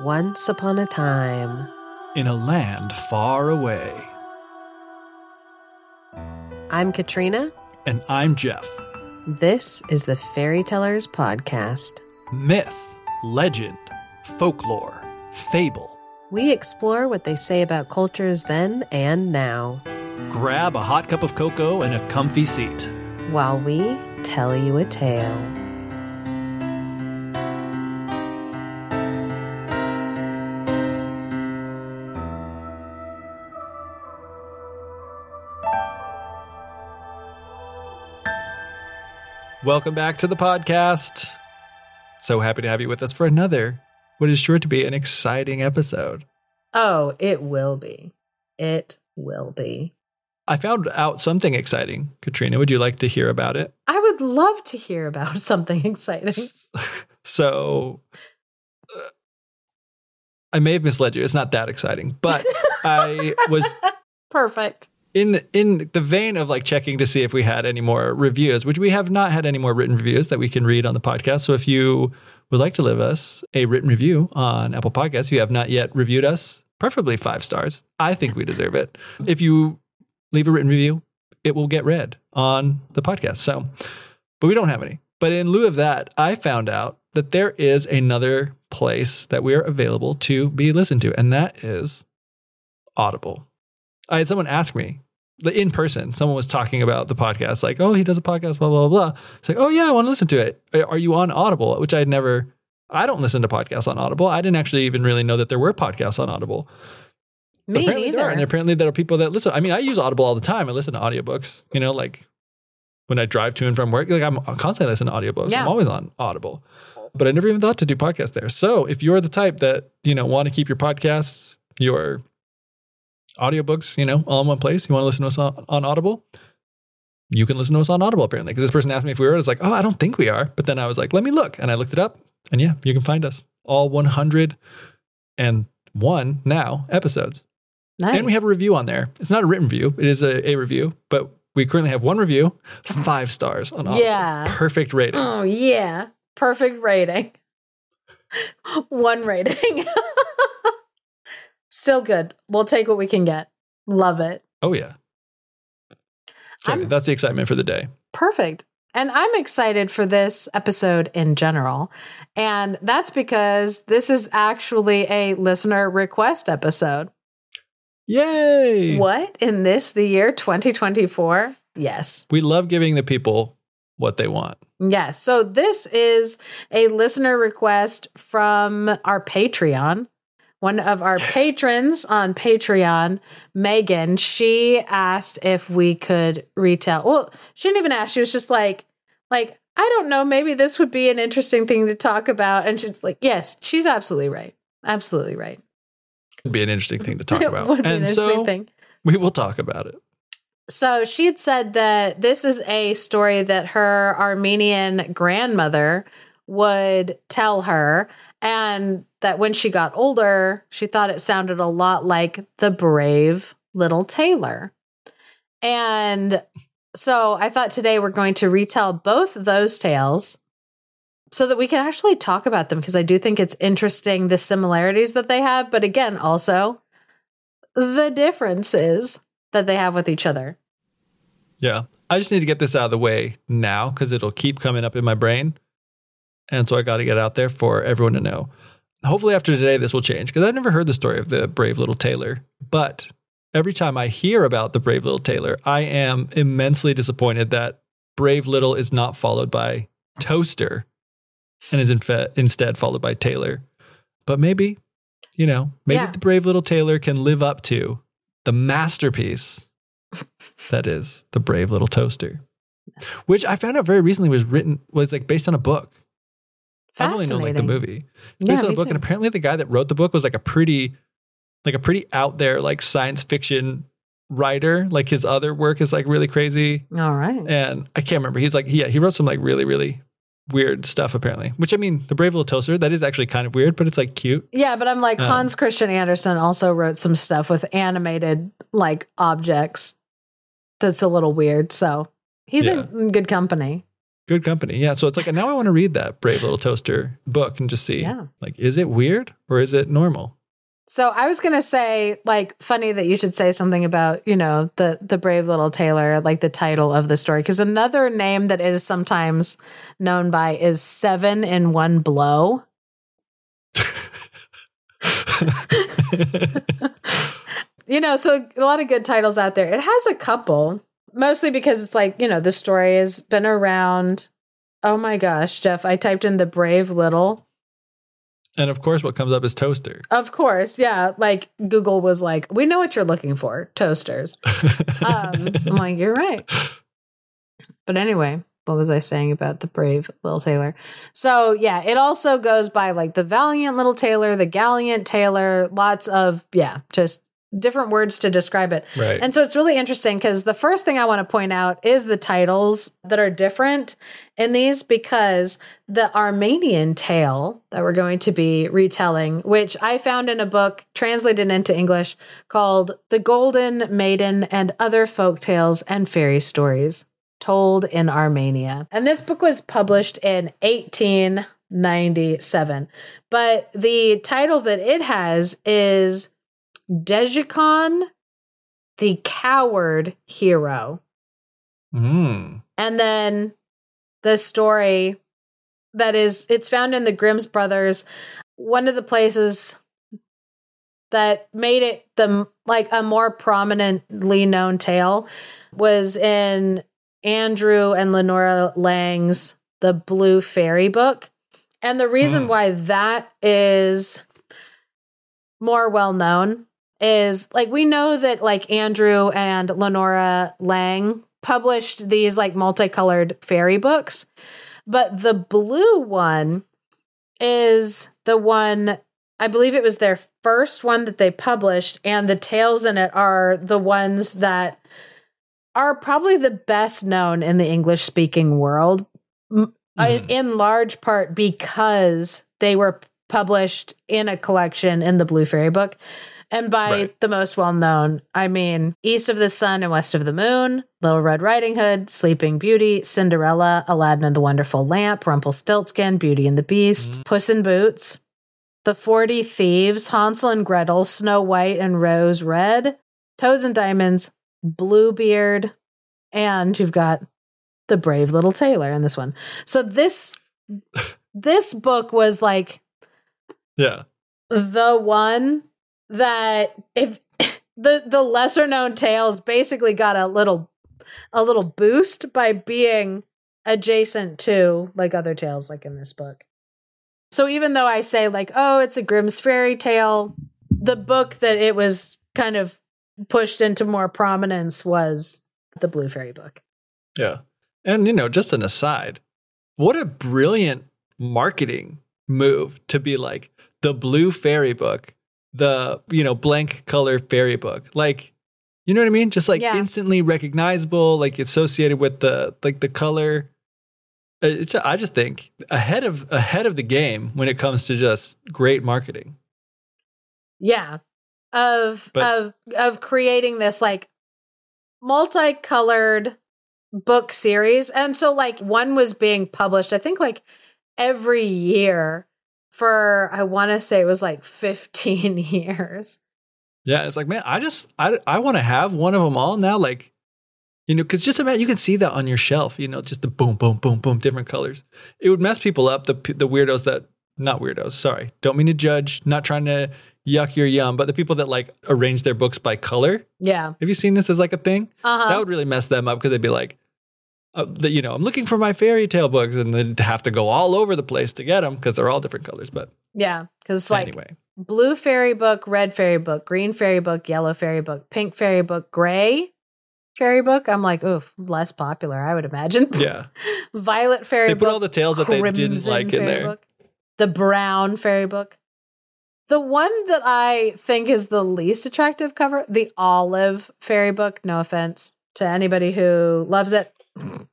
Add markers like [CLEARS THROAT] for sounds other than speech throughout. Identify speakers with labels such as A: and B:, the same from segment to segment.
A: Once upon a time.
B: in a land far away.
A: I'm Katrina.
B: And I'm Geoff.
A: This is the Fairy Tellers Podcast.
B: Myth, legend, folklore, fable.
A: We explore what they say about cultures then and now,
B: Grab a hot cup of cocoa and a comfy seat.
A: while we tell you a tale.
B: Welcome back to the podcast. So happy to have you with us for another, what is sure to be an exciting episode.
A: Oh, it will be. It will be.
B: I found out something exciting. Katrina, would you like to hear about it?
A: I would love to hear about [LAUGHS] something exciting. [LAUGHS]
B: So, uh, I may have misled you. It's not that exciting, but I was [LAUGHS]
A: Perfect.
B: In the, in the vein of like checking to see if we had any more reviews, which we have not had any more written reviews that we can read on the podcast. So if you would like to leave us a written review on Apple Podcasts, you have not yet reviewed us, preferably five stars. I think we deserve it. If you leave a written review, it will get read on the podcast. So, but we don't have any. But in lieu of that, I found out that there is another place that we are available to be listened to, and that is Audible. I had someone ask me in person. Someone was talking about the podcast, like, "Oh, he does a podcast, blah blah blah." It's like, "Oh yeah, I want to listen to it." Are you on Audible? Which I'd never. I don't listen to podcasts on Audible. I didn't actually even really know that there were podcasts on Audible. But
A: Me
B: apparently there are, and apparently there are people that listen. I mean, I use Audible all the time. I listen to audiobooks. You know, like when I drive to and from work, like I'm constantly listening to audiobooks.
A: Yeah.
B: I'm always on Audible. But I never even thought to do podcasts there. So if you're the type that, you know, want to keep your podcasts, your audiobooks, you know, all in one place, you want to listen to us on, on Audible, you can listen to us on Audible apparently. Because this person asked me if we were. It's like, oh, I don't think we are. But then I was like, let me look. And I looked it up. And yeah, you can find us all 101 now episodes.
A: Nice.
B: And we have a review on there. It's not a written review, it is a, a review, but we currently have one review, five stars on Audible.
A: Yeah.
B: Perfect rating.
A: Oh yeah. Perfect rating. [LAUGHS] One rating. [LAUGHS] Still good. We'll take what we can get. Love it.
B: Oh, yeah. So
A: I'm-
B: that's the excitement for the day.
A: Perfect. And I'm excited for this episode in general. And that's because this is actually a listener request episode.
B: Yay!
A: What? In this, the year 2024? Yes.
B: We love giving the people what they want.
A: Yes. So this is a listener request from our Patreon. One of our patrons on Patreon, Megan, she asked if we could retell. Well, she didn't even ask. She was just like, like, I don't know, maybe this would be an interesting thing to talk about. And she's like, yes, she's absolutely right. Absolutely right.
B: It'd be an interesting thing to talk [LAUGHS] about.
A: would be an
B: and
A: interesting
B: so
A: thing.
B: we will talk about it.
A: So she had said that this is a story that her Armenian grandmother would tell her, and that when she got older, she thought it sounded a lot like the brave little Tailor. And so I thought today we're going to retell both those tales so that we can actually talk about them because I do think it's interesting the similarities that they have, but again, also the differences that they have with each other.
B: Yeah. I just need to get this out of the way now because it'll keep coming up in my brain. And so I got to get out there for everyone to know. Hopefully, after today, this will change because I've never heard the story of the brave little Tailor. But every time I hear about the brave little Tailor, I am immensely disappointed that brave little is not followed by toaster and is in fe- instead followed by Tailor. But maybe, you know, maybe
A: Yeah.
B: the brave little Tailor can live up to the masterpiece [LAUGHS] that is the brave little toaster which i found out very recently was written was like based on a book i've only known like the movie it's based
A: Yeah,
B: on a book
A: too.
B: and apparently the guy that wrote the book was like a pretty like a pretty out there like science fiction writer like his other work is like really crazy
A: All right.
B: and i can't remember he's like yeah he wrote some like really really weird stuff apparently which i mean the brave little toaster that is actually kind of weird but it's like cute
A: Yeah, but I'm like
B: Um,
A: Hans Christian Andersen also wrote some stuff with animated like objects. That's a little weird. So he's
B: Yeah.
A: in good company.
B: Good company. Yeah. So it's like and now I want to read that Brave Little Toaster book and just see
A: Yeah.
B: like is it weird or is it normal?
A: So I was gonna say, like, funny that you should say something about, you know, the the brave little tailor, like the title of the story, because another name that it is sometimes known by is Seven in One Blow. [LAUGHS] [LAUGHS] you know, so a lot of good titles out there. It has a couple, mostly because it's like, you know, the story has been around. Oh my gosh, Geoff, I typed in the brave little.
B: and of course what comes up is toaster. [LAUGHS]
A: Of course, yeah. Like Google was like, we know what you're looking for toasters. Um, I'm like, you're right. But anyway, what was I saying about the brave little Tailor? So, yeah, it also goes by like the valiant little Tailor, the gallant Tailor, lots of, yeah, just different words to describe it.
B: right.
A: And so it's really interesting because the first thing I want to point out is the titles that are different in these because the Armenian tale that we're going to be retelling, which I found in a book translated into English called The Golden Maiden and Other Folk Tales and Fairy Stories Told in Armenia. And this book was published in 1897. But the title that it has is Dyjhycon, the coward hero.
B: Mm.
A: And then the story that is it's found in the Grimm's brothers. One of the places that made it the like a more prominently known tale was in Andrew and Leonora Lang's The Blue Fairy book. And the reason
B: Hmm.
A: why that is more well known is like we know that like Andrew and Leonora Lang published these like multicolored fairy books, but the blue one is the one I believe it was their first one that they published, and the tales in it are the ones that are probably the best known in the English speaking world, m- I-
B: Mhm.
A: in large part because they were published in a collection in the Blue Fairy book. And by
B: Right.
A: the most well known, I mean East of the Sun and West of the Moon, Little Red Riding Hood, Sleeping Beauty, Cinderella, Aladdin and the Wonderful Lamp, Rumpelstiltskin, Beauty and the Beast, mm-hmm. Puss in Boots, The Forty Thieves, Hansel and Gretel, Snow White and Rose Red, Toads and Diamonds, Bluebeard, and you've got The Brave Little Tailor in this one. So this [LAUGHS] this book was like
B: Yeah.
A: the one that if [LAUGHS] the the lesser known tales basically got a little a little boost by being adjacent to like other tales like in this book. So even though I say like oh it's a Grimm's fairy tale, the book that it was kind of pushed into more prominence was the Blue Fairy book.
B: Yeah. And, you know, just an aside, what a brilliant marketing move to be like the blue fairy book, the, you know, blank color fairy book. Like, you know what I mean? Just like
A: Yeah.
B: instantly recognizable, like associated with the, like the color. Uh, It's, I just think ahead of, ahead of the game when it comes to just great marketing.
A: Yeah. Of
B: But-
A: of of creating this like multicolored book series. And so like one was being published, I think like every year for I want to say it was like 15 [LAUGHS] years.
B: Yeah, it's like, man, I just I I want to have one of them all now. Like, you know, because just imagine you can see that on your shelf. You know, just the boom, boom, boom, boom, different colors. It would mess people up. The the weirdos that not weirdos. Sorry, don't mean to judge. Not trying to yuck your yum, but the people that like arrange their books by color.
A: Yeah.
B: Have you seen this as like a thing?
A: Uh-huh.
B: That would really mess them up because they'd be like, uh, the, you know, I'm looking for my fairy tale books, and they'd have to go all over the place to get them because they're all different colors. But
A: yeah, it's like
B: anyway,
A: blue fairy book, red fairy book, green fairy book, yellow fairy book, pink fairy book, gray fairy book. I'm like, oof, less popular, I would imagine. [LAUGHS]
B: yeah,
A: Violet fairy book.
B: they
A: book.
B: put all the tales that they didn't like in there.
A: book, the brown fairy book. The one that I think is the least attractive cover, the olive fairy book. No offense to anybody who loves it.
B: I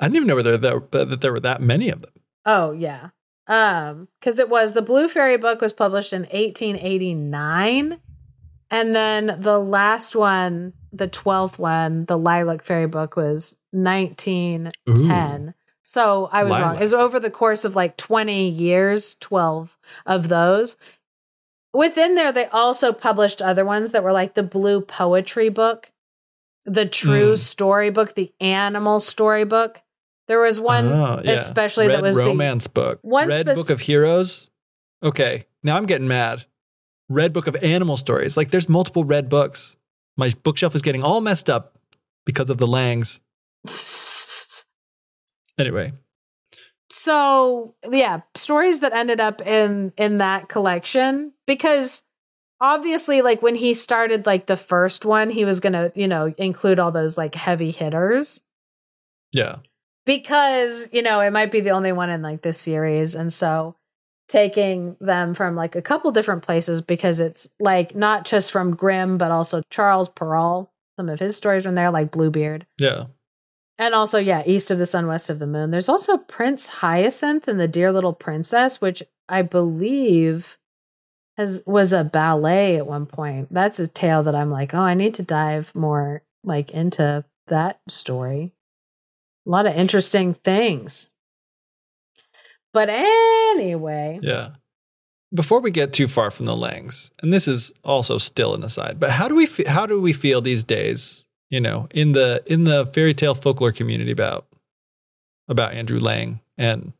B: didn't even know there, that, that there were that many of them.
A: Oh yeah. Um, because it was the Blue Fairy book was published in 1889. And then the last one, the 12th one, the Lilac Fairy book was 1910. So I was wrong. It was over the course of like 20 years, 12 of those. Within there, they also published other ones that were like the Blue Poetry Book, the True
B: Mm.
A: Storybook, the Animal Storybook. There was one
B: Oh, yeah.
A: especially
B: Red
A: that was the
B: romance book.
A: one
B: Red
A: spec-
B: Book of Heroes. Okay, now I'm getting mad. Red Book of Animal Stories. Like there's multiple red books. My bookshelf is getting all messed up because of the Langs. [LAUGHS] Anyway,
A: so yeah stories that ended up in in that collection because obviously like when he started like the first one he was gonna you know include all those like heavy hitters
B: yeah.
A: because you know it might be the only one in like this series and so taking them from like a couple different places because it's like not just from grimm but also charles perrault some of his stories are in there like bluebeard
B: Yeah.
A: and also, yeah, East of the Sun, West of the Moon. There's also Prince Hyacinth and the Dear Little Princess, which I believe has was a ballet at one point. That's a tale that I'm like, oh, I need to dive more like into that story. A lot of interesting things. But anyway,
B: Yeah. Before we get too far from the Langs, and this is also still an aside, but how do we how do we feel these days, you know, in the in the fairy tale folklore community about about Andrew Lang and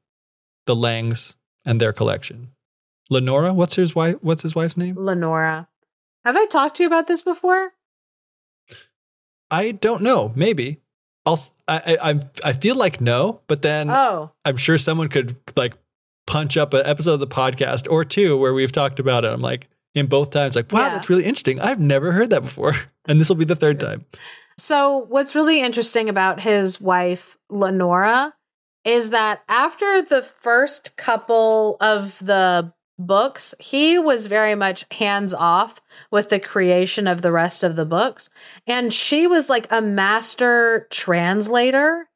B: the Langs and their collection? Leonora, what's his wife what's his wife's name?
A: Leonora. Have I talked to you about this before?
B: I don't know, maybe. I'll I I- I feel like no, but then
A: Oh,
B: I'm sure someone could like punch up an episode of the podcast or two where we've talked about it. I'm like, in both times, like, wow,
A: Yeah.
B: that's really interesting. I've never heard that before. [LAUGHS] And this will be the third time.
A: So, what's really interesting about his wife, Leonora, is that after the first couple of the books, he was very much hands off with the creation of the rest of the books. And she was like a master translator.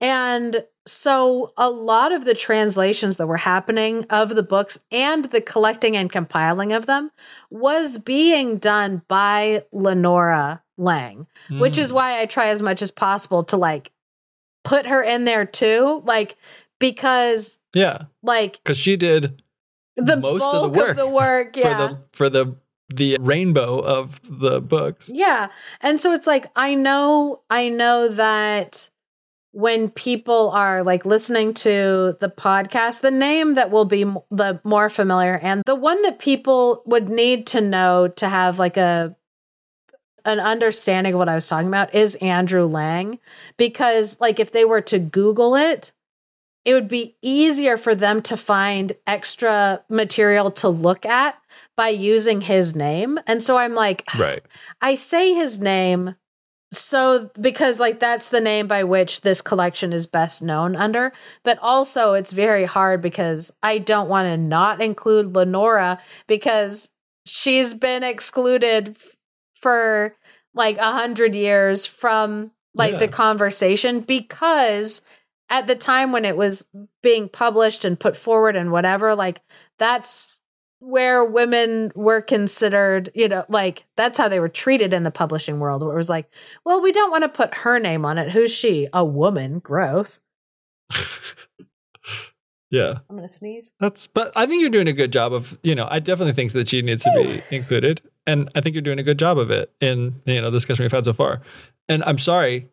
A: And so, a lot of the translations that were happening of the books and the collecting and compiling of them was being done by Leonora Lang which is
B: Mm.
A: why I try as much as possible to like put her in there too, like because
B: yeah,
A: like
B: because she did
A: the
B: Most of the work
A: the work, yeah, [LAUGHS]
B: for the for the the rainbow of the books.
A: yeah, and so it's like I know, I know that when people are like listening to the podcast, the name that will be m- the more familiar and the one that people would need to know to have like a an understanding of what I was talking about is Andrew Lang. Because like if they were to google it it would be easier for them to find extra material to look at by using his name. And so I'm like [SIGHS]
B: Right.
A: I say his name so because like that's the name by which this collection is best known under. But also it's very hard because I don't want to not include Leonora because she's been excluded for like a hundred years from like the conversation because at the time when it was being published and put forward and whatever like that's where women were considered, you know, like that's how they were treated in the publishing world, where it was like, well, we don't want to put her name on it. Who's she? A woman. Gross. [LAUGHS]
B: Yeah.
A: I'm going to sneeze.
B: That's but I think you're doing a good job of, you know, I definitely think that she needs to be included. And I think you're doing a good job of it in, you know, the discussion we've had so far. And I'm sorry,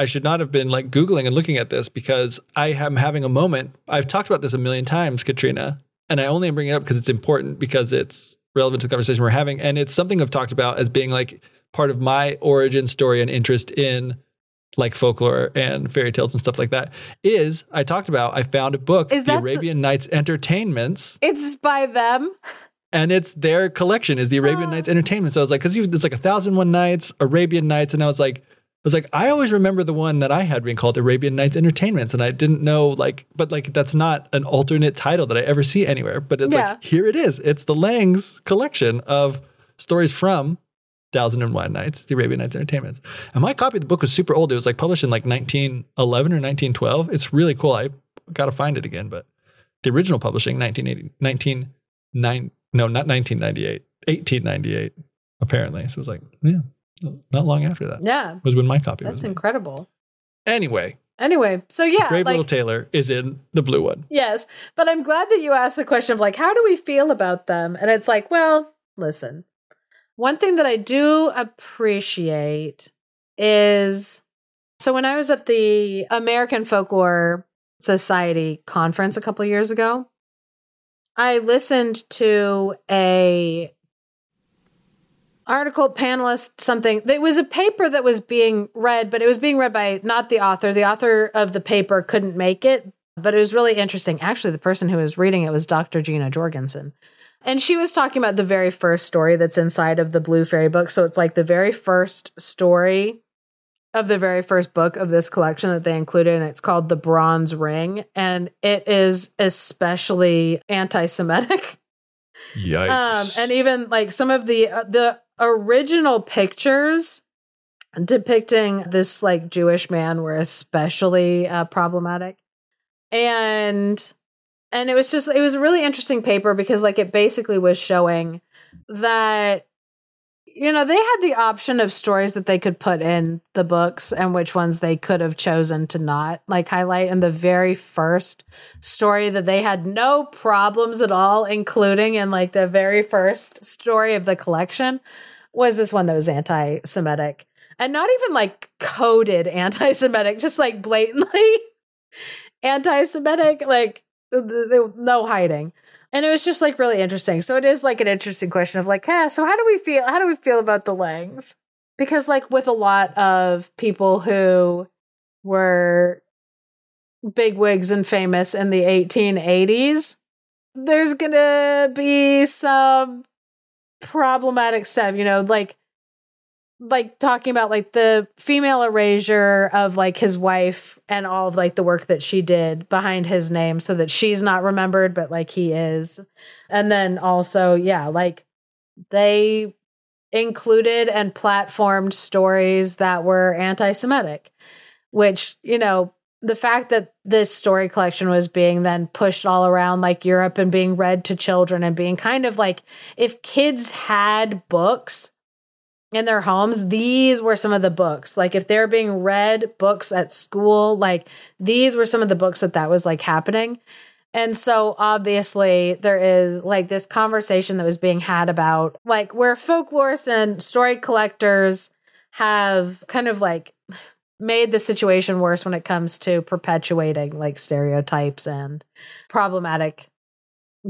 B: I should not have been like Googling and looking at this because I am having a moment. I've talked about this a million times, Katrina, and I only am bringing it up because it's important because it's relevant to the conversation we're having. And it's something I've talked about as being like part of my origin story and interest in like folklore and fairy tales and stuff like that is I talked about I found a book,
A: Is
B: The
A: that the-
B: Arabian Nights Entertainments,
A: It's by them.
B: and it's their collection is the Arabian
A: Oh.
B: Nights Entertainment. So I was like, because it's like a thousand one nights, Arabian Nights, and I was like, was like, I always remember the one that I had being called Arabian Nights Entertainments, and I didn't know like, but like that's not an alternate title that I ever see anywhere. But it's
A: Yeah.
B: like here it is. It's the Lang's collection of stories from Thousand and One Nights, the Arabian Nights Entertainments. And my copy of the book was super old. It was like published in like 1911 or 1912. It's really cool. I got to find it again, but the original publishing 1980, 1909, no, not 1998, 1898, apparently. So it was like, yeah, not long after that
A: Yeah.
B: was when my copy
A: That's
B: was.
A: incredible.
B: Anyway,
A: Anyway, so yeah,
B: Brave
A: like
B: Little Tailor is in the blue one.
A: yes, but I'm glad that you asked the question of like, how do we feel about them? And it's like, well, listen, one thing that I do appreciate is so when I was at the American Folklore Society conference a couple years ago, I listened to a article panelist something. It was a paper that was being read but it was being read by not the author. The author of the paper couldn't make it but it was really interesting. Actually the person who was reading it was dr jeana jorgensen. And she was talking about the very first story that's inside of the blue fairy book. So it's like the very first story of the very first book of this collection that they included and it's called the bronze ring. And it is especially anti-semitic. [LAUGHS]
B: Yikes.
A: um, and even like some of the uh, the original pictures depicting this like Jewish man were especially uh, problematic, and and it was just it was a really interesting paper because like it basically was showing that you know they had the option of stories that they could put in the books and which ones they could have chosen to not like highlight. And the very first story that they had no problems at all including in like the very first story of the collection was this one that was anti-semitic and not even like coded anti-semitic just like blatantly [LAUGHS] anti-semitic like no hiding and it was just like really interesting. So it is like an interesting question of like, yeah, so how do we feel how do we feel about the Langs? Because like with a lot of people who were bigwigs and famous in the 1880s, there's gonna be some problematic stuff, you know, like like talking about like the female erasure of like his wife and all of like the work that she did behind his name so that she's not remembered but like he is. And then also yeah like they included and platformed stories that were anti-semitic which you know the fact that this story collection was being then pushed all around like Europe and being read to children and being kind of like if kids had books in their homes, these were some of the books. Like if they're being read books at school, like these were some of the books that that was like happening. And so obviously there is like this conversation that was being had about like where folklorists and story collectors have kind of like made the situation worse when it comes to perpetuating like stereotypes and problematic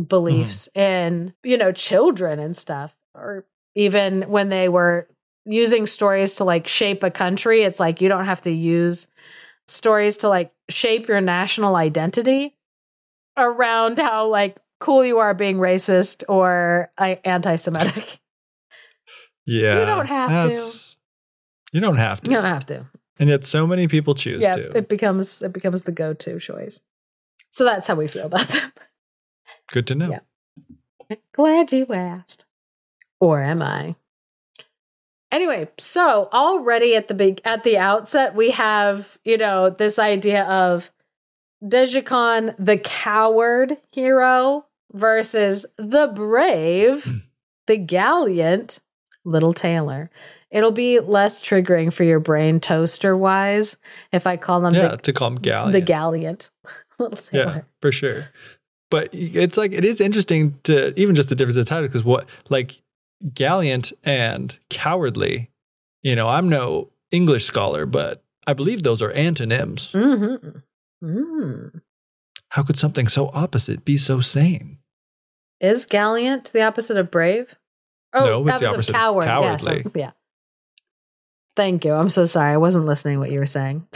A: beliefs mm. in, you know, children and stuff or even when they were using stories to like shape a country it's like you don't have to use stories to like shape your national identity around how like cool you are being racist or anti-semitic
B: yeah.
A: you don't have to.
B: You don't have to.
A: you don't have to
B: And yet so many people choose
A: yeah
B: to.
A: it becomes it becomes the go-to choice so that's how we feel about them
B: Good to know.
A: Yeah. Glad you asked. Or am I? Anyway, so already at the big at the outset, we have, you know, this idea of Dyjhycon, the coward hero, versus the brave, hmm. the gallant little Tailor. It'll be less triggering for your brain toaster wise if I call them
B: Yeah,
A: the,
B: to call him Gallion.
A: the gallant. [LAUGHS]
B: Yeah, for sure. But it's like it is interesting to even just the difference of the title because what like gallant and cowardly, you know, I'm no English scholar, but I believe those are antonyms.
A: Mm-hmm. Mm.
B: How could something so opposite be so sane?
A: Is gallant the opposite of brave? Oh,
B: No, it's the opposite of
A: coward. Yeah,
B: cowardly.
A: so- [LAUGHS] yeah. Thank you. I'm so sorry. I wasn't listening what you were saying.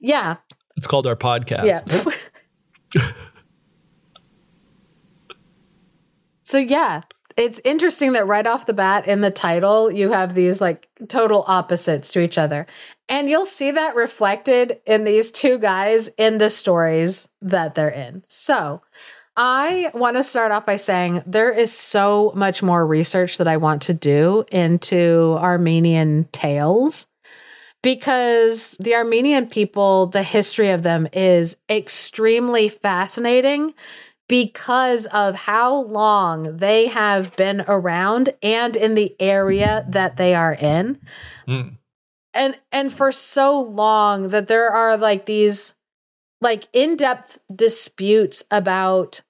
A: yeah.
B: It's called our podcast.
A: Yeah. [LAUGHS] so yeah, it's interesting that right off the bat in the title you have these like total opposites to each other. And you'll see that reflected in these two guys in the stories that they're in. So, I want to start off by saying there is so much more research that I want to do into Armenian tales because the Armenian people, the history of them is extremely fascinating because of how long they have been around and in the area that they are in.
B: Mm.
A: and and for so long that there are like these like in-depth disputes about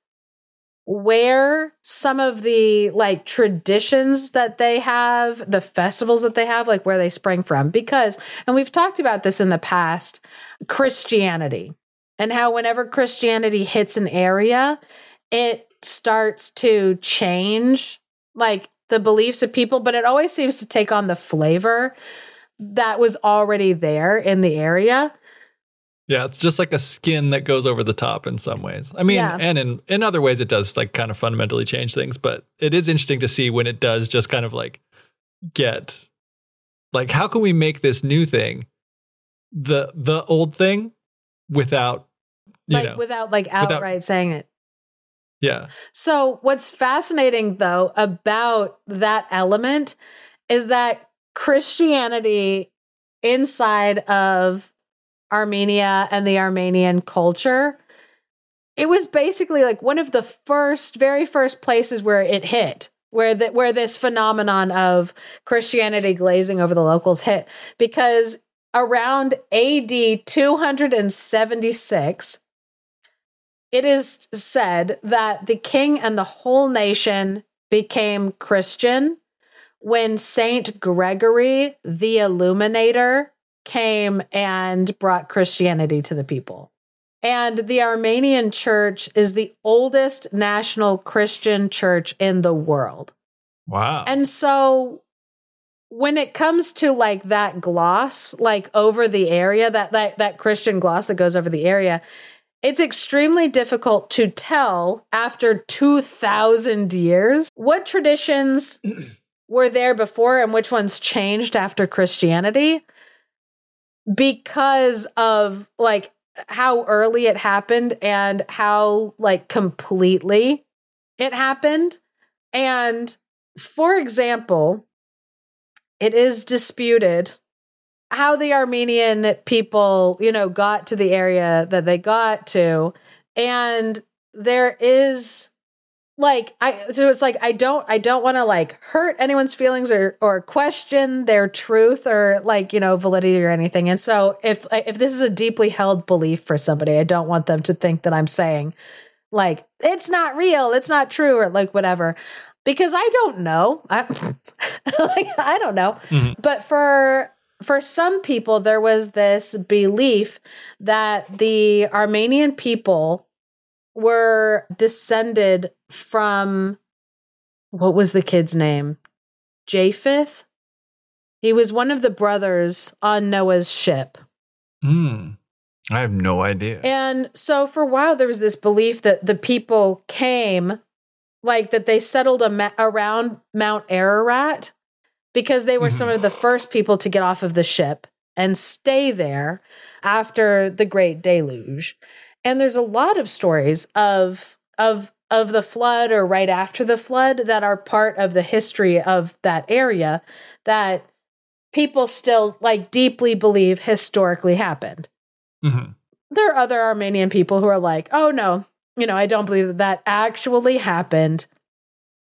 A: where some of the like traditions that they have, the festivals that they have, like where they spring from. Because, and we've talked about this in the past, Christianity and how whenever Christianity hits an area, it starts to change like the beliefs of people, but it always seems to take on the flavor that was already there in the area.
B: Yeah, it's just like a skin that goes over the top in some ways. I mean,
A: Yeah.
B: and in in other ways it does like kind of fundamentally change things, but it is interesting to see when it does just kind of like get like how can we make this new thing the the old thing without you
A: like
B: know.
A: without like outright saying it.
B: yeah.
A: So, what's fascinating though about that element is that Christianity inside of Armenia and the Armenian culture, it was basically like one of the first, very first places where it hit. Where that where this phenomenon of Christianity glazing over the locals hit because around AD 276 it is said that the king and the whole nation became Christian when Saint Gregory the Illuminator came and brought Christianity to the people. And the Armenian church is the oldest national Christian church in the world.
B: Wow.
A: And so when it comes to like that gloss, like over the area, that that that Christian gloss that goes over the area, it's extremely difficult to tell after 2000 years what traditions [CLEARS THROAT] were there before and which ones changed after Christianity because of like how early it happened and how like completely it happened. And for example, it is disputed how the Armenian people, you know, got to the area that they got to. And there is like I so it's like I don't I don't want to like hurt anyone's feelings or or question their truth or like, you know, validity or anything. And so if if this is a deeply held belief for somebody, I don't want them to think that I'm saying like it's not real, it's not true or like whatever. Because I don't know. I [LAUGHS] like I don't know.
B: Mhm.
A: But for for some people there was this belief that the Armenian people were descended from what was the kid's name? Japheth. He was one of the brothers on Noah's ship.
B: Hmm. I have no idea.
A: And so for a while, there was this belief that the people came, like that they settled ma- around Mount Ararat because they were some of the first people to get off of the ship and stay there after the Great Deluge. And there's a lot of stories of of of the flood or right after the flood that are part of the history of that area that people still like deeply believe historically happened
B: Mhm.
A: there are other Armenian people who are like, oh no, you know, I don't believe that that actually happened.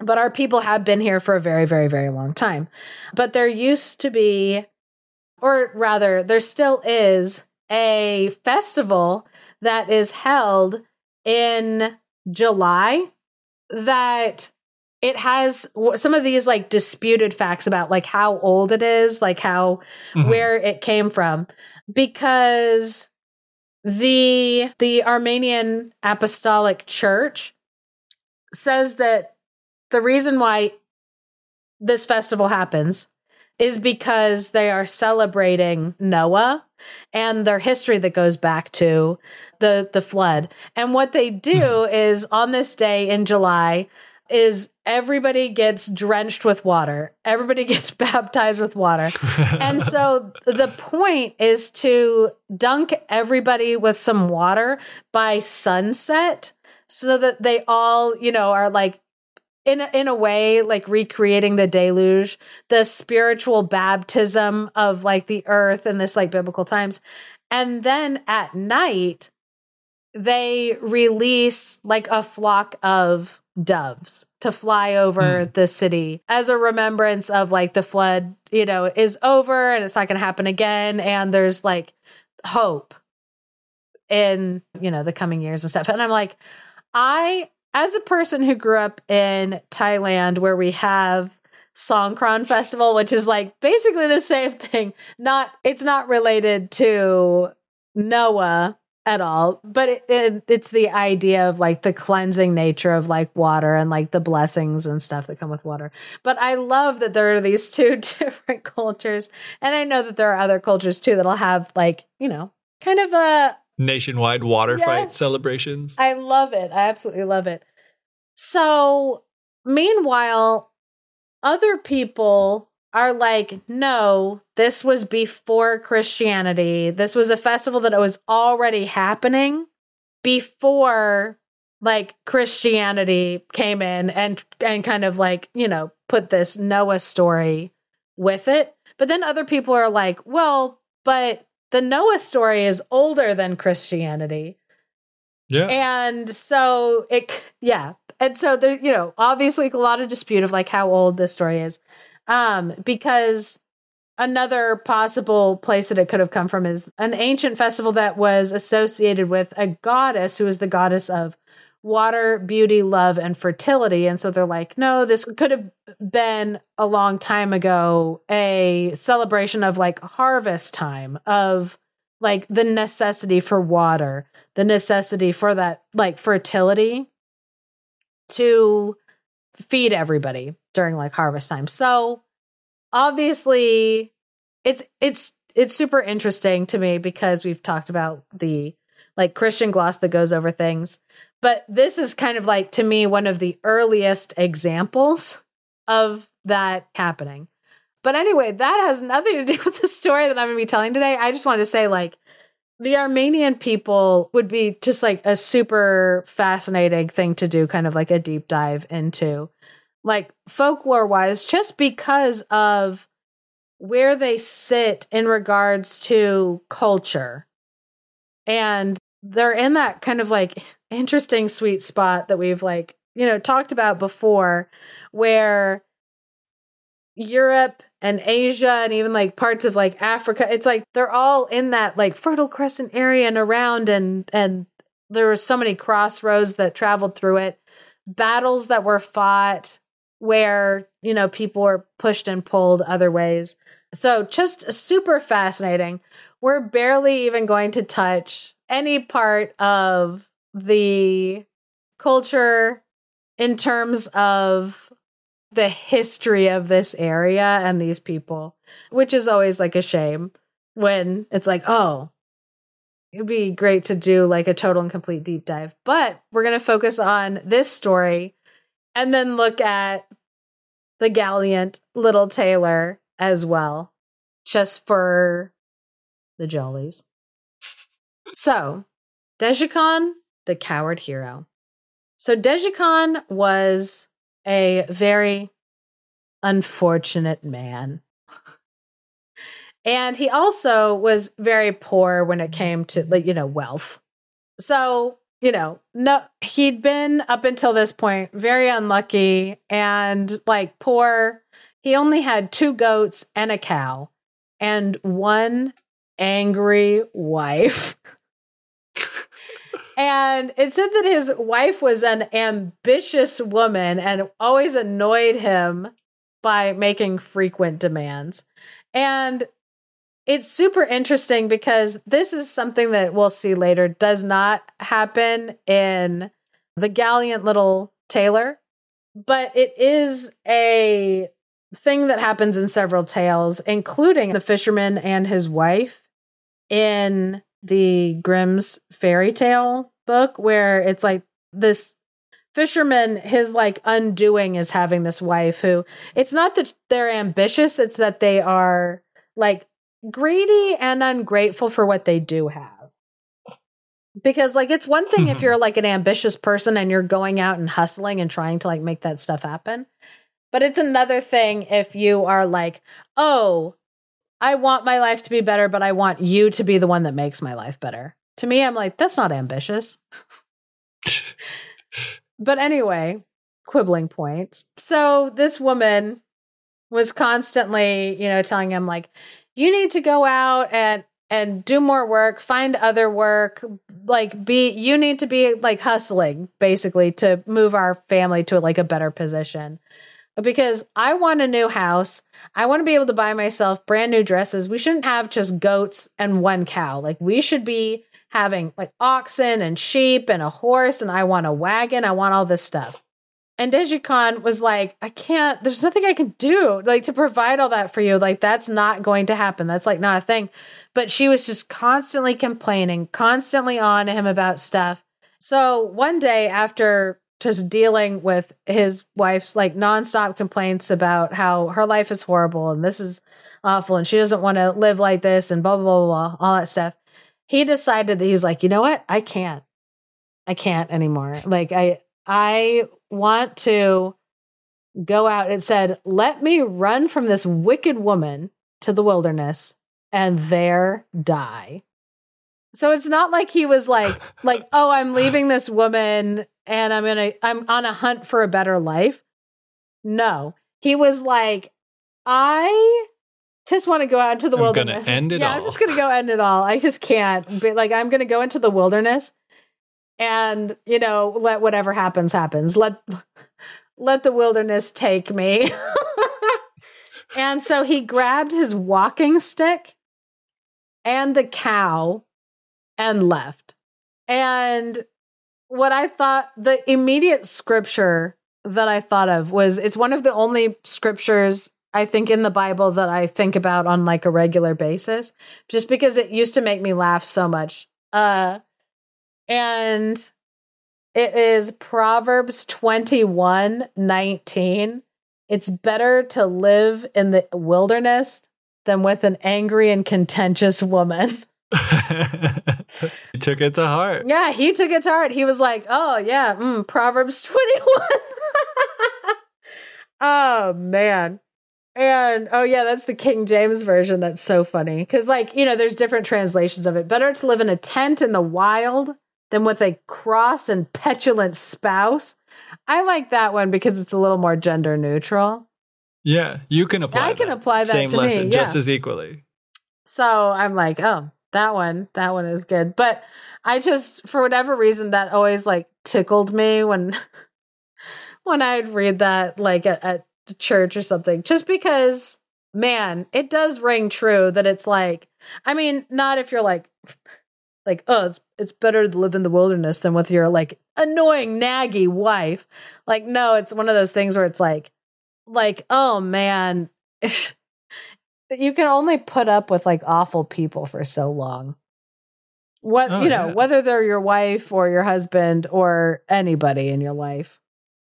A: But our people have been here for a very, very, very long time. But there used to be, or rather, there still is a festival that is held in July that it has some of these like disputed facts about like how old it is, like how
B: Mhm.
A: where it came from because the the Armenian Apostolic Church says that the reason why this festival happens is because they are celebrating Noah and their history that goes back to the the flood. And what they do hmm. is on this day in July is everybody gets drenched with water. Everybody [LAUGHS] gets baptized with water. [LAUGHS] And so the point is to dunk everybody with some water by sunset so that they all, you know, are like in a, in a way like recreating the deluge, the spiritual baptism of like the earth in this like biblical times. And then at night they release like a flock of doves to fly over
B: Hmm.
A: the city as a remembrance of like the flood, you know, is over and it's not going to happen again. And there's like hope in, you know, the coming years and stuff. And I'm like, I, as a person who grew up in Thailand where we have Songkran Festival, which is like basically the same [LAUGHS] thing. Not, it's not related to Noah at all, but it, it, it's the idea of like the cleansing nature of like water and like the blessings and stuff that come with water. But I love that there are these [LAUGHS] two different cultures. And I know that there are other cultures too that'll have like, you know, kind of a
B: Nationwide water fight celebrations.
A: I love it. I absolutely love it. So, meanwhile, other people are like, no, this was before Christianity. This was a festival that was already happening before like Christianity came in and and kind of like, you know, put this Noah story with it. But then other people are like, well, but the Noah story is older than Christianity.
B: Yeah.
A: And so it, yeah. And so there, you know, obviously a lot of dispute of like how old this story is. Um, because another possible place that it could have come from is an ancient festival that was associated with a goddess who is the goddess of water, beauty, love, and fertility. And so they're like, no, this could have been a long time ago a celebration of like harvest time, of like the necessity for water, the necessity for that like fertility to feed everybody during like harvest time. So obviously it's it's it's super interesting to me because we've talked about the like Christian gloss that goes over things. But this is kind of like to me one of the earliest examples of that happening. But anyway, that has nothing to do [LAUGHS] with the story that I'm going to be telling today. I just wanted to say like the Armenian people would be just like a super fascinating thing to do, kind of like a deep dive into, like folklore wise, just because of where they sit in regards to culture. And they're in that kind of like interesting sweet spot that we've like, you know, talked about before, where Europe and Asia and even like parts of like Africa. It's like they're all in that like Fertile Crescent area and around and and there were so many crossroads that traveled through it. Battles that were fought where, you know, people were pushed and pulled other ways. So just super fascinating. We're barely even going to touch any part of the culture in terms of the history of this area and these people, which is always like a shame when it's like, oh, it'd be great to do like a total and complete deep dive. But we're going to focus on this story and then look at the gallant little Tailor as well, just for the jollies. So, Dyjhycon, the coward hero. So, Dyjhycon was a very unfortunate man. and he also was very poor when it came to you know wealth. So, you know, no he'd been up until this point very unlucky and like poor. He only had two goats and a cow and one angry wife. [LAUGHS] And it said that his wife was an ambitious woman and always annoyed him by making frequent demands. And it's super interesting because this is something that we'll see later does not happen in the Gallant Little Tailor, but it is a thing that happens in several tales, including the fisherman and his wife in the Grimm's fairy tale book, where it's like this fisherman, his like undoing is having this wife who it's not that they're ambitious, it's that they are like greedy and ungrateful for what they do have. Because like it's one thing if
B: Mhm.
A: you're like an ambitious person and you're going out and hustling and trying to like make that stuff happen. But it's another thing if you are like, "Oh, I want my life to be better, but I want you to be the one that makes my life better." To me, I'm like, that's not ambitious. [LAUGHS] But anyway, quibbling points. So this woman was constantly, you know, telling him like, you need to go out and and do more work, find other work, like be you need to be like hustling basically to move our family to like a better position. Because I want a new house. I want to be able to buy myself brand new dresses. We shouldn't have just goats and one cow. Like we should be having like oxen and sheep and a horse and I want a wagon. I want all this stuff. And Khan was like, I can't, there's nothing I can do like to provide all that for you. Like, that's not going to happen. That's like not a thing. But she was just constantly complaining, constantly on him about stuff. So one day after just dealing with his wife's like nonstop complaints about how her life is horrible and this is awful and she doesn't want to live like this and blah, blah, blah, blah, all that stuff, he decided that he's like, you know what? I can't. I can't anymore. Like, I, I want to go out. It said, Let me run from this wicked woman to the wilderness and there die. So it's not like he was like, [LAUGHS] like, oh, I'm leaving this woman and I'm gonna I'm on a hunt for a better life. No. He was like, I just want to go out into the
B: I'm
A: wilderness.
B: Gonna end it
A: yeah,
B: all.
A: I'm just gonna go end it all. I just can't. But like I'm gonna go into the wilderness and you know let whatever happens happens let let the wilderness take me [LAUGHS] and so he grabbed his walking stick and the cow and left and what i thought the immediate scripture that i thought of was it's one of the only scriptures I think in the Bible that I think about on like a regular basis, just because it used to make me laugh so much. Uh, and it is Proverbs 21 19. It's better to live in the wilderness than with an angry and contentious woman. [LAUGHS] [LAUGHS]
B: he took it to heart.
A: Yeah, he took it to heart. He was like, oh, yeah, mm, Proverbs [LAUGHS] 21. oh, man. And oh yeah, that's the King James version. That's so funny because, like, you know, there's different translations of it. Better to live in a tent in the wild than with a cross and petulant spouse. I like that one because it's a little more gender neutral.
B: Yeah, you can apply.
A: I can apply that
B: Same
A: to
B: lesson,
A: me,
B: just as equally.
A: So I'm like, oh, that one, that one is good. But I just, for whatever reason, that always like tickled me when [LAUGHS] when I'd read that like at, at church or something, just because, man, it does ring true that it's like, I mean, not if you're like, [LAUGHS] like, oh, it's it's better to live in the wilderness than with your like annoying naggy wife. Like, no, it's one of those things where it's like, like, oh man, [LAUGHS] you can only put up with like awful people for so long. What
B: Oh,
A: you know,
B: yeah.
A: whether they're your wife or your husband or anybody in your life.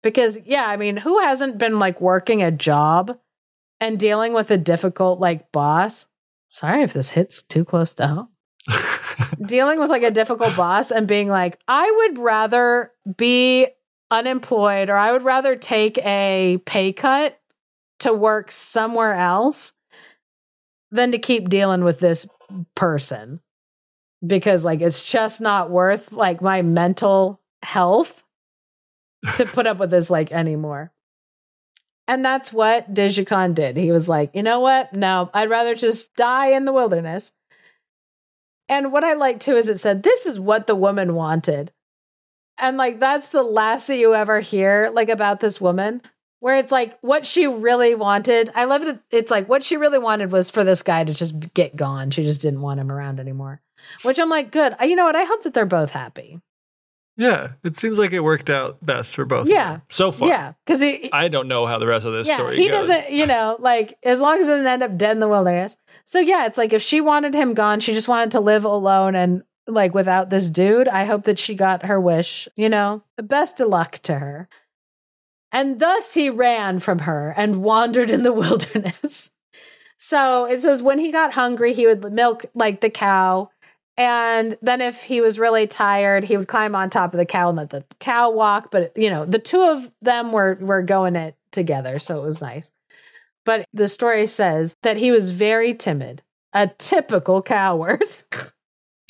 A: Because yeah, I mean, who hasn't been like working a job and dealing with a difficult like boss? Sorry if this hits too close to home [LAUGHS] dealing with like a difficult boss and being like, I would rather be unemployed or I would rather take a pay cut to work somewhere else than to keep dealing with this person because like it's just not worth like my mental health to put up with this like anymore. And that's what Dyjhycon did. He was like, you know what? No, I'd rather just die in the wilderness. And what I like too is it said, this is what the woman wanted. And like, that's the last that you ever hear, like, about this woman, where it's like what she really wanted. I love that it's like what she really wanted was for this guy to just get gone. She just didn't want him around anymore, which I'm like, good. You know what? I hope that they're both happy.
B: yeah, it seems like it worked out best for both. of
A: Yeah.
B: so far.
A: Yeah. Cause
B: I don't know how the rest of this
A: yeah,
B: story
A: he
B: goes.
A: doesn't, you know, like as long as it doesn't end up dead in the wilderness. So yeah, it's like if she wanted him gone, she just wanted to live alone and like without this dude. I hope that she got her wish, you know. Best of luck to her. And thus he ran from her and wandered in the [LAUGHS] wilderness. So it says when he got hungry, he would milk like the cow. And then if he was really tired, he would climb on top of the cow and let the cow walk. But you know, the two of them were were going it together, so it was nice. But the story says that he was very timid, a typical coward. [LAUGHS]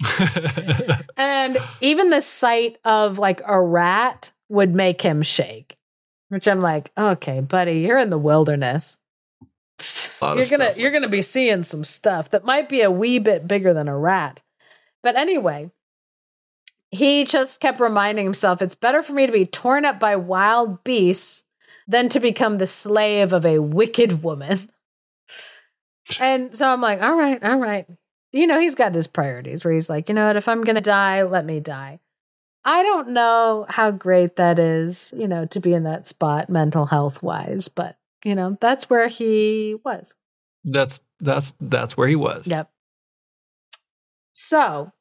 A: [LAUGHS] and even the sight of like a rat would make him shake. Which I'm like, okay, buddy, you're in the wilderness. You're gonna
B: stuff
A: you're gonna be seeing some stuff that might be a wee bit bigger than a rat. But anyway, he just kept reminding himself it's better for me to be torn up by wild beasts than to become the slave of a wicked woman. And so I'm like, all right, all right. You know, he's got his priorities where he's like, you know what, if I'm going to die, let me die. I don't know how great that is, you know, to be in that spot mental health wise, but, you know, that's where he was.
B: That's that's that's where he was.
A: Yep. So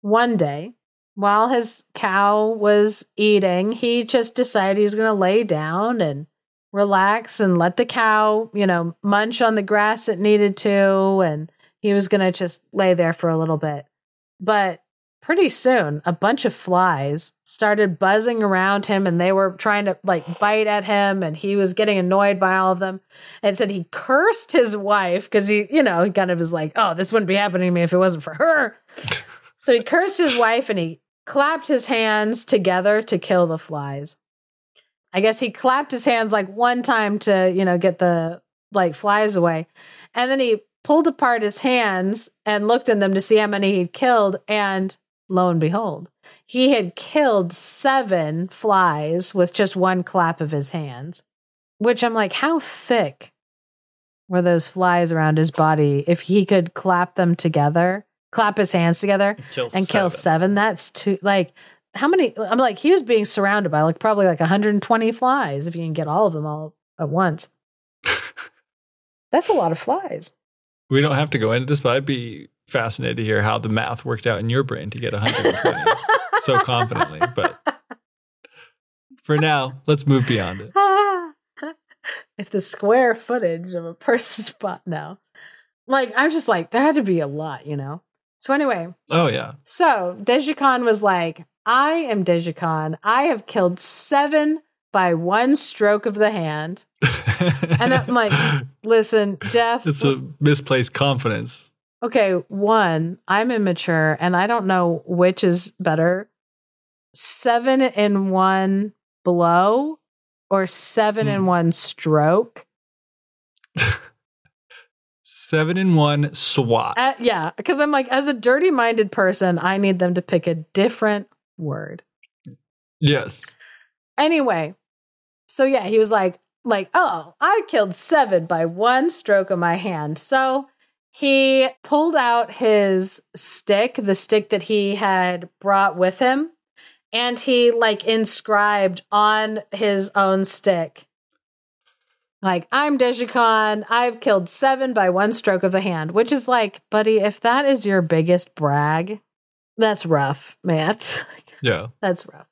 A: one day, while his cow was eating, he just decided he was going to lay down and relax and let the cow, you know, munch on the grass it needed to. And he was going to just lay there for a little bit. But pretty soon, a bunch of flies started buzzing around him and they were trying to like bite at him. And he was getting annoyed by all of them and said he cursed his wife because he, you know, he kind of was like, oh, this wouldn't be happening to me if it wasn't for her. [LAUGHS] so he cursed his wife and he clapped his hands together to kill the flies. I guess he clapped his hands like one time to, you know, get the like flies away. And then he pulled apart his hands and looked in them to see how many he'd killed. And lo and behold, he had killed seven flies with just one clap of his hands. Which I'm like, how thick were those flies around his body if he could clap them together, clap his hands together and kill seven? That's too, like, how many? I'm like, he was being surrounded by like probably like 120 flies if you can get all of them all at once. [LAUGHS] That's a lot of flies.
B: We don't have to go into this, but I'd be fascinated to hear how the math worked out in your brain to get 120 [LAUGHS] so confidently. But for now, let's move beyond it. [LAUGHS]
A: if the square footage of a person's [LAUGHS] butt now, like I'm just like there had to be a lot, you know. So anyway,
B: Oh yeah.
A: so Dyjhycon was like, I am Dyjhycon. I have killed seven by one stroke of the hand. And I'm like, listen, Geoff.
B: it's a misplaced confidence.
A: Okay, one, I'm immature and I don't know which is better. Seven in one blow or seven in
B: Hmm.
A: one stroke.
B: Seven in one SWAT.
A: Uh, yeah, because I'm like, as a dirty minded person, I need them to pick a different word.
B: yes.
A: Anyway, so yeah, he was like, like, oh, I killed seven by one stroke of my hand. So he pulled out his stick, the stick that he had brought with him, and he like inscribed on his own stick. Like, I'm Dyjhycon. I've killed seven by one stroke of the hand, which is like, buddy, if that is your biggest brag, that's rough, Matt. [LAUGHS]
B: Yeah.
A: That's rough.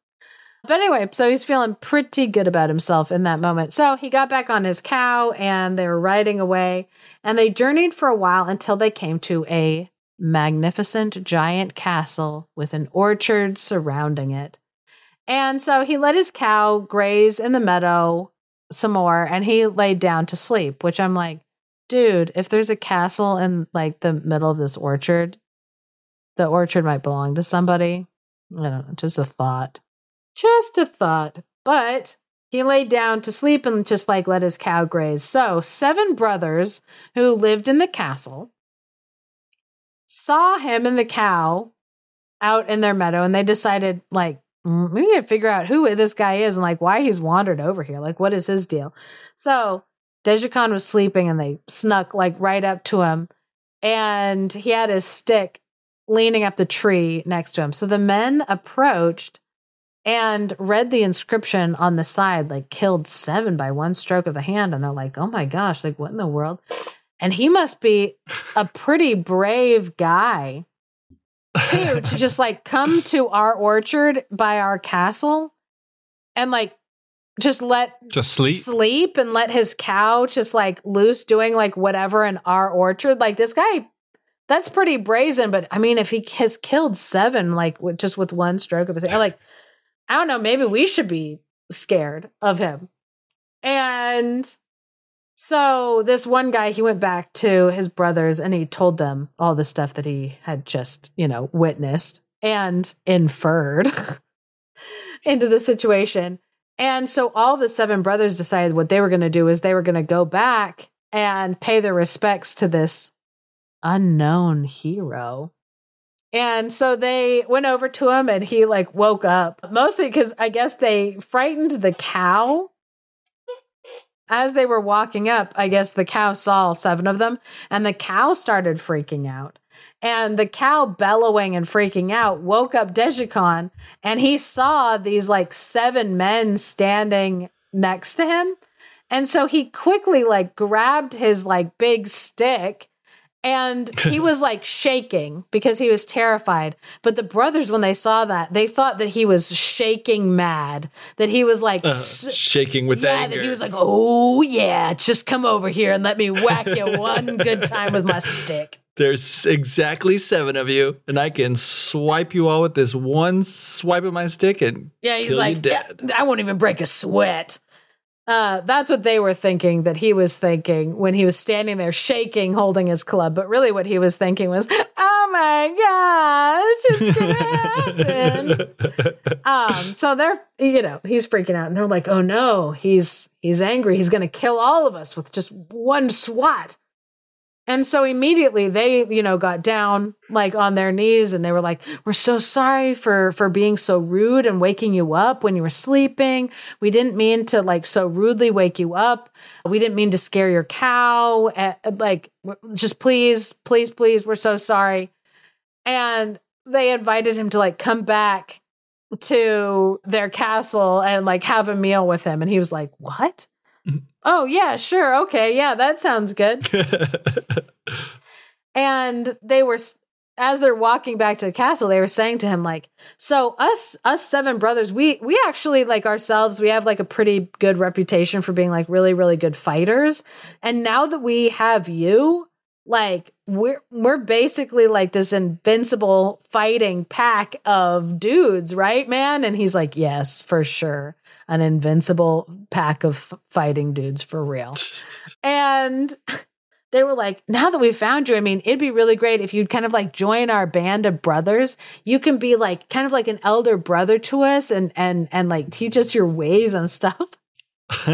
A: But anyway, so he's feeling pretty good about himself in that moment. So he got back on his cow and they were riding away and they journeyed for a while until they came to a magnificent giant castle with an orchard surrounding it. And so he let his cow graze in the meadow some more and he laid down to sleep, which I'm like, dude, if there's a castle in like the middle of this orchard, the orchard might belong to somebody. I don't know, just a thought. Just a thought. But he laid down to sleep and just like let his cow graze. So, seven brothers who lived in the castle saw him and the cow out in their meadow and they decided, like, "Mm, we need to figure out who this guy is and like why he's wandered over here. Like, what is his deal? So, Dyjhycon was sleeping and they snuck like right up to him and he had his stick leaning up the tree next to him. So the men approached and read the inscription on the side, like killed seven by one stroke of the hand. And they're like, oh my gosh, like what in the world? And he must be a pretty brave guy too, to just like come to our orchard by our castle and like just let
B: Just sleep.
A: sleep and let his cow just like loose doing like whatever in our orchard. Like this guy, that's pretty brazen. But I mean, if he has killed seven, like with, just with one stroke of his hand, like I don't know, maybe we should be scared of him. And so this one guy, he went back to his brothers and he told them all the stuff that he had just, you know, witnessed and inferred [LAUGHS] into the situation. And so all the seven brothers decided what they were going to do is they were going to go back and pay their respects to this unknown hero. And so they went over to him and he like woke up, mostly because I guess they frightened the cow. As they were walking up, I guess the cow saw seven of them and the cow started freaking out. And the cow bellowing and freaking out woke up Dyjhycon and he saw these like seven men standing next to him. And so he quickly like grabbed his like big stick and he [LAUGHS] was like shaking because he was terrified. But the brothers, when they saw that, they thought that he was shaking mad. That he was like
B: Uh,
A: s-
B: shaking with
A: yeah,
B: anger.
A: that he was like, oh yeah, just come over here and let me whack you one good time with my stick. [LAUGHS]
B: There's exactly seven of you, and I can swipe you all with this one swipe of my stick and
A: Yeah, he's
B: kill
A: like,
B: you dead.
A: "Yeah, I won't even break a sweat. Uh, that's what they were thinking that he was thinking when he was standing there shaking, holding his club. But really, what he was thinking was, "Oh my gosh, it's gonna happen!" [LAUGHS] um, so they're, you know, he's freaking out, and they're like, "Oh no, he's he's angry. He's gonna kill all of us with just one swat." And so immediately they, you know, got down like on their knees and they were like, "We're so sorry for for being so rude and waking you up when you were sleeping. We didn't mean to like so rudely wake you up. We didn't mean to scare your cow. Uh, like just please, please, please, we're so sorry." And they invited him to like come back to their castle and like have a meal with him and he was like, "What?" Oh, yeah, sure. Okay. Yeah, that sounds good [LAUGHS] and they were as they're walking back to the castle they were saying to him like so us us seven brothers we we actually like ourselves we have like a pretty good reputation for being like really really good fighters and now that we have you like we're we're basically like this invincible fighting pack of dudes right man and he's like yes for sure an invincible pack of f- fighting dudes for real [LAUGHS] and they were like, now that we found you, I mean, it'd be really great if you'd kind of like join our band of brothers. You can be like kind of like an elder brother to us and and and like teach us your ways and stuff. [LAUGHS]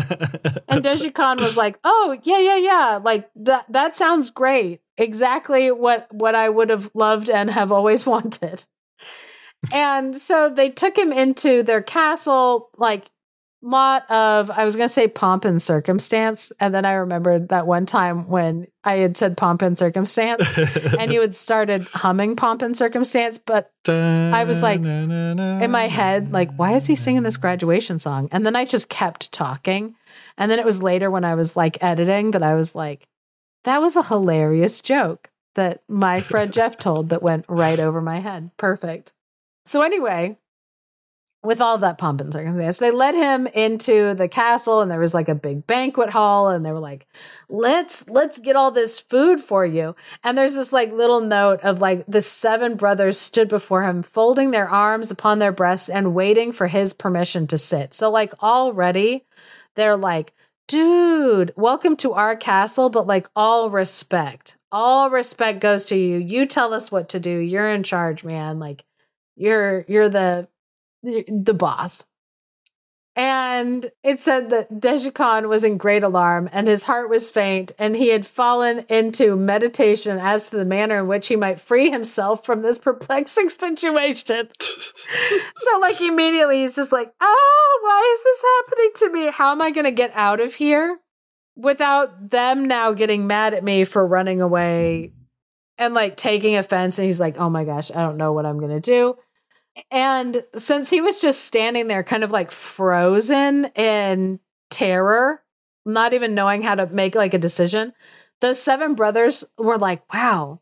A: And Dyjhycon was like, "Oh, yeah, yeah, yeah. Like that that sounds great. Exactly what what I would have loved and have always [LAUGHS] wanted." and so they took him into their castle like lot of I was going to say pomp and circumstance. And then I remembered that one time when I had said pomp and circumstance [LAUGHS] and you had started humming pomp and circumstance but I was like, in my head like why is he singing this graduation song? And then I just kept talking. And then it was later when I was like editing that I was like that was a hilarious joke that my friend [LAUGHS] Geoff told that went right over my head. Perfect. So anyway with all that pomp and circumstance, they led him into the castle and there was like a big banquet hall and they were like, let's, let's get all this food for you. And there's this like little note of like the seven brothers stood before him, folding their arms upon their breasts and waiting for his permission to sit. So like already they're like, dude, welcome to our castle, but like all respect, all respect goes to you. You tell us what to do. You're in charge, man. Like you're, you're the, the boss. And it said that Dyjhycon was in great alarm and his heart was faint, and he had fallen into meditation as to the manner in which he might free himself from this perplexing situation. [LAUGHS] so, like, immediately he's just like, oh, why is this happening to me? How am I going to get out of here without them now getting mad at me for running away and like taking offense? And he's like, oh my gosh, I don't know what I'm going to do. And since he was just standing there, kind of like frozen in terror, not even knowing how to make like a decision, those seven brothers were like, wow,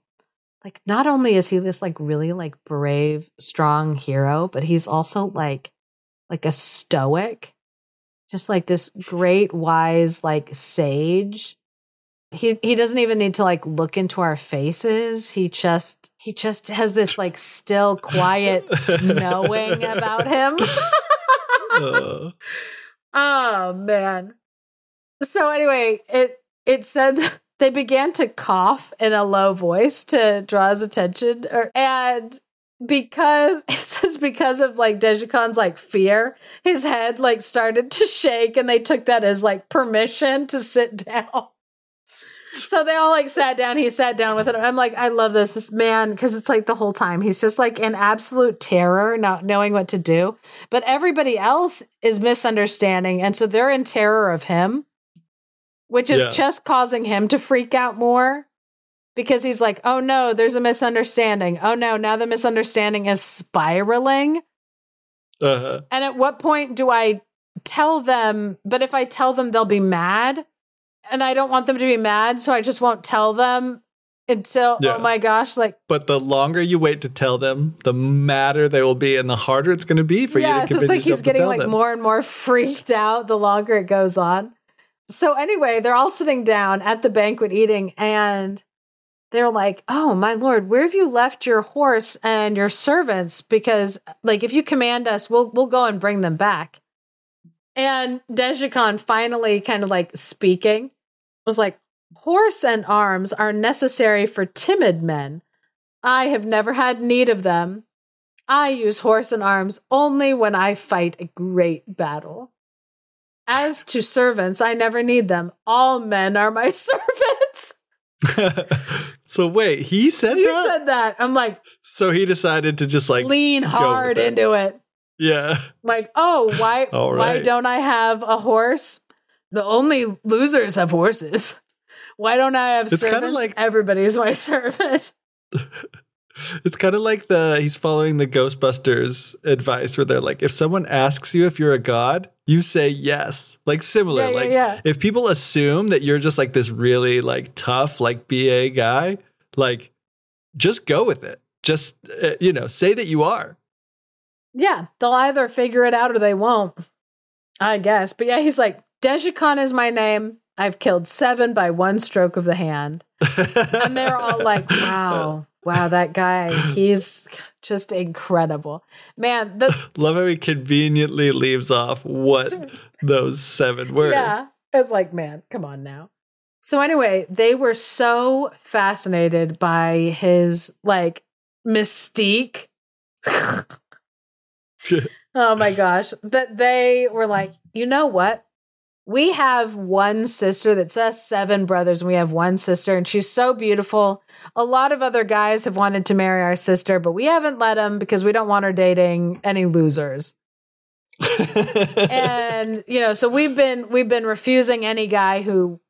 A: like not only is he this like really like brave, strong hero, but he's also like, like a stoic, just like this great, wise, like sage. He he doesn't even need to like look into our faces. He just he just has this like still quiet [LAUGHS] knowing about him.
B: Uh,
A: oh man. So anyway, it it said [LAUGHS] they began to cough in a low voice to draw his attention or, and because [LAUGHS] it says because of like Dyjhycon's like fear, his head like started to shake and they took that as like permission to sit down. [LAUGHS] So they all like sat down. He sat down with it. I'm like, I love this. This man, because it's like the whole time he's just like in absolute terror, not knowing what to do. But everybody else is misunderstanding. And so they're in terror of him, which is
B: Yeah.
A: just causing him to freak out more because he's like, oh no, there's a misunderstanding. Oh no, now the misunderstanding is spiraling.
B: Uh-huh.
A: And at what point do I tell them? But if I tell them, they'll be mad. And I don't want them to be mad. So I just won't tell them until, oh
B: Yeah.
A: oh my gosh, like,
B: But the longer you wait to tell them, the madder they will be, and the harder it's going to be for you
A: yeah. So it's like he's getting like
B: them.
A: more and more freaked out the longer it goes on. So anyway, they're all sitting down at the banquet eating and they're like, "Oh my lord, where have you left your horse and your servants? Because like if you command us, we'll we'll go and bring them back." And Dyjhycon finally kind of like speaking was like, "Horse and arms are necessary for timid men. I have never had need of them. I use horse and arms only when I fight a great battle. As to servants, I never need them. All men are my [LAUGHS] servants." [LAUGHS]
B: so wait, he said
A: You
B: that.
A: said that. I'm like,
B: so he decided to just like
A: lean hard into it.
B: Yeah.
A: Like, oh, why [LAUGHS]
B: All
A: why don't I have a horse? The only losers have horses. Why don't I have
B: It's
A: servants?
B: like-
A: Everybody's my [LAUGHS] servant. [LAUGHS]
B: It's kind of like the he's following the Ghostbusters advice where they're like, if someone asks you if you're a god, you say yes. Like similar.
A: Yeah, yeah,
B: like
A: yeah.
B: if people assume that you're just like this really like tough like BA guy, like just go with it. Just uh, you know, say that you are.
A: Yeah, they'll either figure it out or they won't. I guess. But yeah, he's like, Dyjhycon is my name. I've killed seven by one stroke of the hand. And they're all [LAUGHS] like, wow, wow, that guy, he's just incredible. Man, the
B: Love how he conveniently leaves off what those seven were.
A: Yeah. It's like, man, come on now. So anyway, they were so fascinated by his like mystique. [LAUGHS] [LAUGHS] oh my gosh. That they were like, you know what? We have one sister that says seven brothers, and we have one sister, and she's so beautiful. A lot of other guys have wanted to marry our sister, but we haven't let them because we don't want her dating any losers and you know so we've been we've been refusing any guy who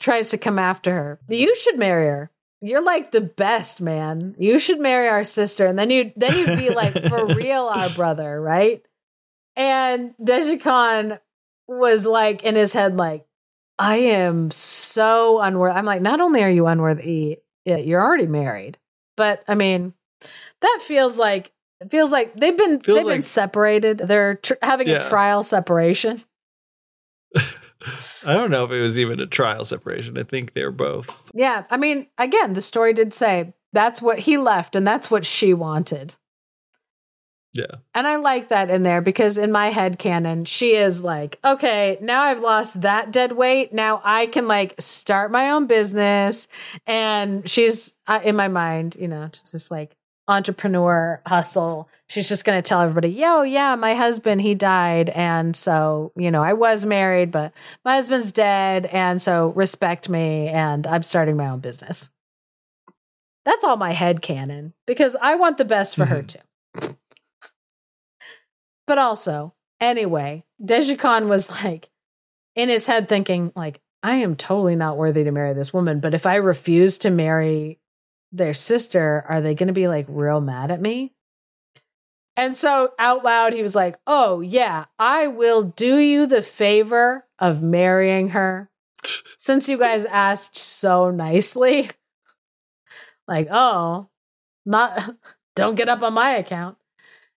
A: tries to come after her you should marry her you're like the best man you should marry our sister and then you then you'd be like [LAUGHS] for real our brother right and Dyjhycon was like in his head like i am so unworthy i'm like not only are you unworthy yeah, you're already married but i mean that feels like it feels like they've been
B: Feels
A: they've been separated. They're tr- having
B: Yeah.
A: a trial separation. [LAUGHS]
B: I don't know if it was even a trial separation. I think they're both.
A: Yeah, I mean, again, the story did say that's what he left and that's what she wanted.
B: Yeah.
A: And I like that in there because in my head canon, she is like, okay, now I've lost that dead weight. Now I can like start my own business. And she's in my mind, you know, just like entrepreneur hustle. She's just going to tell everybody, yo, yeah, my husband, he died. And so, you know, I was married, but my husband's dead. And so respect me. And I'm starting my own business. That's all my head canon because I want the best for her mm-hmm. too. But also, anyway, Dyjhycon was like in his head thinking, like, I am totally not worthy to marry this woman. But if I refuse to marry their sister, are they going to be like real mad at me? And so out loud, he was like, Oh, yeah, I will do you the favor of marrying her [LAUGHS] since you guys asked so nicely. [LAUGHS] Like, oh, not, [LAUGHS] don't get up on my account.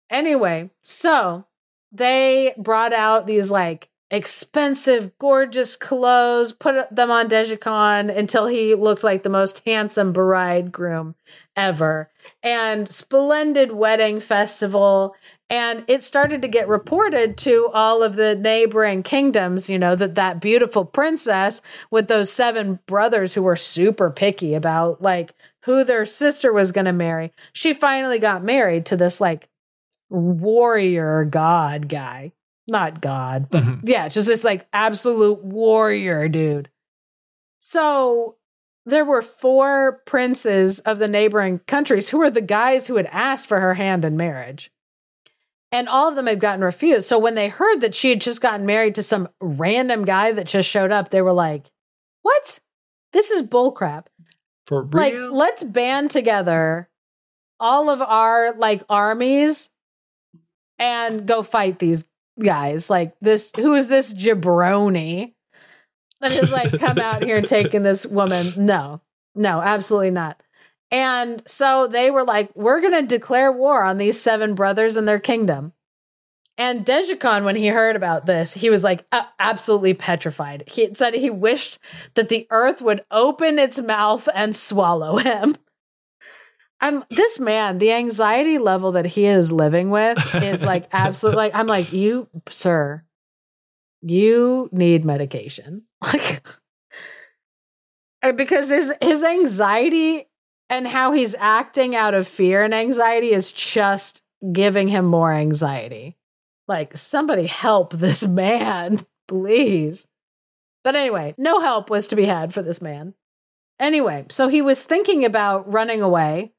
A: Anyway, so they brought out these like expensive, gorgeous clothes, put them on Dyjhycon until he looked like the most handsome bridegroom ever. And splendid wedding festival. And it started to get reported to all of the neighboring kingdoms, you know, that that beautiful princess with those seven brothers who were super picky about like who their sister was going to marry. She finally got married to this like warrior god guy. Not god, but
B: Mhm.
A: yeah, just this like absolute warrior dude. So there were four princes of the neighboring countries who were the guys who had asked for her hand in marriage. And all of them had gotten refused. So when they heard that she had just gotten married to some random guy that just showed up, they were like, What? This is bullcrap.
B: For real?
A: Like, let's band together all of our like armies and go fight these guys. Like this who is this jabroni? That is like come [LAUGHS] out here and taking this woman. No, no, absolutely not. And so they were like, we're going to declare war on these seven brothers and their kingdom. And Dyjhycon, when he heard about this, he was like a- absolutely petrified. He said he wished that the earth would open its mouth and swallow him. I'm this man, the anxiety level that he is living with is like [LAUGHS] absolutely like I'm like, you, sir, you need medication. [LAUGHS] Like uh, because his his anxiety and how he's acting out of fear and anxiety is just giving him more anxiety. Like somebody help this man, [LAUGHS] please. But anyway, no help was to be had for this man. Anyway, so he was thinking about running away,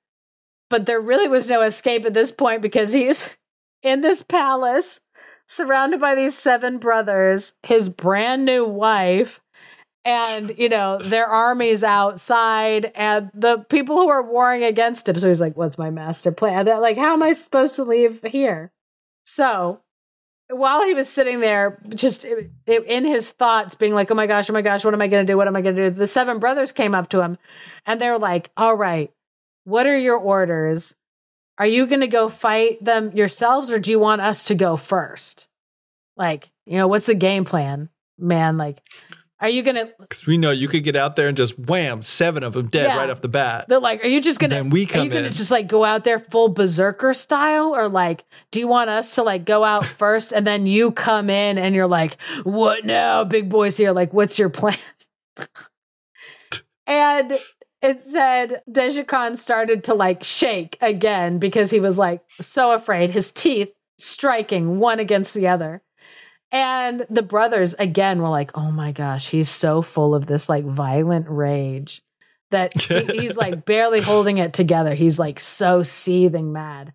A: but there really was no escape at this point because he's [LAUGHS] in this palace surrounded by these seven brothers, his brand new wife, and you know their armies outside and the people who are warring against him. So he's like what's my master plan? They're like how am i supposed to leave here? So while he was sitting there just in his thoughts being like oh my gosh oh my gosh what am i going to do? What am i going to do? The seven brothers came up to him and they were like all right what are your orders are you going to go fight them yourselves or do you want us to go first like you know what's the game plan man like are you going to
B: Because we know you could get out there and just wham, seven of them dead
A: Yeah.
B: right off the bat.
A: They're like, are you just gonna?
B: Then we
A: are
B: come
A: you gonna
B: in.
A: just like go out there full berserker style, or like, do you want us to like go out [LAUGHS] first and then you come in and you're like, what now, big boys here? Like, what's your plan? [LAUGHS] and it said Dyjhycon started to like shake again because he was like so afraid, his teeth striking one against the other. And the brothers again were like, oh my gosh, he's so full of this like violent rage that [LAUGHS] he's like barely holding it together. He's like so seething mad.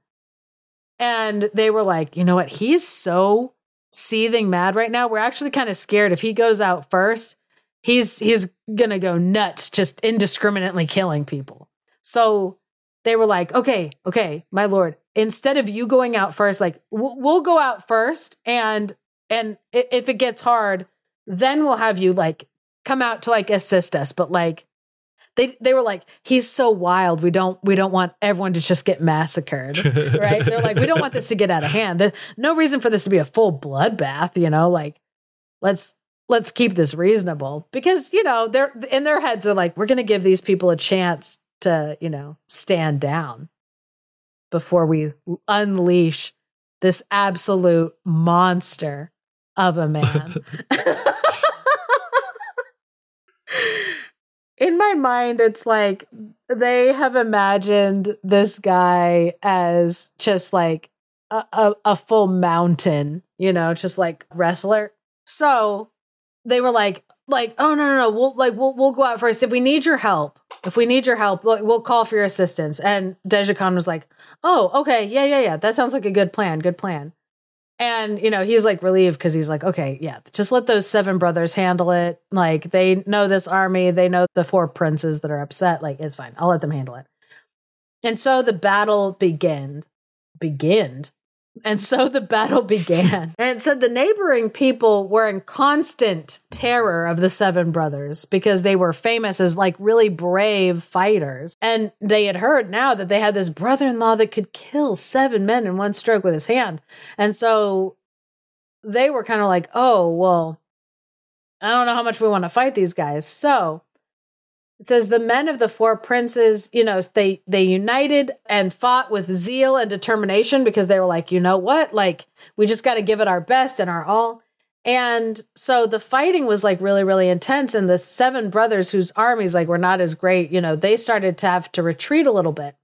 A: And they were like, you know what? He's so seething mad right now. We're actually kind of scared if he goes out first, he's he's to go nuts just indiscriminately killing people. So they were like, "Okay, okay, my lord, instead of you going out first, like we'll, we'll go out first and and if it gets hard, then we'll have you like come out to like assist us, but like they they were like he's so wild. We don't we don't want everyone to just get massacred [LAUGHS] right? They're like we don't want this to get out of hand no reason for this to be a full bloodbath you know? Like let's let's keep this reasonable. Because you know they're in their heads they're like we're going to give these people a chance to you know stand down before we unleash this absolute monster of a man. [LAUGHS] In my mind it's like they have imagined this guy as just like a, a, a full mountain you know just like wrestler. So they were like like oh no no no we'll like we'll, we'll go out first. If we need your help if we need your help we'll, call for your assistance. And Dyjhycon was like oh okay yeah yeah yeah that sounds like a good plan good plan. And you know he's like relieved because he's like okay yeah just let those seven brothers handle it. Like they know this army they know the four princes that are upset like it's fine i'll let them handle it. And so the battle began began and so the battle began. [LAUGHS] And it said the neighboring people were in constant terror of the seven brothers because they were famous as like really brave fighters. And they had heard now that they had this brother-in-law that could kill seven men in one stroke with his hand. And so they were kind of like, oh, well, I don't know how much we want to fight these guys. So it says the men of the four princes, you know, they they united and fought with zeal and determination because they were like, you know what? Like we just got to give it our best and our all. And so the fighting was like really, really intense. And the seven brothers whose armies like were not as great, you know, they started to have to retreat a little bit.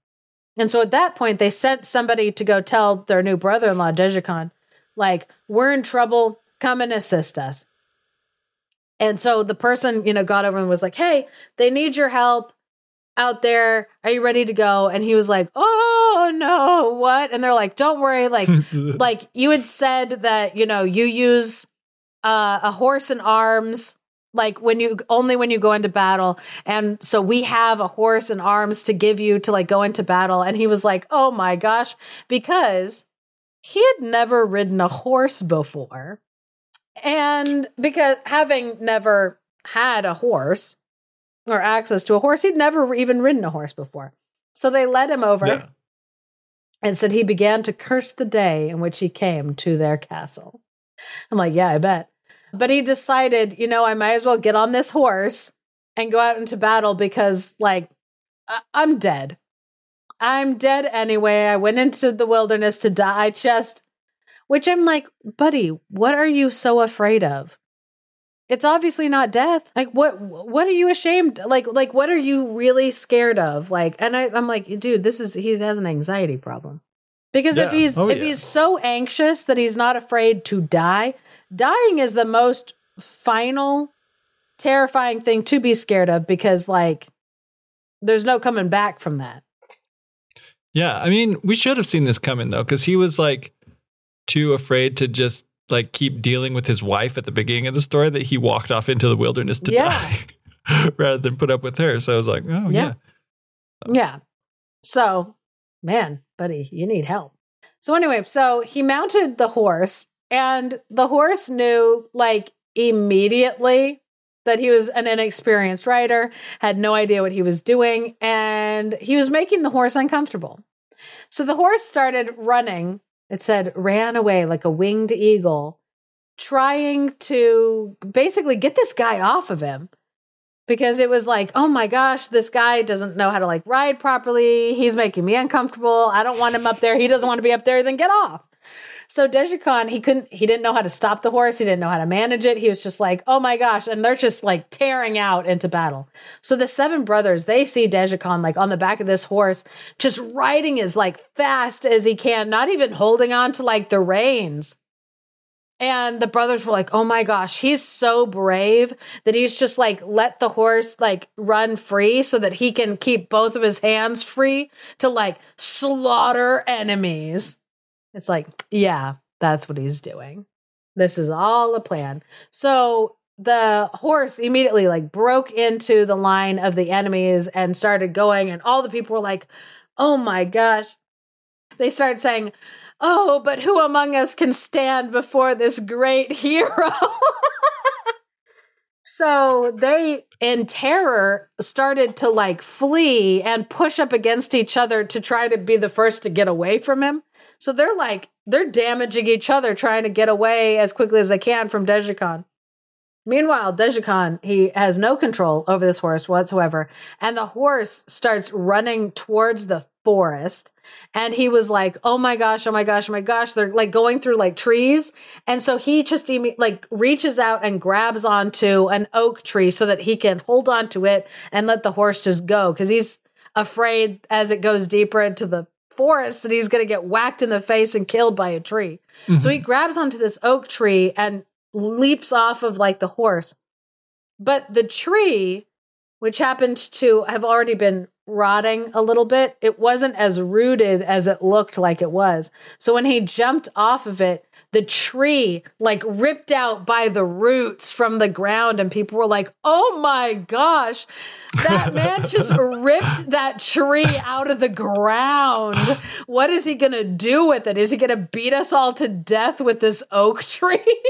A: And so at that point, they sent somebody to go tell their new brother in law, Dyjhycon, like, we're in trouble, come and assist us. And so the person, you know, got over and was like, hey, they need your help out there. Are you ready to go? And he was like, oh no, what? And they're like, don't worry. Like, [LAUGHS] like you had said that, you know, you use uh, a horse and arms like when you only when you go into battle and so we have a horse and arms to give you to like go into battle and he was like oh my gosh because he had never ridden a horse before and because having never had a horse or access to a horse he'd never even ridden a horse before so they led him over
B: Yeah.
A: and said he began to curse the day in which he came to their castle i'm like yeah i bet but he decided, you know, I might as well get on this horse and go out into battle because, like, I- I'm dead. I'm dead anyway. I went into the wilderness to die. I just, which I'm like, buddy, what are you so afraid of? It's obviously not death. Like, what? What are you ashamed? Like, like, what are you really scared of? Like, and I, I'm like, dude, this is he has an anxiety problem. Because if he's
B: Oh,
A: if
B: yeah.
A: he's so anxious that he's not afraid to die, dying is the most final terrifying thing to be scared of because like there's no coming back from that.
B: Yeah, I mean, we should have seen this coming though, because he was like too afraid to just like keep dealing with his wife at the beginning of the story that he walked off into the wilderness to
A: Yeah.
B: die [LAUGHS] rather than put up with her. So I was like, oh yeah,
A: Yeah. Yeah. So, man, buddy, you need help. So anyway, so he mounted the horse and the horse knew like immediately that he was an inexperienced rider, had no idea what he was doing, and he was making the horse uncomfortable. So the horse started running. It said ran away like a winged eagle, trying to basically get this guy off of him because it was like, oh my gosh, this guy doesn't know how to like ride properly. He's making me uncomfortable. I don't want him up there. He doesn't want to be up there. Then get off. So Dyjhycon, he couldn't, he didn't know how to stop the horse. He didn't know how to manage it. He was just like, oh my gosh. And they're just like tearing out into battle. So the seven brothers, they see Dyjhycon like on the back of this horse, just riding as like fast as he can, not even holding on to like the reins. And the brothers were like, oh my gosh, he's so brave that he's just like let the horse like run free so that he can keep both of his hands free to like slaughter enemies. It's like, yeah, that's what he's doing. This is all a plan. So the horse immediately like broke into the line of the enemies and started going, and all the people were like, oh my gosh. They started saying, Oh, but who among us can stand before this great [LAUGHS] hero? so they, in terror, started to like flee and push up against each other to try to be the first to get away from him. So they're like, they're damaging each other trying to get away as quickly as they can from Dyjhycon. Meanwhile, Dyjhycon, he has no control over this horse whatsoever. And the horse starts running towards the forest. And he was like, oh my gosh, oh my gosh, oh my gosh. They're like going through like trees. And so he just like reaches out and grabs onto an oak tree so that he can hold on to it and let the horse just go. Cause he's afraid as it goes deeper into the forest that he's going to get whacked in the face and killed by a tree. So he mm-hmm. grabs onto this oak tree and leaps off of like the horse. But the tree, which happened to have already been rotting a little bit, it wasn't as rooted as it looked like it was. So when he jumped off of it, the tree like ripped out by the roots from the ground, and people were like, oh my gosh, that [LAUGHS] man just ripped that tree out of the ground. What is he gonna do with it? Is he gonna beat us all to death with this oak tree? [LAUGHS]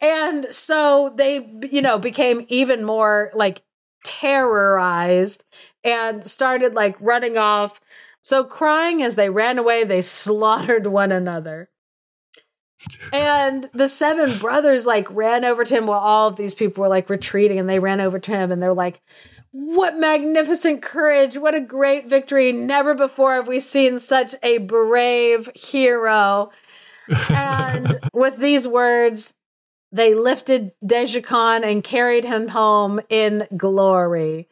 A: And so they, you know, became even more like terrorized and started like running off. So crying as they ran away, they slaughtered one another. And the seven brothers like ran over to him while all of these people were like retreating and they ran over to him and they're like, what magnificent courage. What a great victory. Never before have we seen such a brave hero. and [LAUGHS] with these words, they lifted Dyjhycon and carried him home in glory.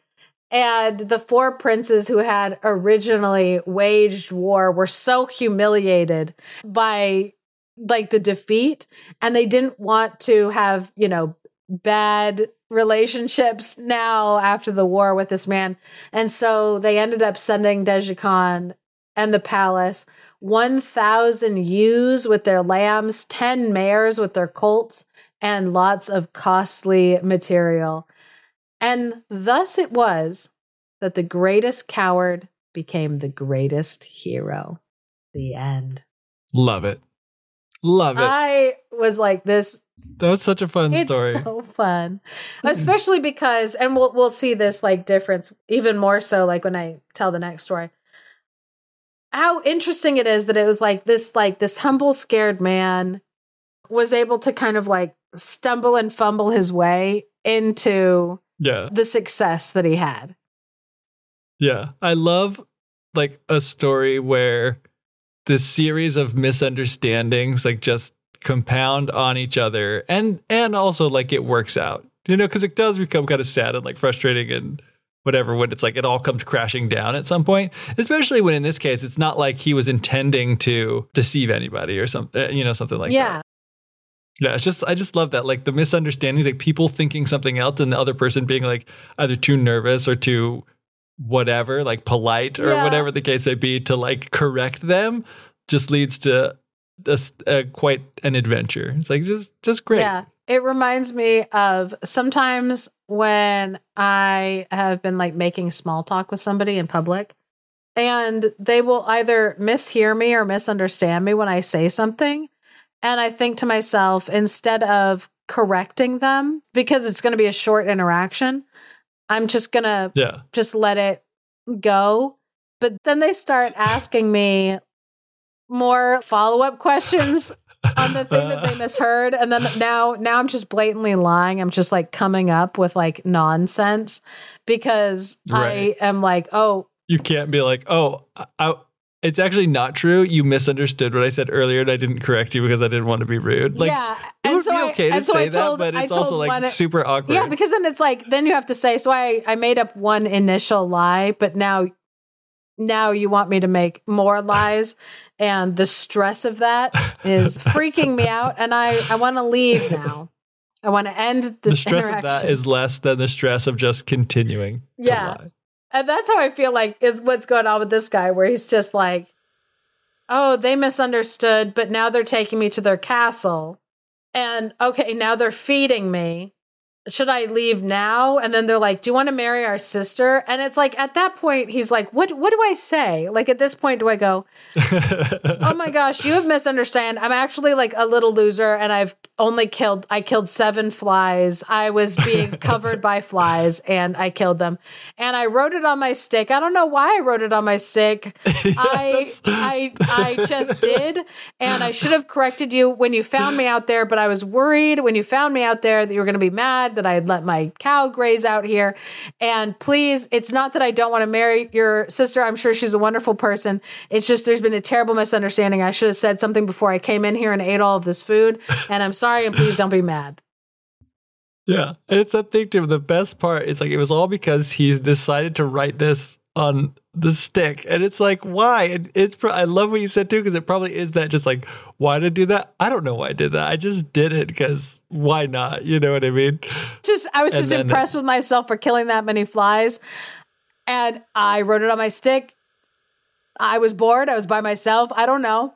A: And the four princes who had originally waged war were so humiliated by like the defeat and they didn't want to have, you know, bad relationships now after the war with this man. And so they ended up sending Dyjhycon and the palace 1,000 ewes with their lambs, 10 mares with their colts, and lots of costly material. And thus it was that the greatest coward became the greatest hero. The end.
B: Love it. Love it.
A: I was like, this
B: that was such a fun story.
A: it's
B: story.
A: so fun, mm. especially because, and we'll we'll see this like difference even more so like when I tell the next story. How interesting it is that it was like this like this humble scared man was able to kind of like stumble and fumble his way into
B: yeah.
A: the success that he had.
B: Yeah. I love like a story where this series of misunderstandings like just compound on each other and and also like it works out. You know, because it does become kind of sad and like frustrating and whatever when it's like it all comes crashing down at some point especially when in this case it's not like he was intending to deceive anybody or something uh, you know something like that.
A: yeah.
B: that yeah it's just i just love that like the misunderstandings like people thinking something else and the other person being like either too nervous or too whatever like polite or
A: Yeah.
B: whatever the case may be to like correct them just leads to this uh, quite an adventure it's like just just great
A: Yeah. It reminds me of sometimes when I have been like making small talk with somebody in public and they will either mishear me or misunderstand me when I say something. And I think to myself, instead of correcting them, because it's going to be a short interaction, I'm just going to
B: yeah
A: just let it go. But then they start [LAUGHS] asking me more follow up questions on the thing that they [LAUGHS] misheard. And then now, now I'm just blatantly lying. I'm just like coming up with like nonsense because
B: Right.
A: I am like, oh,
B: you can't be like, oh, I, I, it's actually not true. You misunderstood what I said earlier, and I didn't correct you because I didn't want to be rude. Like,
A: yeah.
B: it would be
A: I-
B: okay to
A: and so
B: say
A: told-
B: that, but it's also like
A: one-
B: super awkward.
A: Yeah, because then it's like then you have to say. So I I made up one initial lie, but now now you want me to make more lies, and the stress of that is [LAUGHS] freaking me out, and I I want to leave now. I want to end this
B: the stress of that is less than the stress of just continuing. to
A: Yeah. And that's how I feel like is what's going on with this guy, where he's just like, oh, they misunderstood, but now they're taking me to their castle, and okay, now they're feeding me. Should I leave now? And then they're like, "Do you want to marry our sister?" And it's like at that point, he's like, "What? What do I say?" Like at this point, do I go, [LAUGHS] "Oh my gosh, you have misunderstand. I'm actually like a little loser, and I've only killed. I killed seven flies. I was being [LAUGHS] covered by flies, and I killed them. And I wrote it on my stick. I don't know why I wrote it on my stick. [LAUGHS] I I I just did, and I should have corrected you when you found me out there. But I was worried when you found me out there that you were going to be mad that I had let my cow graze out here. And please, it's not that I don't want to marry your sister. I'm sure she's a wonderful person. It's just there's been a terrible misunderstanding. I should have said something before I came in here and ate all of this food. [LAUGHS] And I'm sorry, and please don't be mad.
B: Yeah. And it's that thing too. The best part is like it was all because he decided to write this on the stick. And it's like, why? And it's pro- I love what you said too, because it probably is that just like, why did I do that? I don't know why I did that. I just did it because why not? You know what I mean?
A: just I was
B: And
A: just
B: then-
A: impressed with myself for killing that many flies. And I wrote it on my stick. I was bored. I was by myself. I don't know.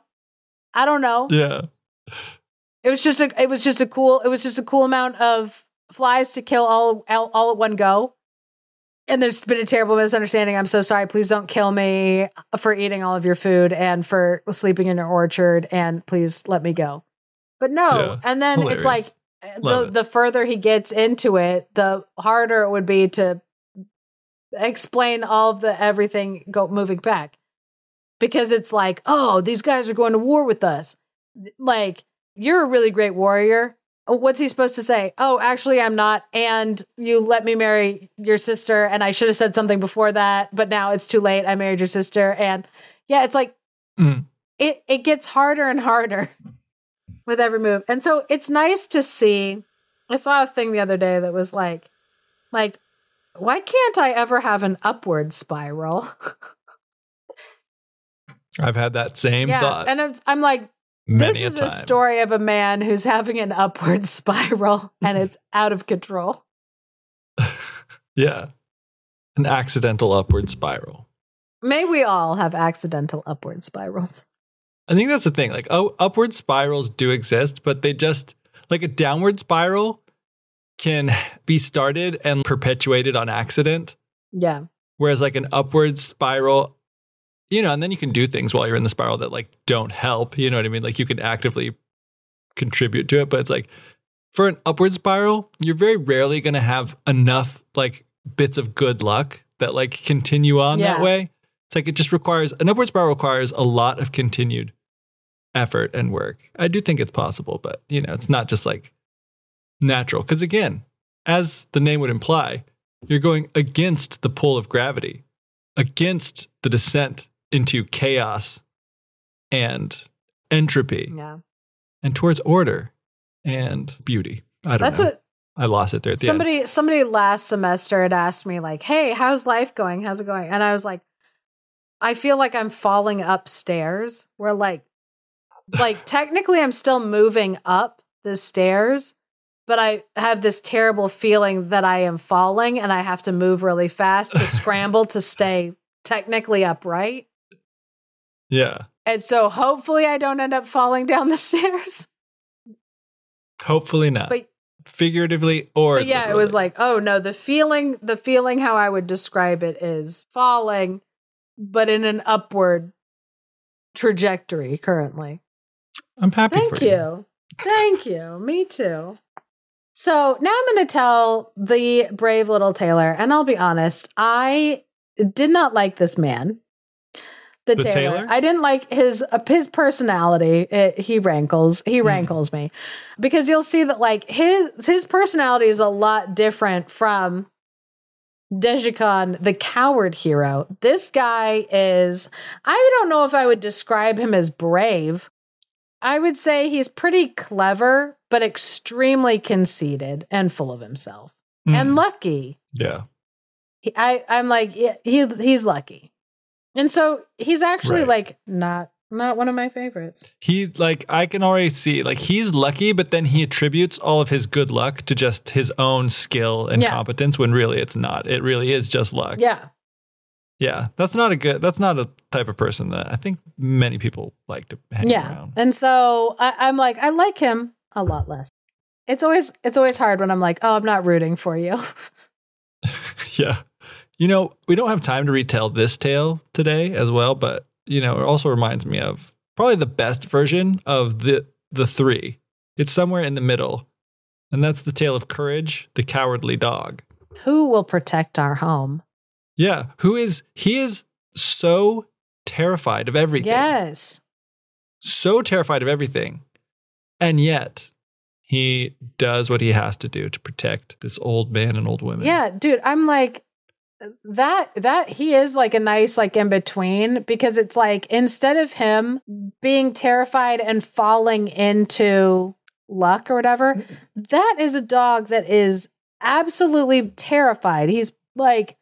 A: I don't know.
B: Yeah.
A: It was just a it was just a cool it was just a cool amount of flies to kill all all, all at one go. And there's been a terrible misunderstanding. I'm so sorry. Please don't kill me for eating all of your food and for sleeping in your orchard and please let me go. But no.
B: Yeah.
A: And then
B: Hilarious.
A: it's like the
B: it.
A: the further he gets into it, the harder it would be to explain all of the everything go moving back. Because it's like, oh, these guys are going to war with us. Like, you're a really great warrior. Oh, What's he supposed to say? Oh, actually, I'm not. And you let me marry your sister. And I should have said something before that, but now it's too late. I married your sister. And yeah, it's like,
B: Mhm.
A: it, it gets harder and harder with every move. And so it's nice to see. I saw a thing the other day that was like, like, why can't I ever have an upward spiral? [LAUGHS]
B: I've had that same
A: yeah,
B: thought
A: and it's, I'm like,
B: many
A: this is
B: a
A: a story of a man who's having an upward [LAUGHS] spiral and it's out of control. [LAUGHS]
B: yeah. An accidental upward spiral.
A: May we all have accidental upward spirals.
B: I think that's the thing. Like, oh, upward spirals do exist, but they just like a downward spiral can be started and perpetuated on accident.
A: Yeah.
B: Whereas like an upward spiral, you know, and then you can do things while you're in the spiral that like don't help. You know what I mean? Like you can actively contribute to it, but it's like for an upward spiral, you're very rarely going to have enough like bits of good luck that like continue on that way. It's like it just requires an upward spiral requires a lot of continued effort and work. I do think it's possible, but you know, it's not just like natural. Because again, as the name would imply, you're going against the pull of gravity, against the descent into chaos and entropy,
A: Yeah.
B: and towards order and beauty. I don't
A: That's
B: know.
A: what
B: I lost it there at the end.
A: somebody somebody last semester had asked me like, "Hey, how's life going? How's it going?" And I was like, "I feel like I'm falling upstairs." Where like like [LAUGHS] technically I'm still moving up the stairs, but I have this terrible feeling that I am falling and I have to move really fast to [LAUGHS] scramble to stay technically upright.
B: Yeah.
A: And so hopefully I don't end up falling down the [LAUGHS] stairs.
B: Hopefully not.
A: But
B: Figuratively or
A: But yeah, it was like, oh no, the feeling, the feeling how I would describe it is falling, but in an upward trajectory currently.
B: I'm happy
A: Thank
B: for
A: you. Thank you. Me too. So now I'm going to tell the brave little Tailor, and I'll be honest, I did not like this man. The,
B: The
A: Taylor.
B: Taylor?
A: I didn't like his uh, his personality. It, he rankles. He
B: Hmm.
A: rankles me because you'll see that like his his personality is a lot different from Dyjhycon, the coward hero. This guy is. I don't know if I would describe him as brave. I would say he's pretty clever, but extremely conceited and full of himself
B: Mm.
A: and lucky.
B: yeah.
A: He, I, I'm like, yeah, he, he's lucky. And so he's actually
B: Right.
A: like not, not one of my favorites.
B: He like I can already see like he's lucky, but then he attributes all of his good luck to just his own skill and
A: Yeah.
B: competence when really it's not. It really is just luck.
A: Yeah.
B: Yeah. That's not a good that's not a type of person that I think many people like to hang
A: yeah.
B: around.
A: And so I, I'm like, I like him a lot less. It's always, it's always hard when I'm like, oh, I'm not rooting for you. [LAUGHS] [LAUGHS]
B: yeah. You know, we don't have time to retell this tale today as well, but you know, it also reminds me of probably the best version of the the three. It's somewhere in the middle. And that's the tale of courage, the cowardly dog.
A: Who will protect our home?
B: Yeah, who is he is so terrified of everything.
A: Yes.
B: So terrified of everything. And yet he does what he has to do to protect this old man and old woman.
A: Yeah, dude, I'm like that that he is like a nice like in between because it's like instead of him being terrified and falling into luck or whatever, that is a dog that is absolutely terrified. He's like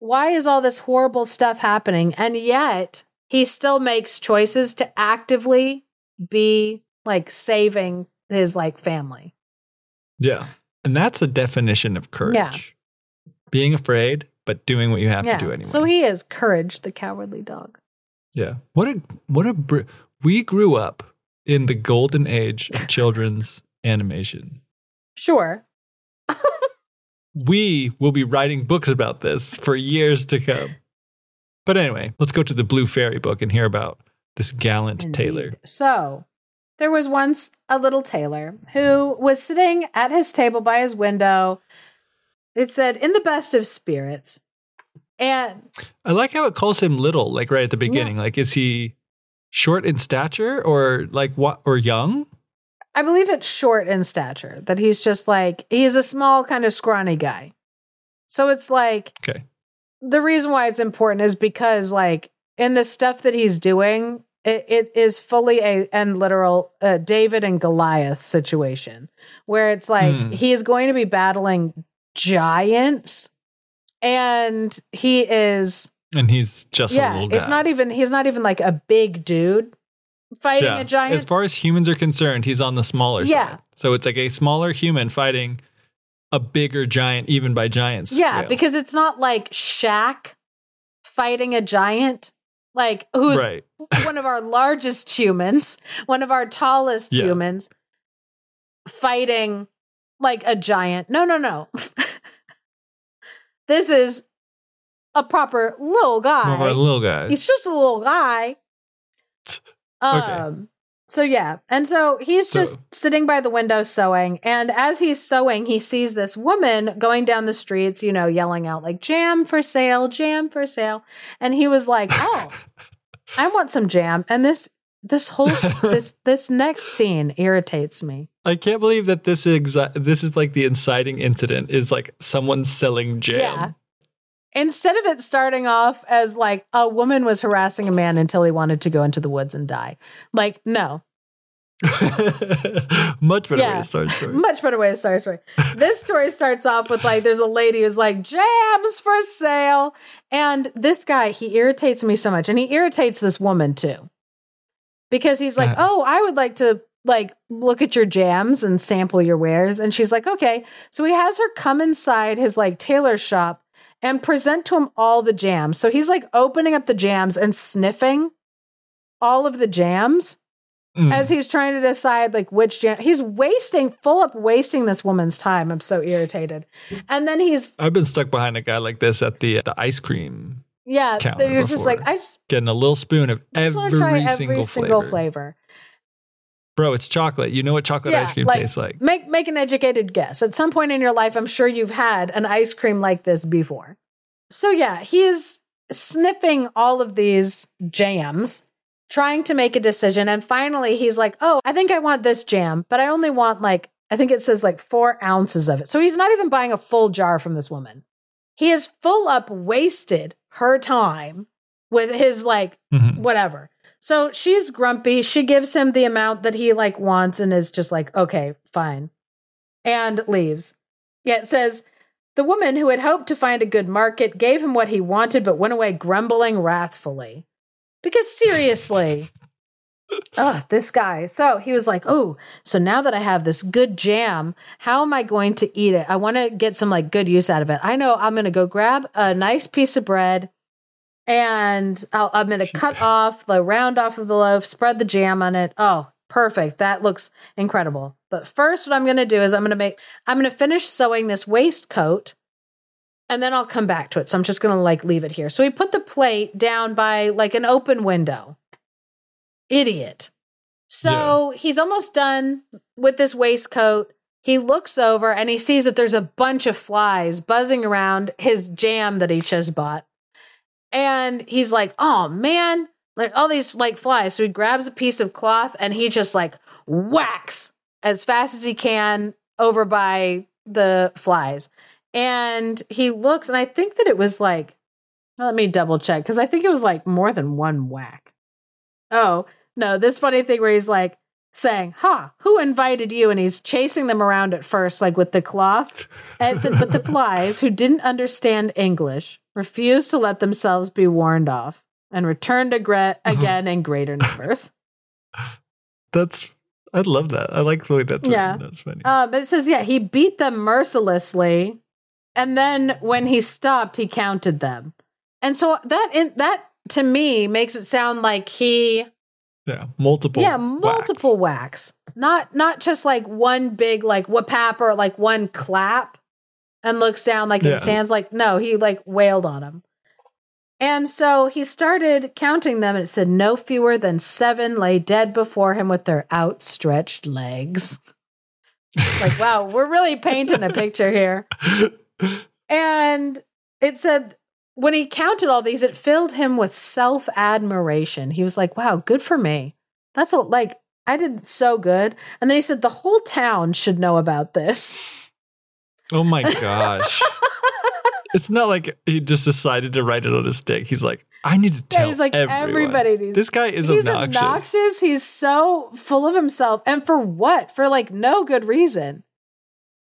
A: why is all this horrible stuff happening? And yet he still makes choices to actively be like saving his like family.
B: Yeah. And that's the definition of courage.
A: Yeah.
B: Being afraid, but doing what you have to do anyway.
A: So he is courage, the cowardly dog.
B: yeah. What a what a br- we grew up in the golden age of [LAUGHS] children's animation.
A: Sure.
B: We will be writing books about this for years to come. But anyway, let's go to the Blue Fairy book and hear about this gallant
A: Indeed.
B: tailor.
A: So there was once a little tailor who was sitting at his table by his window. It said, in the best of spirits. And
B: I like how it calls him little, like right at the beginning. Like, is he short in stature or like what or young?
A: I believe it's short in stature, that he's just like, he's a small, kind of scrawny guy. So it's like,
B: Okay.
A: the reason why it's important is because, like, in the stuff that he's doing, It, it is fully a and literal uh, David and Goliath situation where it's like
B: Hmm.
A: he is going to be battling giants and he is
B: And he's just a
A: yeah
B: little guy.
A: it's not even he's not even like a big dude fighting
B: Yeah.
A: a giant
B: As far as humans are concerned, he's on the smaller
A: Yeah.
B: side. So it's like a smaller human fighting a bigger giant, even by giants.
A: yeah because it's not like Shaq fighting a giant like who's
B: right. [LAUGHS]
A: one of our largest humans, one of our tallest
B: Yeah.
A: humans, fighting like a giant. No, no, no. [LAUGHS] this is a proper little
B: More of a
A: guy.
B: little guy.
A: He's just a little guy. [LAUGHS]
B: Okay.
A: Um, so yeah, and so he's just
B: So-
A: sitting by the window sewing, and as he's sewing, he sees this woman going down the streets, you know, yelling out like "jam for sale, jam for sale," and he was like, [LAUGHS] "Oh, I want some jam." And this this whole [LAUGHS] this this next scene irritates me.
B: I can't believe that this is exa- this is like the inciting incident is like someone selling jam.
A: Yeah. Instead of it starting off as like a woman was harassing a man until he wanted to go into the woods and die, like no, [LAUGHS]
B: Much better way to start a story.
A: Much better way to start a story. this story starts off with like there's a lady who's like jams for sale, and this guy he irritates me so much, and he irritates this woman too, because he's like,
B: Uh.
A: oh, I would like to like look at your jams and sample your wares, and she's like, okay. So he has her come inside his like tailor shop and present to him all the jams. So he's like opening up the jams and sniffing all of the jams
B: Mm.
A: as he's trying to decide like which jam he's wasting full up wasting this woman's time i'm so irritated and then he's
B: I've been stuck behind a guy like this at the the ice cream,
A: yeah he's just like i just,
B: getting a little spoon of every,
A: every
B: single,
A: single
B: flavor.
A: flavor,
B: Bro, it's chocolate. You know what chocolate
A: Yeah,
B: ice cream
A: like-
B: tastes like.
A: make make an educated guess at some point in your life i'm sure you've had an ice cream like this before so yeah he is sniffing all of these jams trying to make a decision and finally he's like oh i think i want this jam but i only want like i think it says like four ounces of it so he's not even buying a full jar from this woman he is full up wasted her time with his like
B: Mhm.
A: whatever. So she's grumpy. She gives him the amount that he like wants and is just like, okay, fine. And leaves. Yeah, it says the woman who had hoped to find a good market gave him what he wanted, but went away grumbling wrathfully. Because seriously, [LAUGHS] ugh, this guy. So he was like, oh, so now that I have this good jam, how am I going to eat it? I want to get some like good use out of it. I know I'm going to go grab a nice piece of bread and I'll, I'm going to cut [LAUGHS] off the round off of the loaf, spread the jam on it. Oh, perfect. That looks incredible. But first, what I'm going to do is I'm going to make, I'm going to finish sewing this waistcoat and then I'll come back to it. So I'm just going to like leave it here. So he put the plate down by like an open window. Idiot. So he's almost done with this waistcoat. He looks over and he sees that there's a bunch of flies buzzing around his jam that he just bought. And he's like, oh man, like all these like flies. So he grabs a piece of cloth and he just like whacks as fast as he can over by the flies. And he looks, and I think that it was like, let me double check because I think it was like more than one whack. Oh, no, this funny thing where he's like saying, Ha, who invited you? And he's chasing them around at first, like with the cloth. And said, But the [LAUGHS] flies, who didn't understand English, refused to let themselves be warned off and returned agre- again in greater [LAUGHS] numbers.
B: That's I love that. I like the way that's
A: Yeah.
B: written. That's funny.
A: Uh, but it says, yeah, he beat them mercilessly, and then when he stopped, he counted them. And so that in, that to me makes it sound like he,
B: yeah, multiple.
A: yeah, multiple whacks, not not just like one big like whapap or like one clap, and looks down like in his hands. Like no, he like wailed on him. And so he started counting them, and it said no fewer than seven lay dead before him with their outstretched legs. like, wow, we're really painting a picture here. And it said when he counted all these, it filled him with self admiration. He was like, wow, good for me. That's a, like, I did so good. And then he said, the whole town should know about this.
B: Oh my gosh. [LAUGHS] it's not like he just decided to write it on his stick. He's like, I need to tell.
A: Yeah, he's like
B: everyone.
A: everybody needs.
B: This guy is
A: he's
B: obnoxious.
A: obnoxious. He's so full of himself, and for what? For like no good reason.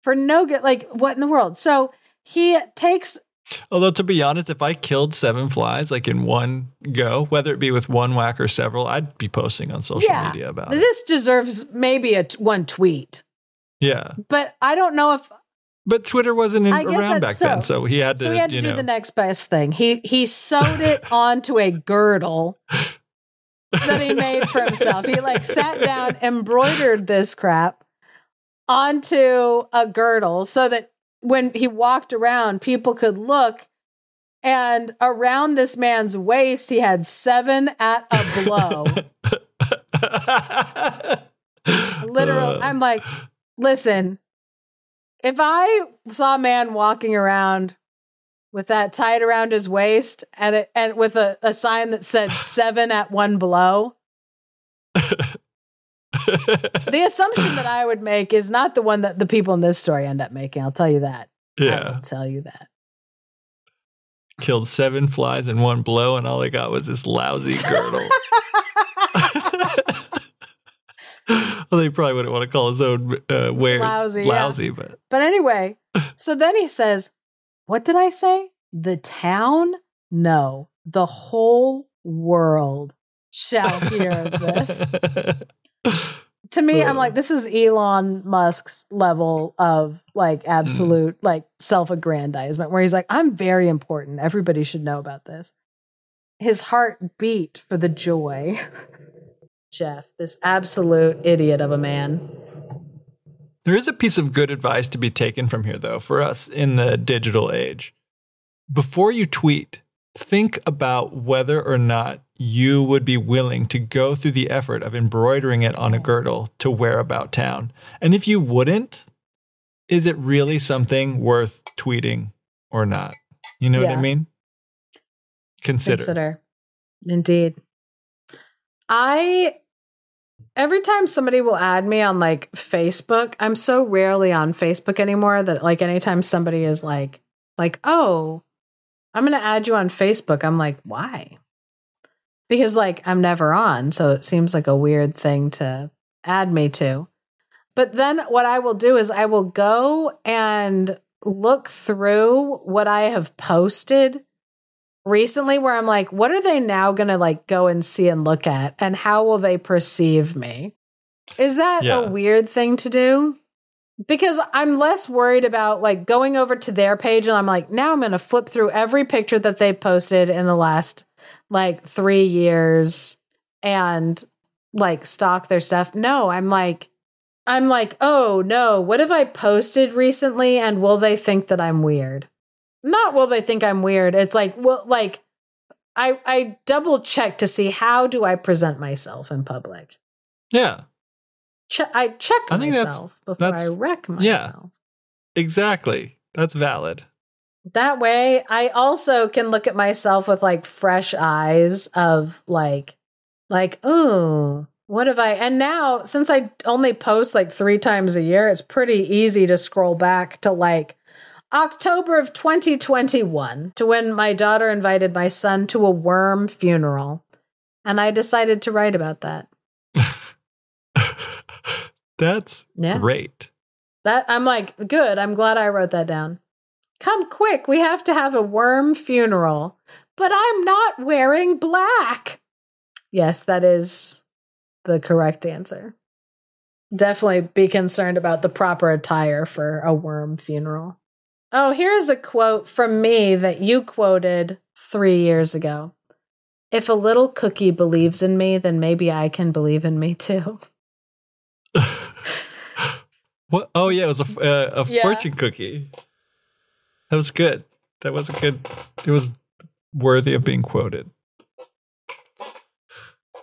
A: For no good, like what in the world? So he takes
B: Although to be honest, if I killed seven flies like in one go, whether it be with one whack or several, I'd be posting on social
A: Yeah.
B: media about it.
A: this deserves maybe a t- one tweet,
B: Yeah,
A: but I don't know if
B: but Twitter wasn't in, around back then,
A: so.
B: so he had to.
A: so he had to do
B: know,
A: the next best thing. He he sewed it [LAUGHS] onto a girdle that he made for himself. He like sat down, embroidered this crap onto a girdle so that when he walked around, people could look. And around this man's waist, he had seven at a blow. [LAUGHS] Literally,
B: Uh,
A: I'm like, listen, if I saw a man walking around with that tied around his waist and it, and with a, a sign that said [LAUGHS] seven at one blow, [LAUGHS] the assumption that I would make is not the one that the people in this story end up making. I'll tell you that. Yeah. I
B: yeah,
A: will tell you that.
B: killed seven flies in one blow, and all they got was this lousy girdle. [LAUGHS] well, they probably wouldn't want to call his own uh, wares
A: Lousy,
B: lousy,
A: yeah.
B: but
A: But anyway, so then he says, What did I say? The town? No, the whole world shall hear of this. [LAUGHS] To me, I'm like, this is Elon Musk's level of like absolute
B: Mm.
A: like self aggrandizement, where he's like, I'm very important. Everybody should know about this. His heart beat for the joy. [LAUGHS] Geoff, this absolute idiot of a man.
B: There is a piece of good advice to be taken from here, though, for us in the digital age. Before you tweet, think about whether or not you would be willing to go through the effort of embroidering it on a girdle to wear about town. And if you wouldn't, is it really something worth tweeting or not? You know what I mean? Consider.
A: consider. Indeed. I every time somebody will add me on like Facebook, I'm so rarely on Facebook anymore that like anytime somebody is like like, "Oh, I'm going to add you on Facebook." I'm like, "Why?" Because like I'm never on, so it seems like a weird thing to add me to. But then what I will do is I will go and look through what I have posted recently where I'm like, what are they now going to like go and see and look at? And how will they perceive me? Is that
B: Yeah.
A: a weird thing to do? Because I'm less worried about like going over to their page and I'm like, now I'm going to flip through every picture that they posted in the last like three years and like stock their stuff. No, I'm like, I'm like, oh no, what have I posted recently and will they think that I'm weird? Not will they think I'm weird. It's like, well, like I I double check to see how do I present myself in public.
B: Yeah,
A: Che- I check
B: I think that's-
A: myself before
B: that's-
A: I wreck
B: yeah.
A: myself.
B: exactly. That's valid.
A: That way, I also can look at myself with like fresh eyes of like, like, oh, what have I? And now, since I only post like three times a year, it's pretty easy to scroll back to like October of 2021 to when my daughter invited my son to a worm funeral. And I decided to write about that. [LAUGHS]
B: That's
A: Yeah.
B: great.
A: That I'm like, good. I'm glad I wrote that down. Come quick, we have to have a worm funeral. But I'm not wearing black. Yes, that is the correct answer. Definitely be concerned about the proper attire for a worm funeral. Oh, here's a quote from me that you quoted three years ago. If a little cookie believes in me, then maybe I can believe in me too. [LAUGHS]
B: what? Oh yeah, it was a uh, a
A: Yeah.
B: fortune cookie. That was good. That was a good. It was worthy of being quoted.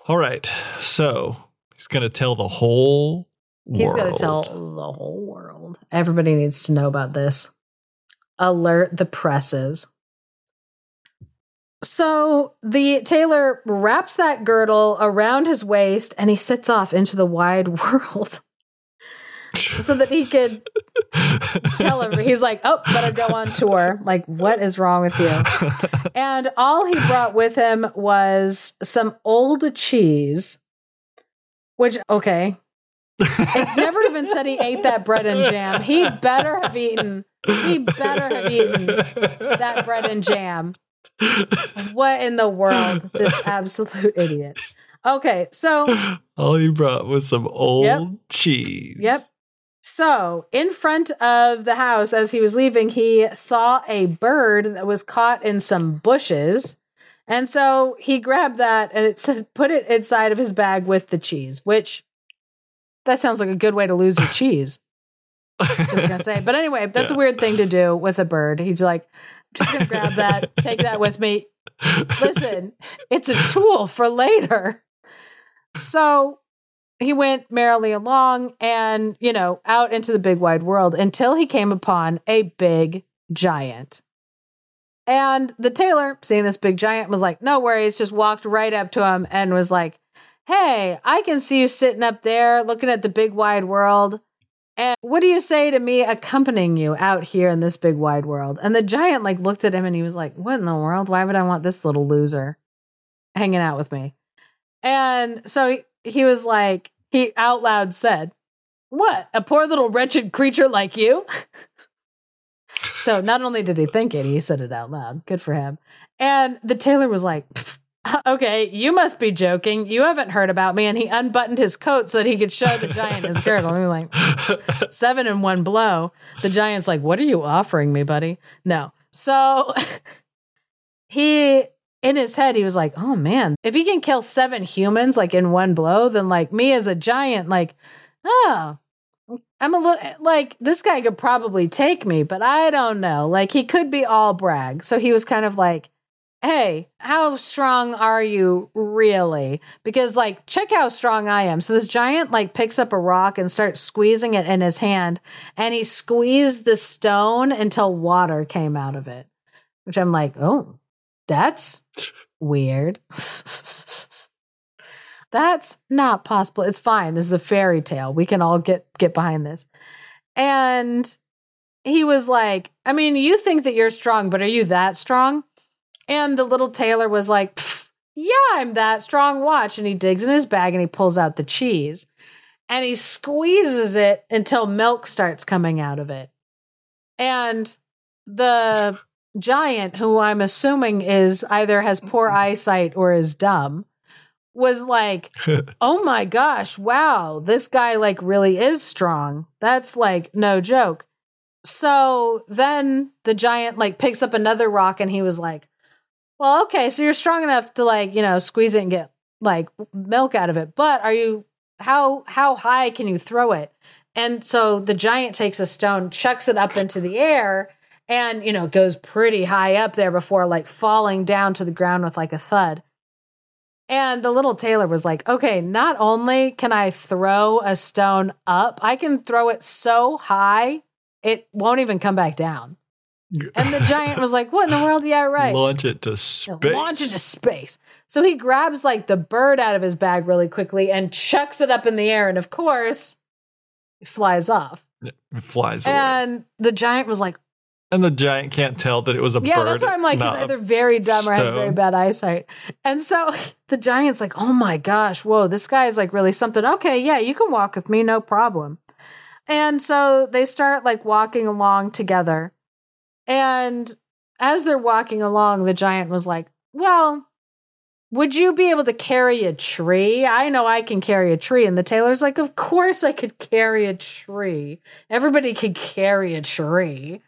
B: All right, so he's gonna tell the whole.
A: He's going to tell the whole world. Everybody needs to know about this. Alert the presses. So the tailor wraps that girdle around his waist and he sets off into the wide [LAUGHS] world. so that he could tell her. He's like, oh, better go on tour. Like, what is wrong with you? And all he brought with him was some old cheese, which, okay. It never even said he ate that bread and jam. He better have eaten, he better have eaten that bread and jam. What in the world? This absolute idiot. Okay, so
B: All he brought was some old
A: Yep.
B: cheese.
A: Yep. So, in front of the house, as he was leaving, he saw a bird that was caught in some bushes. And so he grabbed that and it said, put it inside of his bag with the cheese, which that sounds like a good way to lose your cheese. I was to say. But anyway, [LAUGHS] that's a weird thing to do with a bird. He's like, I'm just to grab that, [LAUGHS] take that with me. Listen, it's a tool for later. So he went merrily along and, you know, out into the big wide world until he came upon a big giant. And the tailor, seeing this big giant, was like, no worries, just walked right up to him and was like, hey, I can see you sitting up there looking at the big wide world. And what do you say to me accompanying you out here in this big wide world? And the giant like looked at him and he was like, What in the world? Why would I want this little loser hanging out with me? And so he, was like, he out loud said, What? A poor little wretched creature like you? [LAUGHS] so not only did he think it, he said it out loud. Good for him. And the tailor was like, "Pff, [LAUGHS] Okay, you must be joking. You haven't heard about me. And he unbuttoned his coat so that he could show the giant his girdle. And were like, [LAUGHS] seven in one blow. The giant's like, What are you offering me, buddy? No. So [LAUGHS] he, in his head, he was like, Oh man, if he can kill seven humans like in one blow, then like me as a giant, like, oh, I'm a little like this guy could probably take me, but I don't know. Like he could be all brag. So he was kind of like, Hey, how strong are you really? Because like check how strong I am. So this giant like picks up a rock and starts squeezing it in his hand and he squeezed the stone until water came out of it. Which I'm like, "Oh, that's weird." [LAUGHS] That's not possible. It's fine. This is a fairy tale. We can all get get behind this. And he was like, I mean, you think that you're strong, but are you that strong? And the little tailor was like, Yeah, I'm that strong. Watch. And he digs in his bag and he pulls out the cheese and he squeezes it until milk starts coming out of it. And the giant, who I'm assuming is either has poor mm-hmm. eyesight or is dumb, was like, [LAUGHS] oh my gosh, wow, this guy like really is strong. That's like no joke. So then the giant like picks up another rock and he was like, well, okay, so you're strong enough to like, you know, squeeze it and get like milk out of it. But are you how how high can you throw it? And so the giant takes a stone, chucks it up into the air, and you know, goes pretty high up there before like falling down to the ground with like a thud. And the little tailor was like, okay, not only can I throw a stone up, I can throw it so high it won't even come back down. And the giant was like, what in the world? Yeah, right.
B: Launch it to space.
A: Launch into space. So he grabs like the bird out of his bag really quickly and chucks it up in the air. And of course, it flies off.
B: It flies away.
A: And the giant was like,
B: And the giant can't tell that it was a
A: Yeah,
B: bird.
A: Yeah, that's why I'm like, he's either very dumb or has very bad eyesight. And so [LAUGHS] the giant's like, oh my gosh, whoa, this guy is like really something. Okay, yeah, you can walk with me, no problem. And so they start like walking along together. And as they're walking along, the giant was like, well, would you be able to carry a tree? I know I can carry a tree. And the tailor's like, Of course I could carry a tree. Everybody could carry a tree.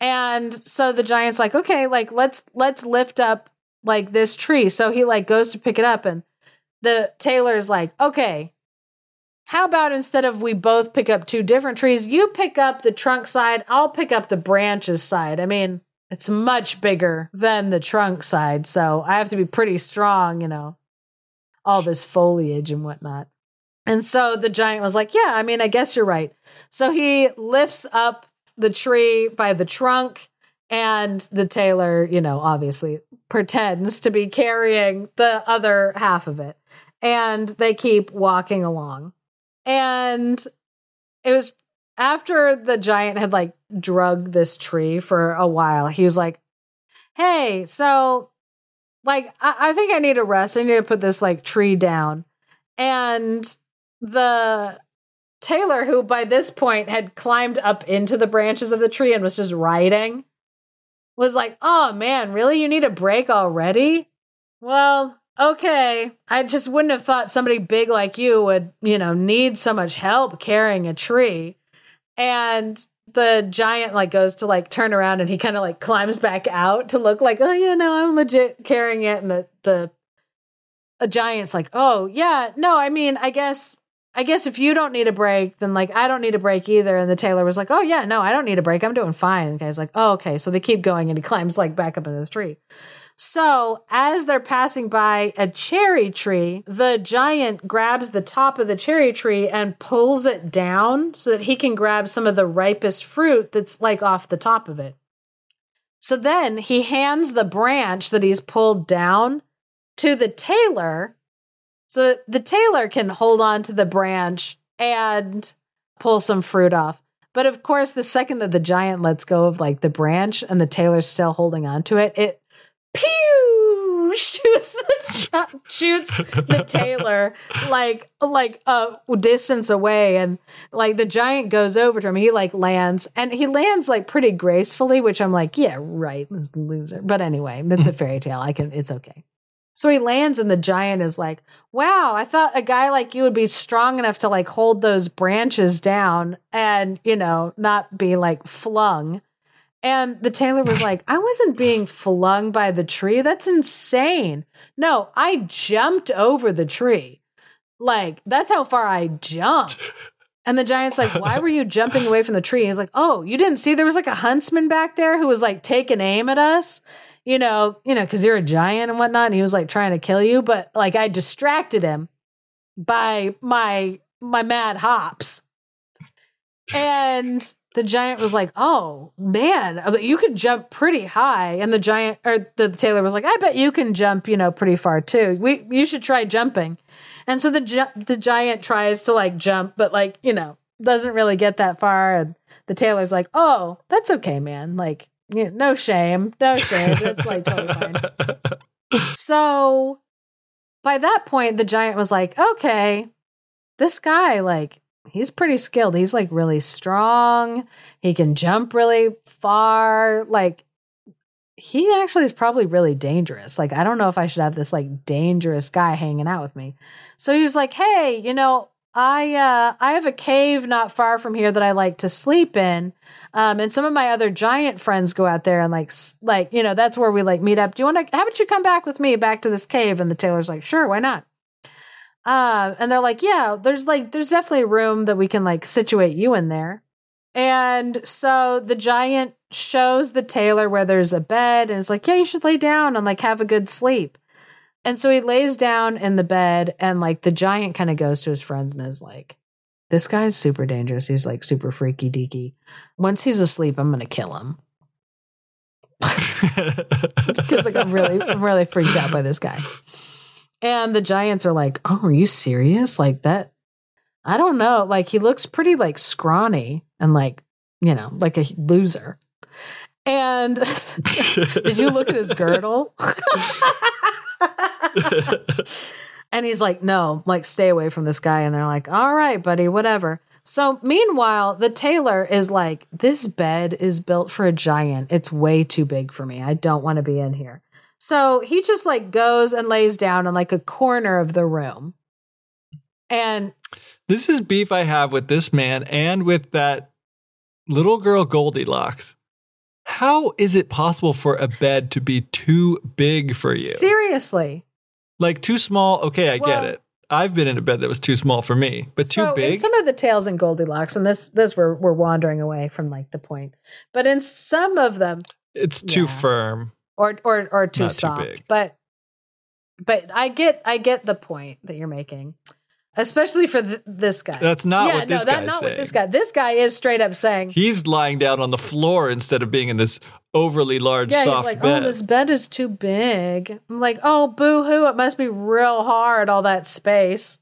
A: And so the giant's like, okay, like let's let's lift up like this tree. So he like goes to pick it up and the tailor's like, okay, how about instead of we both pick up two different trees, you pick up the trunk side, I'll pick up the branches side. I mean, it's much bigger than the trunk side, so I have to be pretty strong, you know, all this foliage and whatnot. And so the giant was like, Yeah, I mean, I guess you're right. So he lifts up the tree by the trunk, and the tailor, you know, obviously pretends to be carrying the other half of it. And they keep walking along. And it was after the giant had like drug this tree for a while, he was like, Hey, so like I, I think I need a rest. I need to put this like tree down. And the tailor, who by this point had climbed up into the branches of the tree and was just riding, was like, Oh man, really? You need a break already? Well, okay. I just wouldn't have thought somebody big like you would, you know, need so much help carrying a tree. And the giant like goes to like turn around and he kind of like climbs back out to look like, oh yeah, no, I'm legit carrying it. And the the a giant's like, oh yeah, no, I mean, I guess I guess if you don't need a break, then like I don't need a break either. And the tailor was like, oh yeah, no, I don't need a break. I'm doing fine. And the guy's like, oh okay. So they keep going and he climbs like back up into the tree. So, as they're passing by a cherry tree, the giant grabs the top of the cherry tree and pulls it down so that he can grab some of the ripest fruit that's like off the top of it. So then he hands the branch that he's pulled down to the tailor so the tailor can hold on to the branch and pull some fruit off. But of course, the second that the giant lets go of like the branch and the tailor's still holding on to it, it pew! [LAUGHS] Shoots the shoots the [LAUGHS] tailor like like a distance away and like the giant goes over to him he like lands and he lands like pretty gracefully which i'm like yeah right this loser. But anyway it's a [LAUGHS] fairy tale i can it's okay. So he lands and the giant is like wow i thought a guy like you would be strong enough to like hold those branches down and you know not be like flung and the tailor was like, I wasn't being flung by the tree. That's insane. No, I jumped over the tree. Like, that's how far I jumped. And the giant's like, Why were you jumping away from the tree? He's like, Oh, you didn't see there was like a huntsman back there who was like taking aim at us, you know, you know, because you're a giant and whatnot. And he was like trying to kill you. But like I distracted him by my my mad hops. And the giant was like, "Oh man, uh, you can jump pretty high." And the giant or the tailor was like, "I bet you can jump, you know, pretty far too. We you should try jumping." And so the the giant tries to like jump, but like you know doesn't really get that far. And the tailor's like, "Oh, that's okay, man. Like, you know, no shame, no shame. It's like totally fine." [LAUGHS] so by that point, the giant was like, "Okay, this guy like." He's pretty skilled. He's like really strong. He can jump really far. Like he actually is probably really dangerous. Like I don't know if I should have this like dangerous guy hanging out with me. So he's like, "Hey, you know, I uh I have a cave not far from here that I like to sleep in. Um and some of my other giant friends go out there and like like, you know, that's where we like meet up. Do you want to how about you come back with me back to this cave?" And the tailor's like, "Sure, why not?" Uh, and they're like, yeah, there's like, there's definitely room that we can like situate you in there. And so the giant shows the tailor where there's a bed and it's like, yeah, you should lay down and like have a good sleep. And so he lays down in the bed and like the giant kind of goes to his friends and is like, this guy's super dangerous. He's like super freaky deaky. Once he's asleep, I'm going to kill him. [LAUGHS] [LAUGHS] Because like I'm really, I'm really freaked out by this guy. And the Giants are like, "Oh, are you serious? Like that? I don't know. Like he looks pretty like scrawny and like you know like a loser." And [LAUGHS] did you look at his girdle? [LAUGHS] and he's like, "No, like stay away from this guy." And they're like, "All right, buddy, whatever." So meanwhile, the tailor is like, "This bed is built for a giant. It's way too big for me. I don't want to be in here." So he just like goes and lays down in like a corner of the room. And
B: this is beef I have with this man and with that little girl Goldilocks. How is it possible for a bed to be too big for you?
A: Seriously.
B: Like too small, okay, I well, get it. I've been in a bed that was too small for me, but too so big.
A: In some of the tales in Goldilocks, and this this we're we're wandering away from like the point. But in some of them,
B: it's too yeah. firm
A: or or or too Not soft. Too but but I get I get the point that you're making. Especially for th- this guy.
B: That's not yeah, what this no, that's not saying. what
A: this guy. This guy is straight up saying
B: he's lying down on the floor instead of being in this overly large, yeah, soft
A: he's like, oh,
B: bed.
A: Oh, this bed is too big. I'm like, oh, boo hoo! It must be real hard all that space.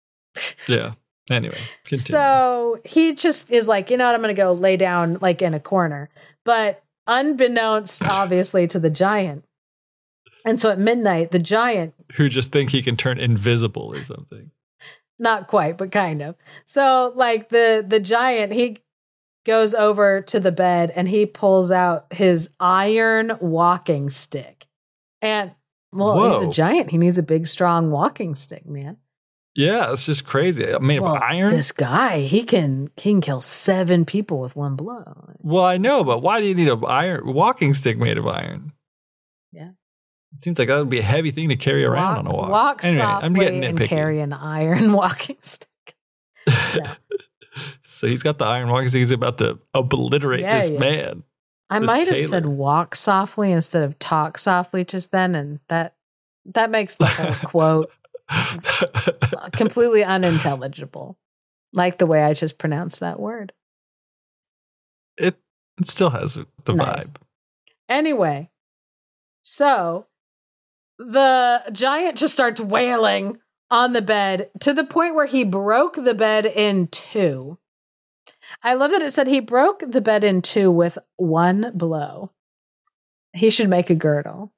A: [LAUGHS]
B: yeah. Anyway, continue.
A: So he just is like, you know what, I'm going to go lay down like in a corner. But unbeknownst, obviously, to the giant. And so at midnight, the giant,
B: Who just think he can turn invisible or something.
A: not quite, but kind of. So like the the giant, he goes over to the bed and he pulls out his iron walking stick. And well, he's a giant. He needs a big, strong walking stick, man.
B: Yeah, it's just crazy. Made
A: Well,
B: of iron.
A: This guy, he can he can kill seven people with one blow.
B: well, I know, but why do you need a iron walking stick made of iron?
A: Yeah.
B: It seems like that would be a heavy thing to carry around on a walk.
A: Walk
B: anyway,
A: softly
B: I'm getting
A: and carry an iron [LAUGHS] walking stick. no. [LAUGHS]
B: so he's got the iron walking stick. He's about to obliterate
A: Yeah,
B: this man.
A: I
B: This
A: might have said walk softly instead of talk softly just then, and that that makes the whole [LAUGHS] quote [LAUGHS] completely unintelligible. Like the way I just pronounced that word.
B: it it still has the
A: Nice.
B: vibe.
A: Anyway, so the giant just starts wailing on the bed to the point where he broke the bed in two. I love that it said he broke the bed in two with one blow. He should make a girdle.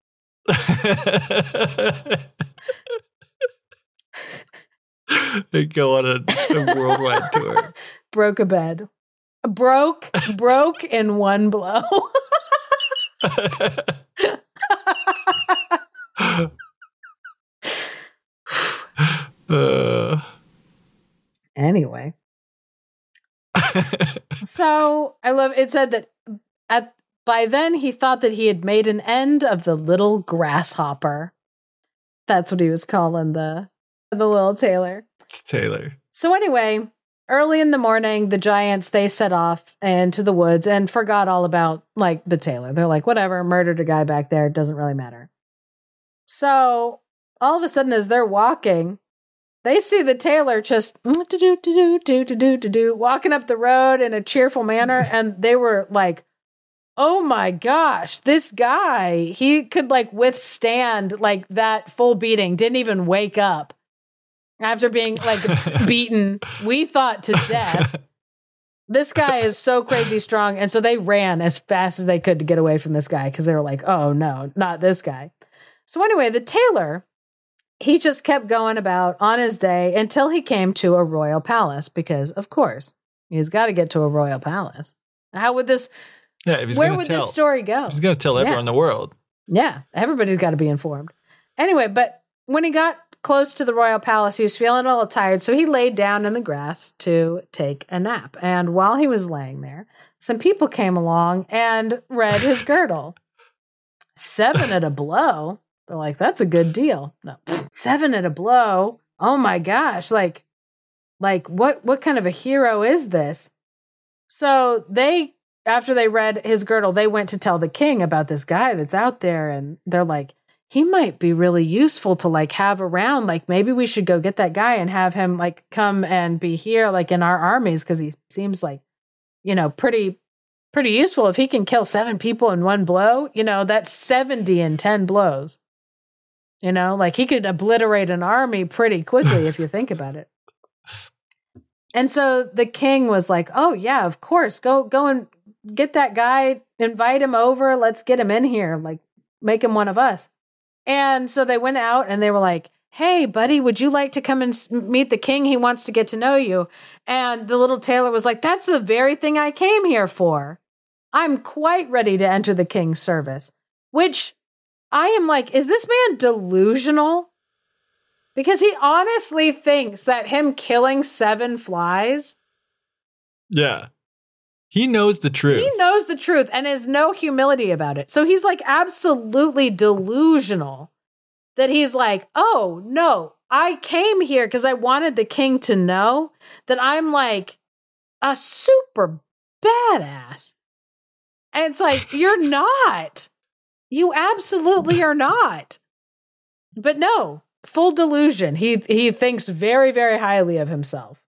A: [LAUGHS] [LAUGHS]
B: they go on a, a worldwide tour. [LAUGHS]
A: Broke a bed. Broke, broke in one blow.
B: Uh, [LAUGHS]
A: anyway, so I love it said that at by then he thought that he had made an end of the little grasshopper. That's what he was calling the the little tailor.
B: Tailor.
A: So anyway, early in the morning, the giants they set off into the woods and forgot all about like the tailor. They're like, whatever, murdered a guy back there, it doesn't really matter. So all of a sudden, as they're walking, they see the tailor just mm, do do do do do do walking up the road in a cheerful manner, [LAUGHS] and they were like, "Oh my gosh, this guy! He could like withstand like that full beating. Didn't even wake up." After being like [LAUGHS] beaten, we thought to death. This guy is so crazy strong. And so they ran as fast as they could to get away from this guy because they were like, oh no, not this guy. So, anyway, the tailor, he just kept going about on his day until he came to a royal palace because, of course, he's got to get to a royal palace. How would this,
B: Yeah, if he's
A: where would
B: tell,
A: this story go?
B: he's gonna tell everyone in the world.
A: Yeah, everybody's got to be informed. Anyway, but when he got close to the royal palace, he was feeling a little tired, so he laid down in the grass to take a nap. And while he was laying there, some people came along and read his girdle. Seven at a blow. They're like, that's a good deal. No, seven at a blow. Oh my gosh! Like, like what? What kind of a hero is this? So they after they read his girdle, they went to tell the king about this guy that's out there, and they're like, he might be really useful to like have around. Like maybe we should go get that guy and have him like come and be here, like in our armies, because he seems like, you know, pretty pretty useful. If he can kill seven people in one blow, you know, that's seventy in ten blows. You know, like he could obliterate an army pretty quickly if you think about it. And so the king was like, "Oh yeah, of course. Go go and get that guy, invite him over, let's get him in here, like make him one of us." And so they went out and they were like, "Hey, buddy, would you like to come and meet the king? He wants to get to know you." And the little tailor was like, "That's the very thing I came here for. I'm quite ready to enter the king's service." Which I am like, is this man delusional? Because he honestly thinks that him killing seven flies
B: Yeah. He knows the truth.
A: He knows the truth and has no humility about it. So he's like absolutely delusional that he's like, oh no, I came here because I wanted the king to know that I'm like a super badass. And it's like, [LAUGHS] you're not. You absolutely are not. But no, full delusion. He he thinks very, very highly of himself.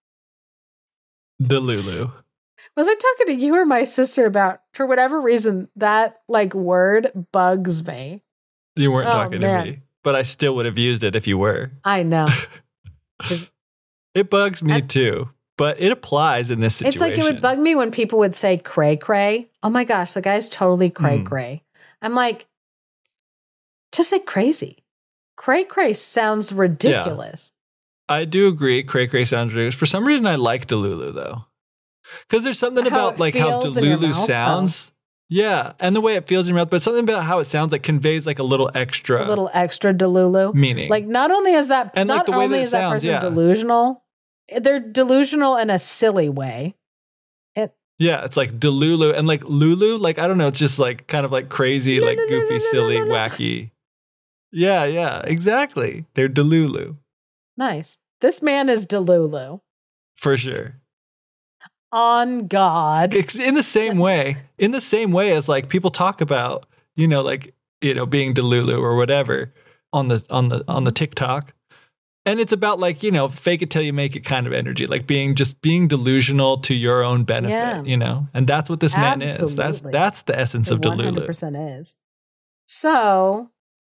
B: Delulu.
A: Was I talking to you or my sister about for whatever reason that like word bugs me?
B: You weren't
A: Oh,
B: talking
A: man.
B: to me, but I still would have used it if you were.
A: I know. [LAUGHS]
B: It bugs me
A: I-
B: too, but it applies in this situation.
A: It's like it would bug me when people would say cray cray. Oh my gosh, the guy's totally cray
B: hmm.
A: cray. I'm like, just say crazy. Cray cray sounds ridiculous.
B: I do agree. Cray Cray sounds ridiculous. For some reason, I like Delulu though, because there's something
A: How
B: about like how Delulu?
A: Oh.
B: sounds. Yeah, and the way it feels in your mouth, but something about how it sounds like conveys like a little extra
A: A little extra delulu.
B: meaning.
A: Like not only is that
B: And, like,
A: not
B: way
A: only
B: that
A: is that person
B: yeah.
A: delusional, they're delusional in a silly way.
B: It, yeah, it's like Delulu and like Lulu. Like I don't know, it's just like kind of like crazy, like goofy, silly, wacky. Yeah, yeah, exactly. They're Delulu
A: Nice. This man is delulu.
B: for sure.
A: On God.
B: In the same way, in the same way as like people talk about, you know, like you know, being Delulu or whatever on the on the on the TikTok. And it's about like, you know, fake it till you make it kind of energy, like being just being delusional to your own benefit,
A: Yeah.
B: you know? And that's what this man is. That's that's the essence
A: It
B: of Delulu.
A: 100% is. So,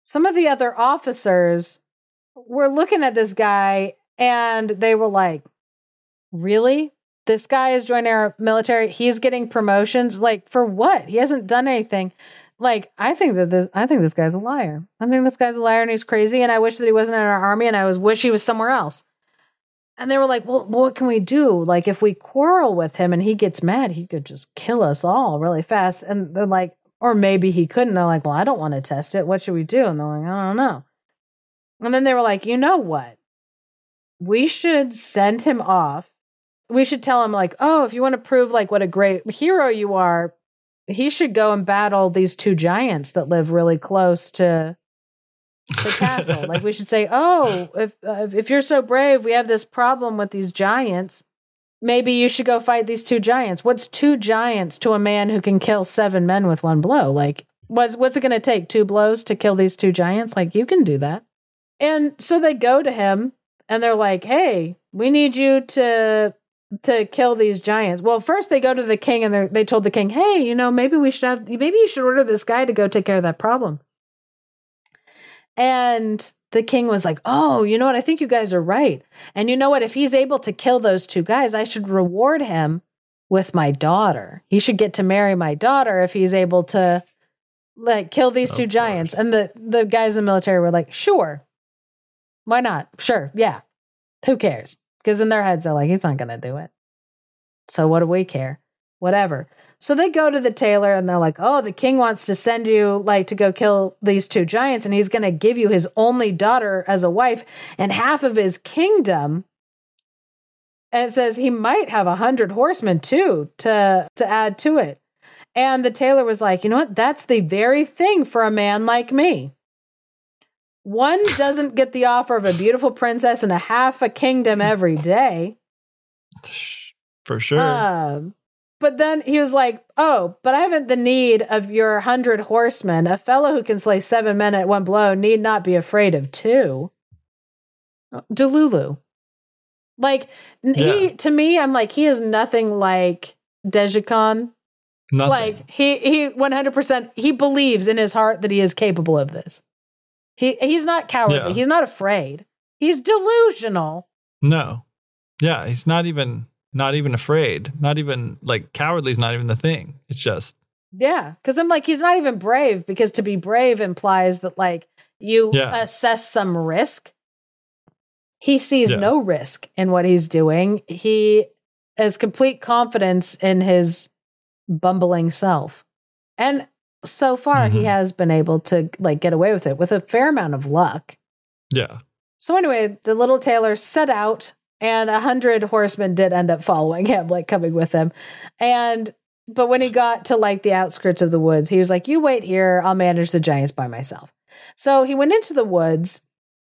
A: some of the other officers were looking at this guy and they were like, Really? This guy is joining our military. He's getting promotions. Like, for what? He hasn't done anything. Like, I think that this, I think this guy's a liar. I think this guy's a liar and he's crazy. And I wish that he wasn't in our army and I was wish he was somewhere else. And they were like, well, what can we do? Like, if we quarrel with him and he gets mad, he could just kill us all really fast. And they're like, or maybe he couldn't. They're like, well, I don't want to test it. What should we do? And they're like, I don't know. And then they were like, you know what? We should send him off. We should tell him, like, oh, if you want to prove like what a great hero you are, he should go and battle these two giants that live really close to the castle. [LAUGHS] like we should say, "Oh, if uh, if you're so brave, we have this problem with these giants. Maybe you should go fight these two giants." What's two giants to a man who can kill seven men with one blow? Like what's what's it going to take? Two blows to kill these two giants? Like you can do that. And so they go to him and they're like, "Hey, we need you to to kill these giants." Well, first they go to the king and they they told the king, "Hey, you know, maybe we should have maybe you should order this guy to go take care of that problem." And the king was like, Oh, you know what? I think you guys are right. And you know what? If he's able to kill those two guys, I should reward him with my daughter. He should get to marry my daughter if he's able to like kill these
B: Of
A: two giants. And the, the guys in the military were like, Sure. Why not? Sure. Yeah. Who cares? Because in their heads, they're like, He's not going to do it. So what do we care? Whatever. So they go to the tailor and they're like, "Oh, the king wants to send you like to go kill these two giants and he's going to give you his only daughter as a wife and half of his kingdom." And it says he might have a hundred horsemen too to to add to it. And the tailor was like, "You know what? That's the very thing for a man like me." One doesn't get the offer of a beautiful princess and a half a kingdom every day. [SIGHS]
B: For sure.
A: Um, but then he was like, "Oh, but I haven't the need of your hundred horsemen. A fellow who can slay seven men at one blow need not be afraid of two. Delulu, like n- he to me, I'm like he is nothing like Dyjhycon.
B: Nothing.
A: Like he he 100 percent he believes in his heart that he is capable of this. He he's not cowardly.
B: Yeah.
A: He's not afraid. He's delusional.
B: no. Yeah, he's not even not even afraid. Not even like cowardly is not even the thing. It's just
A: Yeah, because I'm like, he's not even brave because to be brave implies that like you
B: Yeah.
A: assess some risk. He sees
B: Yeah.
A: no risk in what he's doing. He has complete confidence in his bumbling self. And so far he
B: Mhm.
A: has been able to like get away with it with a fair amount of luck.
B: yeah.
A: So anyway, the little tailor set out, and a hundred horsemen did end up following him, like coming with him. And but when he got to like the outskirts of the woods, he was like, "You wait here. I'll manage the giants by myself." So he went into the woods,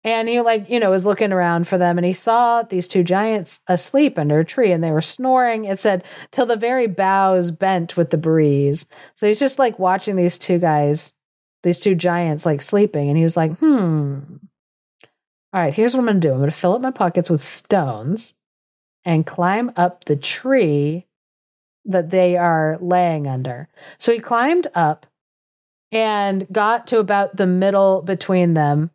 A: and he like you know was looking around for them, and he saw these two giants asleep under a tree, and they were snoring. It said till the very boughs bent with the breeze. So he's just like watching these two guys, these two giants, like sleeping, and he was like, "Hmm." All right, here's what I'm to do. I'm to fill up my pockets with stones and climb up the tree that they are laying under. So he climbed up and got to about the middle between them.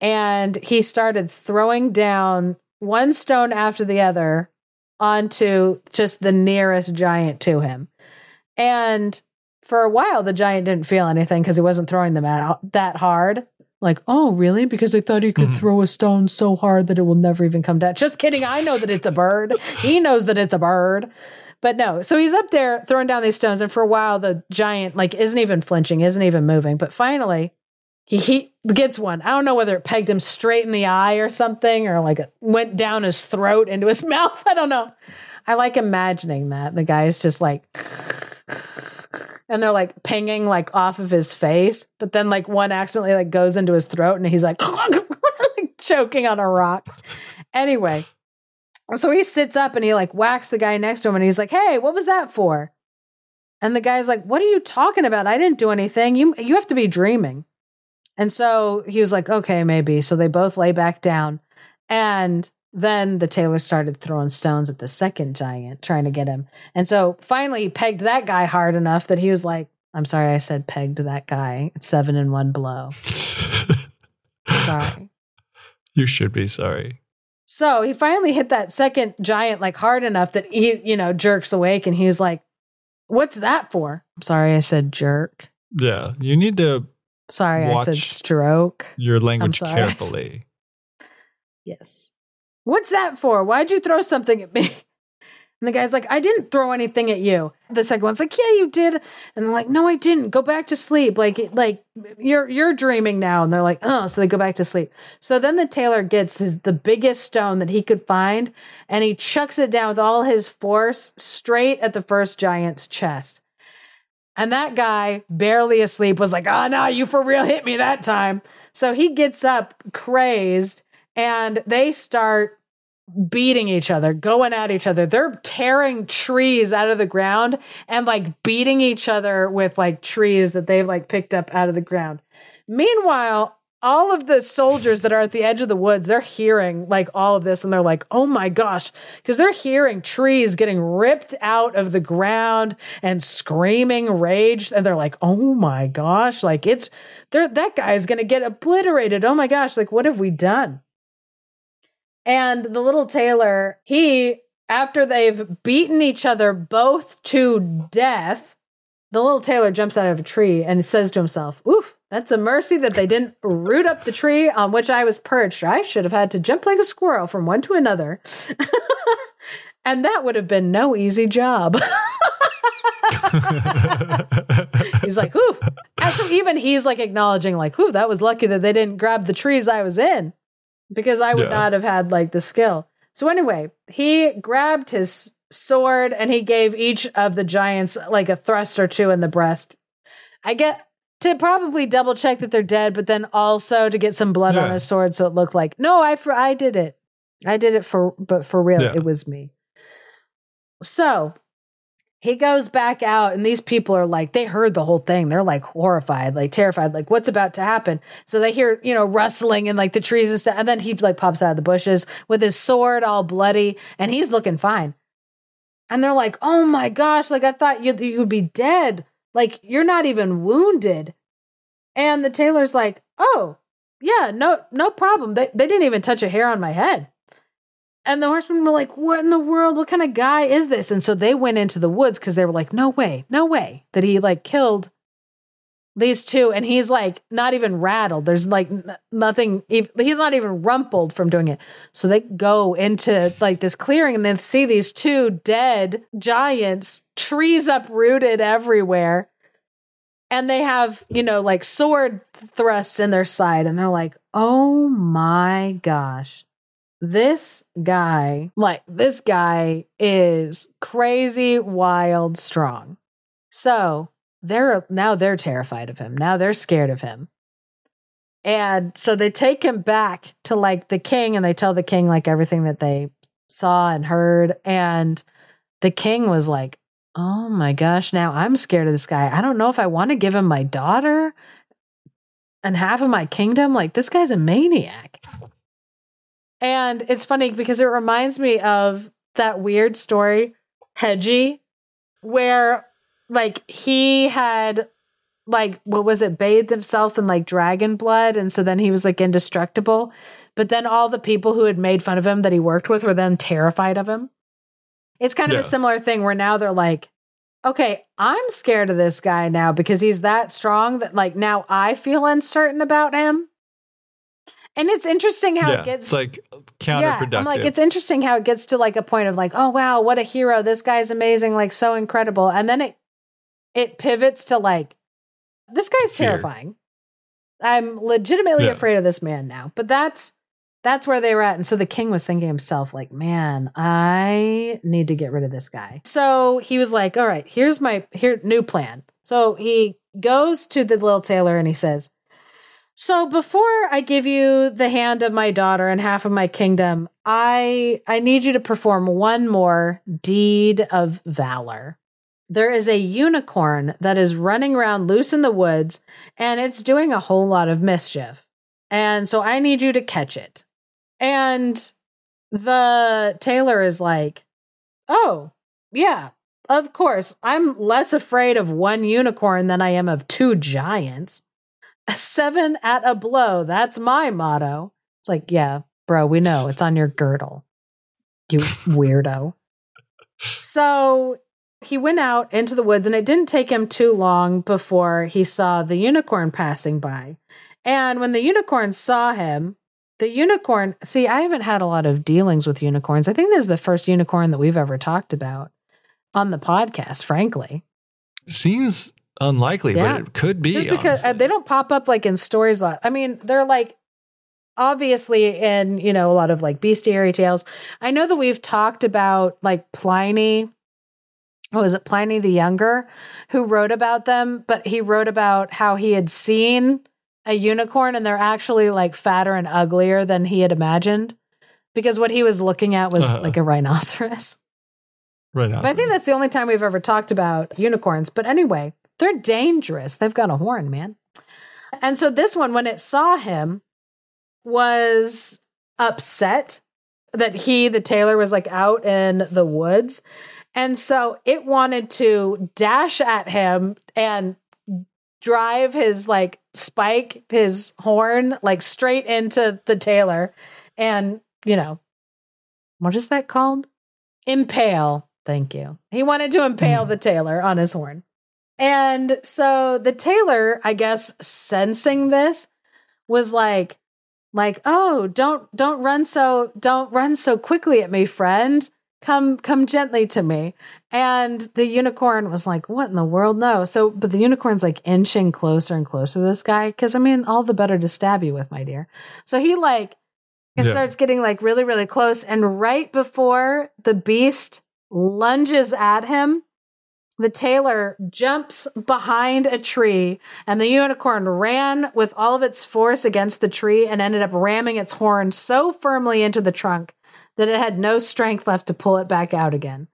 A: And he started throwing down one stone after the other onto just the nearest giant to him. And for a while, the giant didn't feel anything because he wasn't throwing them out that hard. Like, oh, really? Because I thought he could
B: Mhm.
A: throw a stone so hard that it will never even come down. Just kidding. I know that it's a bird. [LAUGHS] he knows that it's a bird. But no, so he's up there throwing down these stones, and for a while the giant like isn't even flinching, isn't even moving. But finally, he, he gets one. I don't know whether it pegged him straight in the eye or something, or like it went down his throat into his [LAUGHS] mouth. I don't know. I like imagining that the guy is just like, and they're like pinging like off of his face, but then like one accidentally like goes into his throat, and he's like, [LAUGHS] like choking on a rock. Anyway, so he sits up and he like whacks the guy next to him, and he's like, "Hey, what was that for?" And the guy's like, "What are you talking about? I didn't do anything. You you have to be dreaming." And so he was like, "Okay, maybe." So they both lay back down, and then the tailor started throwing stones at the second giant, trying to get him. And so finally, he pegged that guy hard enough that he was like, "I'm sorry, I said pegged that guy. It's seven in one blow. [LAUGHS] Sorry."
B: you should be sorry.
A: So he finally hit that second giant like hard enough that he, you know, jerks awake and he's like, What's that for? I'm sorry, I said jerk.
B: Yeah, you need to
A: Sorry, I said stroke.
B: your language carefully. [LAUGHS]
A: Yes. What's that for? Why'd you throw something at me? [LAUGHS] And the guy's like, I didn't throw anything at you. The second one's like, Yeah, you did. And they're like, No, I didn't. Go back to sleep. Like, like you're you're dreaming now. And they're like, Oh, so they go back to sleep. So then the tailor gets his, the biggest stone that he could find, and he chucks it down with all his force straight at the first giant's chest. And that guy, barely asleep, was like, ah, Oh no, you for real hit me that time. So he gets up crazed and they start beating each other, going at each other. They're tearing trees out of the ground and like beating each other with like trees that they've like picked up out of the ground. Meanwhile, all of the soldiers that are at the edge of the woods, they're hearing like all of this and they're like, oh my gosh, because they're hearing trees getting ripped out of the ground and screaming rage. And they're like, oh my gosh, like it's, they're, that guy is going to get obliterated. Oh my gosh, like what have we done? And the little tailor, he, after they've beaten each other both to death, the little tailor jumps out of a tree and says to himself, Oof, that's a mercy that they didn't root up the tree on which I was perched. I should have had to jump like a squirrel from one to another. [LAUGHS] and that would have been no easy job. [LAUGHS] he's like. And so even he's like acknowledging, like, Ooh, that was lucky that they didn't grab the trees I was in because I would
B: Yeah.
A: not have had like the skill. So anyway, he grabbed his sword and he gave each of the giants like a thrust or two in the breast. I get to probably double check that they're dead, but then also to get some blood on his sword so it looked like no, I for I did it. I did it for but for real,
B: Yeah.
A: it was me. So he goes back out, and these people are like, they heard the whole thing. They're like horrified, like terrified, like what's about to happen. So they hear, you know, rustling in like the trees and stuff. And then he like pops out of the bushes with his sword all bloody, and he's looking fine. And they're like, oh my gosh, like I thought you'd, you'd be dead. Like you're not even wounded. And the tailor's like, oh, yeah, no, no problem. They, they didn't even touch a hair on my head. And the horsemen were like, What in the world? What kind of guy is this? And so they went into the woods because they were like, No way, no way that he like killed these two. And he's like, not even rattled. There's like n- nothing, he's not even rumpled from doing it. So they go into like this clearing and then see these two dead giants, trees uprooted everywhere. And they have, you know, like sword thrusts in their side. And they're like, Oh my gosh this guy, like this guy is crazy, wild, strong. So they're now they're terrified of him. Now they're scared of him. And so they take him back to like the king and they tell the king like everything that they saw and heard. And the king was like, Oh my gosh, now I'm scared of this guy. I don't know if I want to give him my daughter and half of my kingdom. Like, this guy's a maniac. And it's funny because it reminds me of that weird story, Hedgie, where like he had like what was it bathed himself in like dragon blood and so then he was like indestructible but then all the people who had made fun of him that he worked with were then terrified of him it's kind of
B: Yeah.
A: a similar thing where now they're like okay i'm scared of this guy now because he's that strong that like now i feel uncertain about him and it's interesting how
B: yeah,
A: it gets
B: it's like counterproductive.
A: yeah, I'm like, it's interesting how it gets to like a point of like, oh wow, what a hero! This guy's amazing, like so incredible, and then it it pivots to like, this guy's
B: Fear.
A: terrifying. I'm legitimately
B: Yeah.
A: afraid of this man now. But that's that's where they were at, and so the king was thinking himself, like, man, I need to get rid of this guy. So he was like, all right, here's my here new plan. So he goes to the little tailor and he says. So before I give you the hand of my daughter and half of my kingdom, I I need you to perform one more deed of valor. There is a unicorn that is running around loose in the woods and it's doing a whole lot of mischief. And so I need you to catch it. And the tailor is like, "Oh, yeah, of course. I'm less afraid of one unicorn than I am of two giants." seven at a blow. That's my motto. It's like, yeah, bro, we know it's on your girdle, you weirdo. [LAUGHS] So he went out into the woods, and it didn't take him too long before he saw the unicorn passing by. And when the unicorn saw him, the unicorn, see, I haven't had a lot of dealings with unicorns. I think this is the first unicorn that we've ever talked about on the podcast, frankly.
B: Seems unlikely,
A: Yeah.
B: but it could be.
A: just because uh,
B: honestly.
A: they don't pop up like in stories a lot. I mean, they're like obviously in you know a lot of like bestiary tales. I know that we've talked about like Pliny. What was it Pliny the Younger who wrote about them? But he wrote about how he had seen a unicorn and they're actually like fatter and uglier than he had imagined because what he was looking at was
B: Uh-huh.
A: like a rhinoceros.
B: right.
A: But I think that's the only time we've ever talked about unicorns. But anyway, they're dangerous. They've got a horn, man. And so this one, when it saw him, was upset that he, the tailor, was like out in the woods. And so it wanted to dash at him and drive his like spike, his horn, like straight into the tailor. And, you know, what is that called? Impale. Thank you. He wanted to impale the tailor on his horn. And so the tailor, I guess, sensing this, was like, like, oh, don't don't run so don't run so quickly at me, friend. Come come gently to me. And the unicorn was like, what in the world? No. So but the unicorn's like inching closer and closer to this guy. Cause I mean, all the better to stab you with, my dear. So he like it
B: Yeah.
A: starts getting like really, really close. And right before the beast lunges at him, the tailor jumps behind a tree, and the unicorn ran with all of its force against the tree and ended up ramming its horn so firmly into the trunk that it had no strength left to pull it back out again.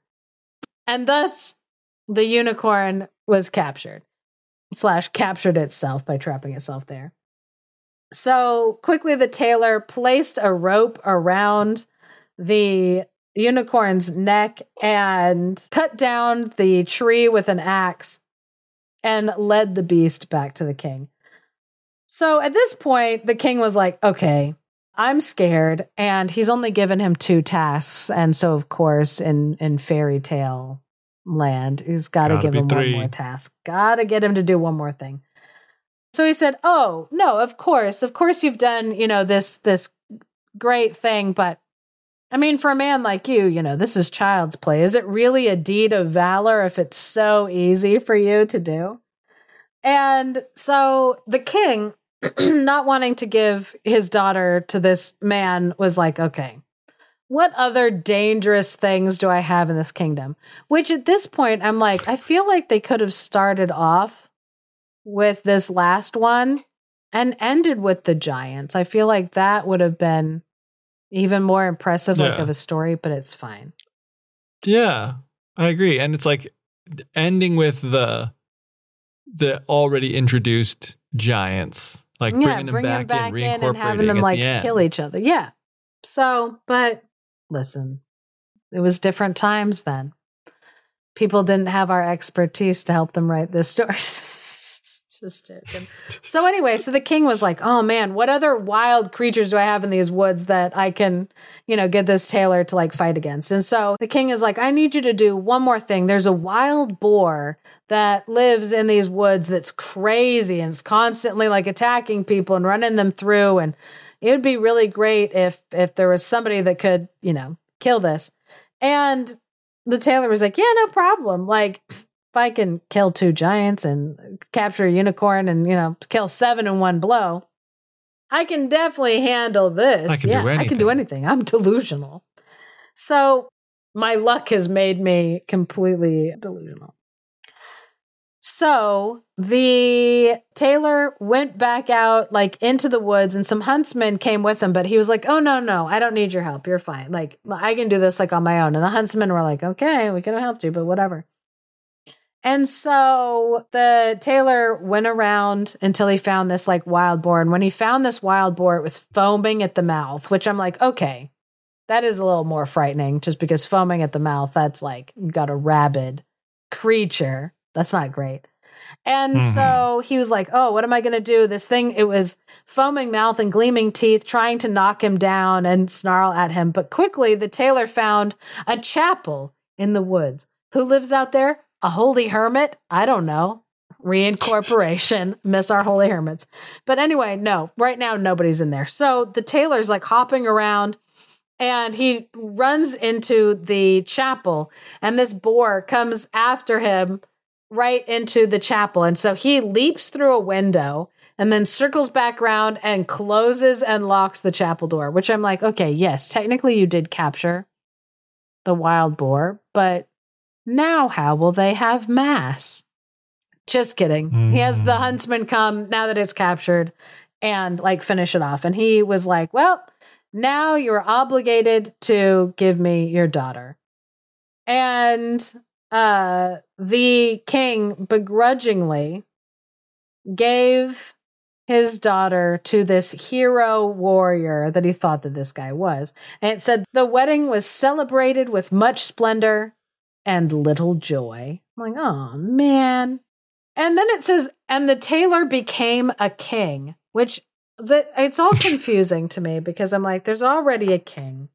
A: And thus, the unicorn was captured, slash, captured itself by trapping itself there. So quickly, the tailor placed a rope around the unicorn's neck and cut down the tree with an axe and led the beast back to the king. So at this point, the king was like, okay, I'm scared. And he's only given him two tasks. And so, of course, in, in fairy tale land, he's got to give him
B: three.
A: one more task. Got to get him to do one more thing. So he said, "Oh, no, of course. Of course you've done, you know, this this great thing, but I mean, for a man like you, you know, this is child's play. Is it really a deed of valor if it's so easy for you to do?" And so the king, [CLEARS THROAT] not wanting to give his daughter to this man, was like, "Okay, what other dangerous things do I have in this kingdom?" Which at this point, I'm like, I feel like they could have started off with this last one and ended with the giants. I feel like that would have been even more impressive like of a story, but it's fine.
B: Yeah, I agree. And it's like ending with the the already introduced giants, like
A: yeah,
B: bringing them
A: bring
B: back,
A: them back
B: in,
A: in, and having them like
B: the
A: kill each other. Yeah. So, but listen, it was different times then. People didn't have our expertise to help them write this [LAUGHS] story. Just joking. So anyway, so the king was like, "Oh man, what other wild creatures do I have in these woods that I can, you know, get this tailor to like fight against?" And so the king is like, "I need you to do one more thing. There's a wild boar that lives in these woods that's crazy and is constantly like attacking people and running them through and it would be really great if if there was somebody that could, you know, kill this." And the tailor was like, "Yeah, no problem. Like I can kill two giants and capture a unicorn and, you know, kill seven in one blow, I can definitely handle this.
B: I can
A: yeah,
B: do
A: I can do anything. I'm delusional. So my luck has made me completely delusional. So the tailor went back out like into the woods and some huntsmen came with him, but he was like, Oh no, no, I don't need your help. You're fine. Like I can do this like on my own. And the huntsmen were like, Okay, we could have helped you, but whatever. And so the tailor went around until he found this like wild boar. And when he found this wild boar, it was foaming at the mouth, which I'm like, okay, that is a little more frightening just because foaming at the mouth, that's like you got a rabid creature. That's not great. And
B: Mhm.
A: so he was like, oh, what am I going to do? This thing, it was foaming mouth and gleaming teeth, trying to knock him down and snarl at him. But quickly, the tailor found a chapel in the woods. Who lives out there? A holy hermit? I don't know. Reincorporation. [LAUGHS] Miss our holy hermits. But anyway, no, right now nobody's in there. So the tailor's like hopping around and he runs into the chapel and this boar comes after him right into the chapel. And so he leaps through a window and then circles back around and closes and locks the chapel door, which I'm like, okay, yes, technically you did capture the wild boar, but now how will they have mass? Just kidding. He has the
B: Mm.
A: huntsman come now that it's captured and like finish it off. And he was like, well, now you're obligated to give me your daughter. And uh the king begrudgingly gave his daughter to this hero warrior that he thought that this guy was. And it said the wedding was celebrated with much splendor and little joy. I'm like, oh man. And then it says, and the tailor became a king, which the, it's all [LAUGHS] confusing to me because I'm like, there's already a king.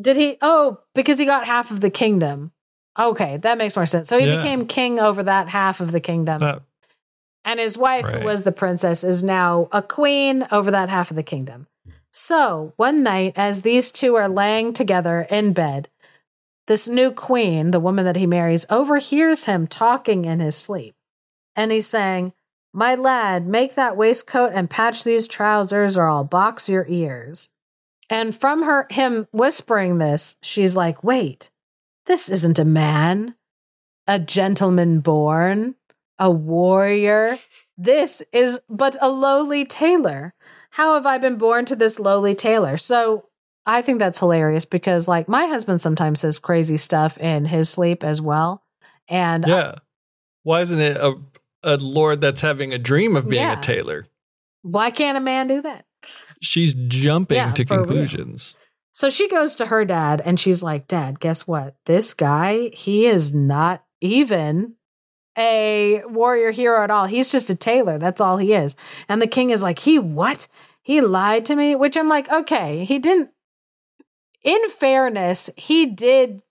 A: Did he? Oh, because he got half of the kingdom. Okay, that makes more sense. So he
B: Yeah.
A: became king over that half of the kingdom.
B: That-
A: and his wife,
B: Right.
A: who was the princess, is now a queen over that half of the kingdom. So one night, as these two are laying together in bed, this new queen, the woman that he marries, overhears him talking in his sleep. And he's saying, My lad, make that waistcoat and patch these trousers, or I'll box your ears. And from her him whispering this, she's like, Wait, this isn't a man, a gentleman born, a warrior. This is but a lowly tailor. How have I been born to this lowly tailor? So I think that's hilarious because, like, my husband sometimes says crazy stuff in his sleep as well. And
B: yeah. Why isn't it a, a lord that's having a dream of being
A: Yeah.
B: a tailor?
A: why can't a man do that?
B: She's jumping
A: Yeah,
B: to
A: for real.
B: conclusions.
A: So she goes to her dad and she's like, Dad, guess what? This guy, he is not even a warrior hero at all. He's just a tailor. That's all he is. And the king is like, He what? He lied to me? Which I'm like, okay, he didn't. In fairness, he did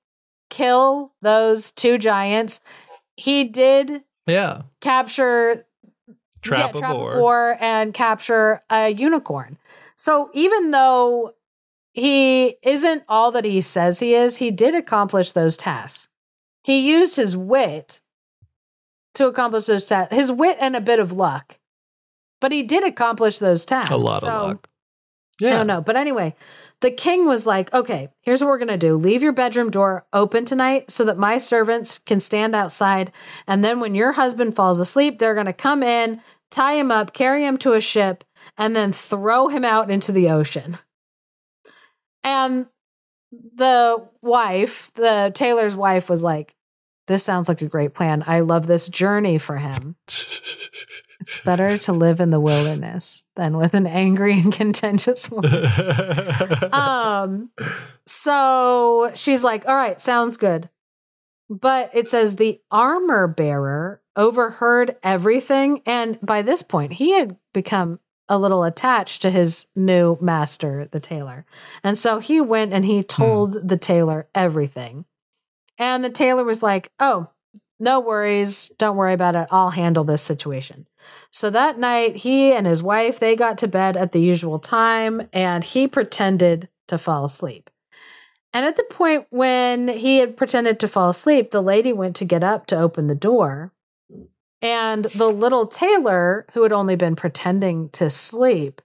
A: kill those two giants. He did
B: Yeah.
A: capture
B: Trap
A: yeah,
B: a
A: trap
B: boar.
A: and capture a unicorn. So even though he isn't all that he says he is, he did accomplish those tasks. He used his wit to accomplish those tasks, his wit and a bit of luck. But he did accomplish those tasks.
B: A lot
A: So-
B: of luck.
A: I
B: Yeah.
A: don't know. But anyway, the king was like, okay, here's what we're going to do. Leave your bedroom door open tonight so that my servants can stand outside. And then when your husband falls asleep, they're going to come in, tie him up, carry him to a ship, and then throw him out into the ocean. And the wife, the tailor's wife, was like, this sounds like a great plan. I love this journey for him. [LAUGHS] It's better to live in the wilderness than with an angry and [LAUGHS] contentious woman. [LAUGHS] um so she's like all right sounds good But it says the armor bearer overheard everything. And by this point, he had become a little attached to his new master, the tailor. And so he went and he told hmm. the tailor everything. And the tailor was like, Oh, no worries. Don't worry about it. I'll handle this situation. So that night, he and his wife, they got to bed at the usual time and he pretended to fall asleep. And at the point when he had pretended to fall asleep, the lady went to get up to open the door. And the little tailor, who had only been pretending to sleep,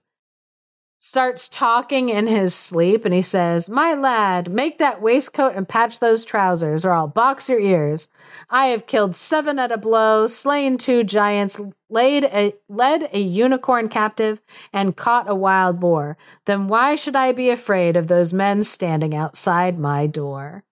A: starts talking in his sleep and he says, My lad, make that waistcoat and patch those trousers, or I'll box your ears. I have killed seven at a blow, slain two giants, laid a, led a unicorn captive, and caught a wild boar. Then why should I be afraid of those men standing outside my door?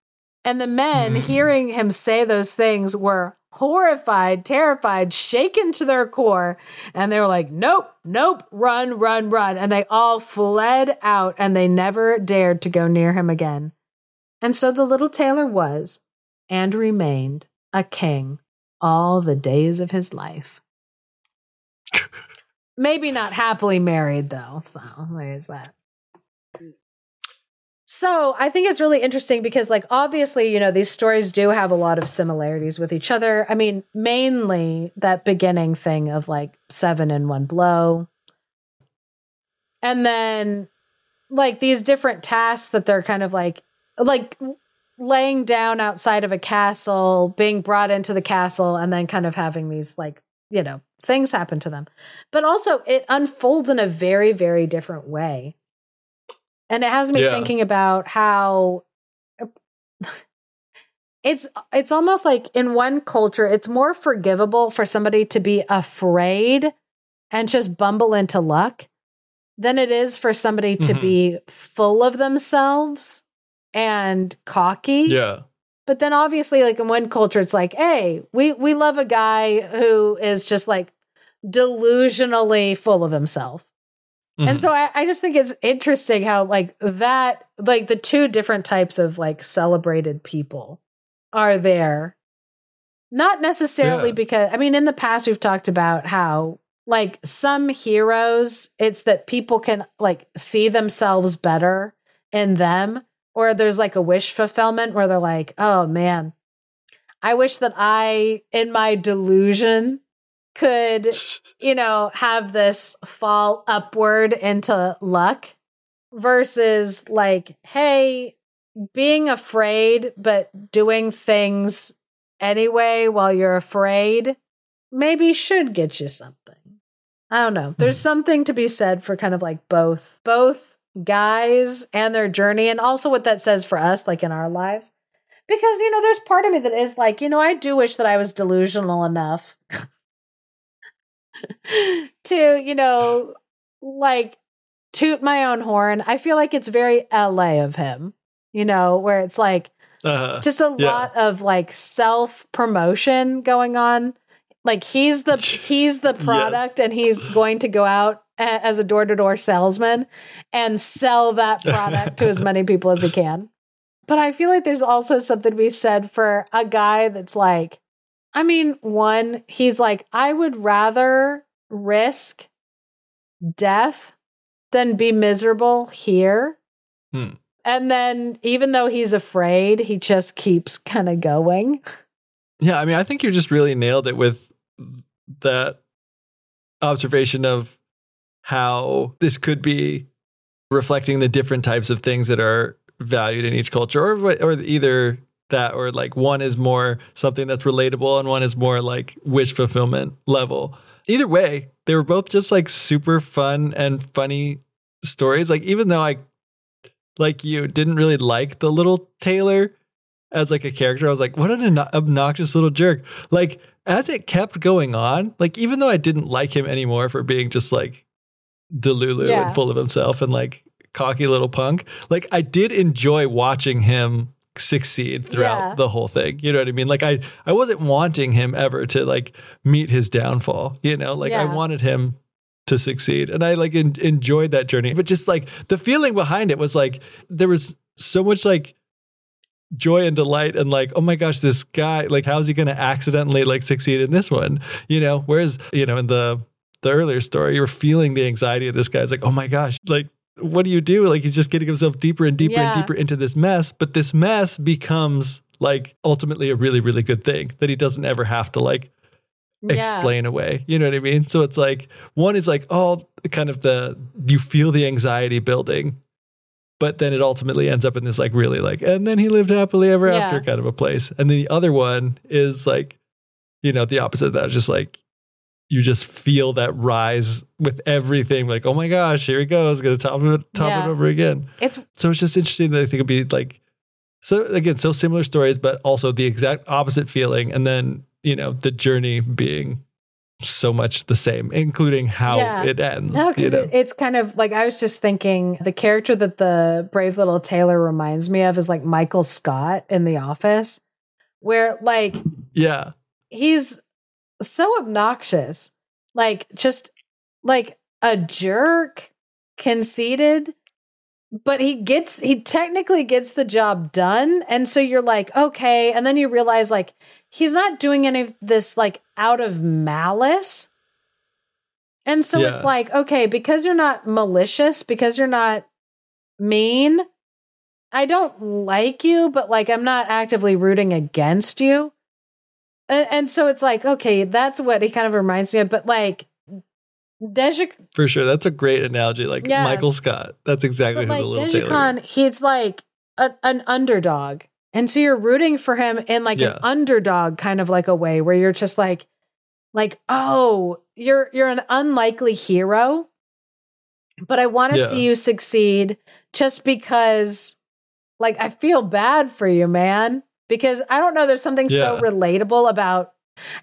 A: And the men, mm. hearing him say those things, were horrified, terrified, shaken to their core. And they were like, nope, nope, run, run, run. And they all fled out and they never dared to go near him again. And so the little tailor was and remained a king all the days of his life. [LAUGHS] Maybe not happily married, though. So there's that. So I think it's really interesting because, like, obviously, you know, these stories do have a lot of similarities with each other. I mean, mainly that beginning thing of like seven in one blow. And then, like, these different tasks that they're kind of like, like, laying down outside of a castle, being brought into the castle, and then kind of having these, like, you know, things happen to them. But also, it unfolds in a very, very different way. And it has me yeah. thinking about how [LAUGHS] it's it's almost like in one culture it's more forgivable for somebody to be afraid and just bumble into luck than it is for somebody to mm-hmm. be full of themselves and cocky.
B: Yeah.
A: But then obviously like in one culture it's like, "Hey, we we love a guy who is just like delusionally full of himself." Mm-hmm. And so I, I just think it's interesting how like that like the two different types of like celebrated people are there. Not necessarily yeah. because I mean in the past we've talked about how like some heroes it's that people can like see themselves better in them or there's like a wish fulfillment where they're like, "Oh man, I wish that I in my delusion could, [LAUGHS] you know, have this fall upward into luck versus like, hey, being afraid, but doing things anyway while you're afraid maybe should get you something. I don't know. There's hmm. something to be said for kind of like both, both guys and their journey, and also what that says for us, like in our lives. Because, you know, there's part of me that is like, you know, I do wish that I was delusional enough [LAUGHS] [LAUGHS] to, you know, like toot my own horn. I feel like it's very LA of him, you know, where it's like uh, just a yeah. lot of like self promotion going on. Like he's the [LAUGHS] he's the product yes. and he's going to go out as a door to door salesman and sell that [LAUGHS] product to as many people as he can. But I feel like there's also something to be said for a guy that's like, I mean, one, he's like, I would rather risk death than be miserable here. Hmm. And then, even though he's afraid, he just keeps kind of going.
B: Yeah, I mean, I think you just really nailed it with that observation of how this could be reflecting the different types of things that are valued in each culture, or or either that or like one is more something that's relatable and one is more like wish fulfillment level. Either way, they were both just like super fun and funny stories. Like even though I like you didn't really like the little tailor as like a character, I was like, what an obnoxious little jerk. Like as it kept going on, like even though I didn't like him anymore for being just like delulu yeah. and full of himself and like cocky little punk, like I did enjoy watching him succeed throughout yeah. the whole thing. You know what I mean? Like I I wasn't wanting him ever to like meet his downfall, you know? Like yeah. I wanted him to succeed and I like en- enjoyed that journey. But just like the feeling behind it was like there was so much like joy and delight and like, oh my gosh, this guy, like, how's he going to accidentally like succeed in this one? You know, whereas, you know, in the, the earlier story, you're feeling the anxiety of this guy. It's like, oh my gosh, like, what do you do? Like, he's just getting himself deeper and deeper
A: Yeah.
B: and deeper into this mess. But this mess becomes like ultimately a really, really good thing that he doesn't ever have to like
A: Yeah.
B: explain away. You know what I mean? So it's like one is like oh kind of the you feel the anxiety building, but then it ultimately ends up in this like really like and then he lived happily ever
A: Yeah.
B: after kind of a place. And then the other one is like, you know, the opposite of that, just like you just feel that rise with everything, like, oh my gosh, here he goes, gonna top it top
A: Yeah.
B: it over again.
A: It's
B: So it's just interesting that I think it'd be like so again, so similar stories, but also the exact opposite feeling, and then you know the journey being so much the same, including how
A: Yeah.
B: it ends.
A: No,
B: you know?
A: it, it's kind of like I was just thinking the character that the brave little Tailor reminds me of is like Michael Scott in The Office, where like
B: yeah,
A: he's so obnoxious, like just like a jerk, conceited, but he gets he technically gets the job done, and so you're like okay, and then you realize like he's not doing any of this like out of malice. And so
B: Yeah.
A: it's like, okay, because you're not malicious, because you're not mean, I don't like you, but like I'm not actively rooting against you. And, and so it's like, okay, that's what he kind of reminds me of. But like, Deja,
B: for sure. That's a great analogy. Like
A: Yeah.
B: Michael Scott. That's exactly
A: but
B: who
A: like
B: the little
A: Tailor. He's like a, an underdog. And so you're rooting for him in like
B: Yeah.
A: an underdog kind of like a way where you're just like, like, oh, you're you're an unlikely hero, but I want to
B: Yeah.
A: see you succeed just because like I feel bad for you, man. Because I don't know, there's something so relatable about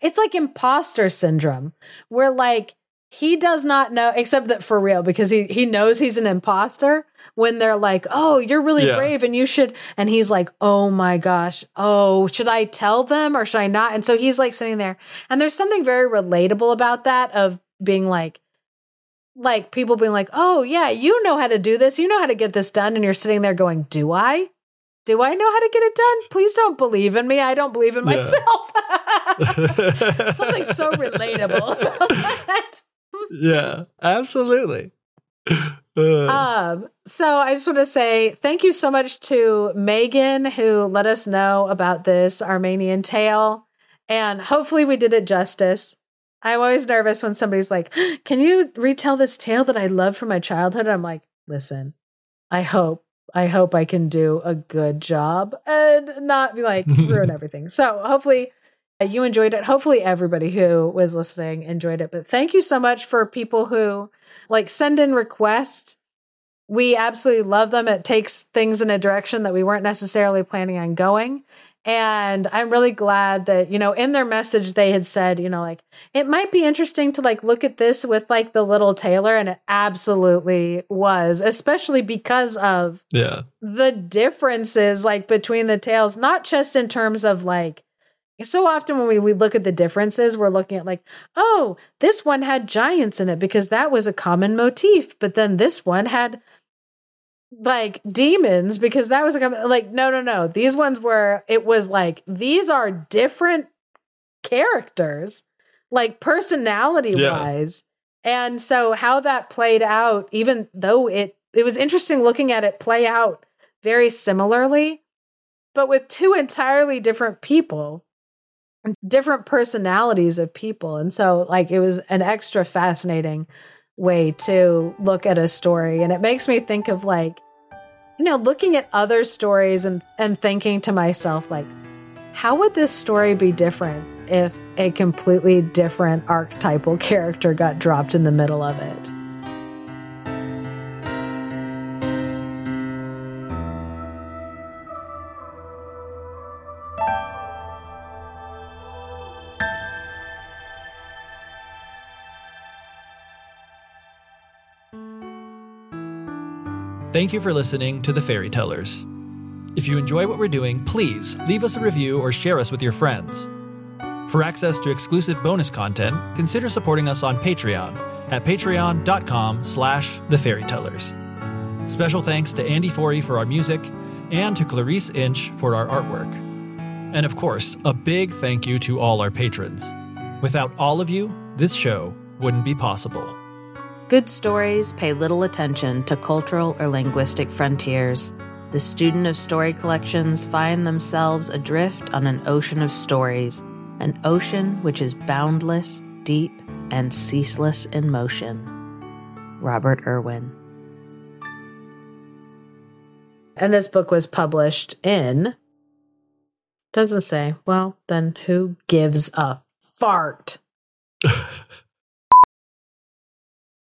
A: it's like imposter syndrome, where like he does not know, except that for real, because he he knows he's an imposter when they're like, Oh, you're really
B: Yeah.
A: brave and you should and he's like, Oh my gosh, oh, should I tell them or should I not? And so he's like sitting there. And there's something very relatable about that of being like like people being like, "Oh yeah, you know how to do this. You know how to get this done." And you're sitting there going, "Do I? Do I know how to get it done? Please don't believe in me. I don't believe in
B: Yeah.
A: myself." [LAUGHS] Something so relatable [LAUGHS]
B: yeah, absolutely. Uh,
A: Um, so I just want to say thank you so much to Megan who let us know about this Armenian tale. And hopefully we did it justice. I'm always nervous when somebody's like, Can you retell this tale that I love from my childhood? I'm like, listen, I hope, I hope I can do a good job and not be like [LAUGHS] ruin everything. So hopefully uh, you enjoyed it. Hopefully everybody who was listening enjoyed it. But thank you so much for people who like send in requests. We absolutely love them. It takes things in a direction that we weren't necessarily planning on going. And I'm really glad that, you know, in their message, they had said, you know, like, it might be interesting to like look at this with like the little Tailor. And it absolutely was, especially because of
B: yeah,
A: the differences like between the tales, not just in terms of like, so often when we, we look at the differences, we're looking at like, oh, this one had giants in it because that was a common motif. But then this one had like demons because that was a like, no, no, no. These ones were, it was like, these are different characters, like personality wise. And so how that played out, even though it, it was interesting looking at it play out very similarly, but with two entirely different people different personalities of people. And so like it was an extra fascinating way to look at a story. And it makes me think of like, you know, looking at other stories and, and thinking to myself, like, how would this story be different if a completely different archetypal [LAUGHS] character got dropped in the middle of it?
B: Thank you for listening to The Fairy Tellers. If you enjoy what we're doing, please leave us a review or share us with your friends. For access to exclusive bonus content, consider supporting us on Patreon at patreon.com slash thefairytellers. Special thanks to Andy Forey for our music and to Clarice Inch for our artwork. And of course, a big thank you to all our patrons. Without all of you, this show wouldn't be possible.
A: Good stories pay little attention to cultural or linguistic frontiers. The student of story collections find themselves adrift on an ocean of stories, an ocean which is boundless, deep, and ceaseless in motion. Robert Irwin. And this book was published in. Doesn't say. Well, then who gives a fart?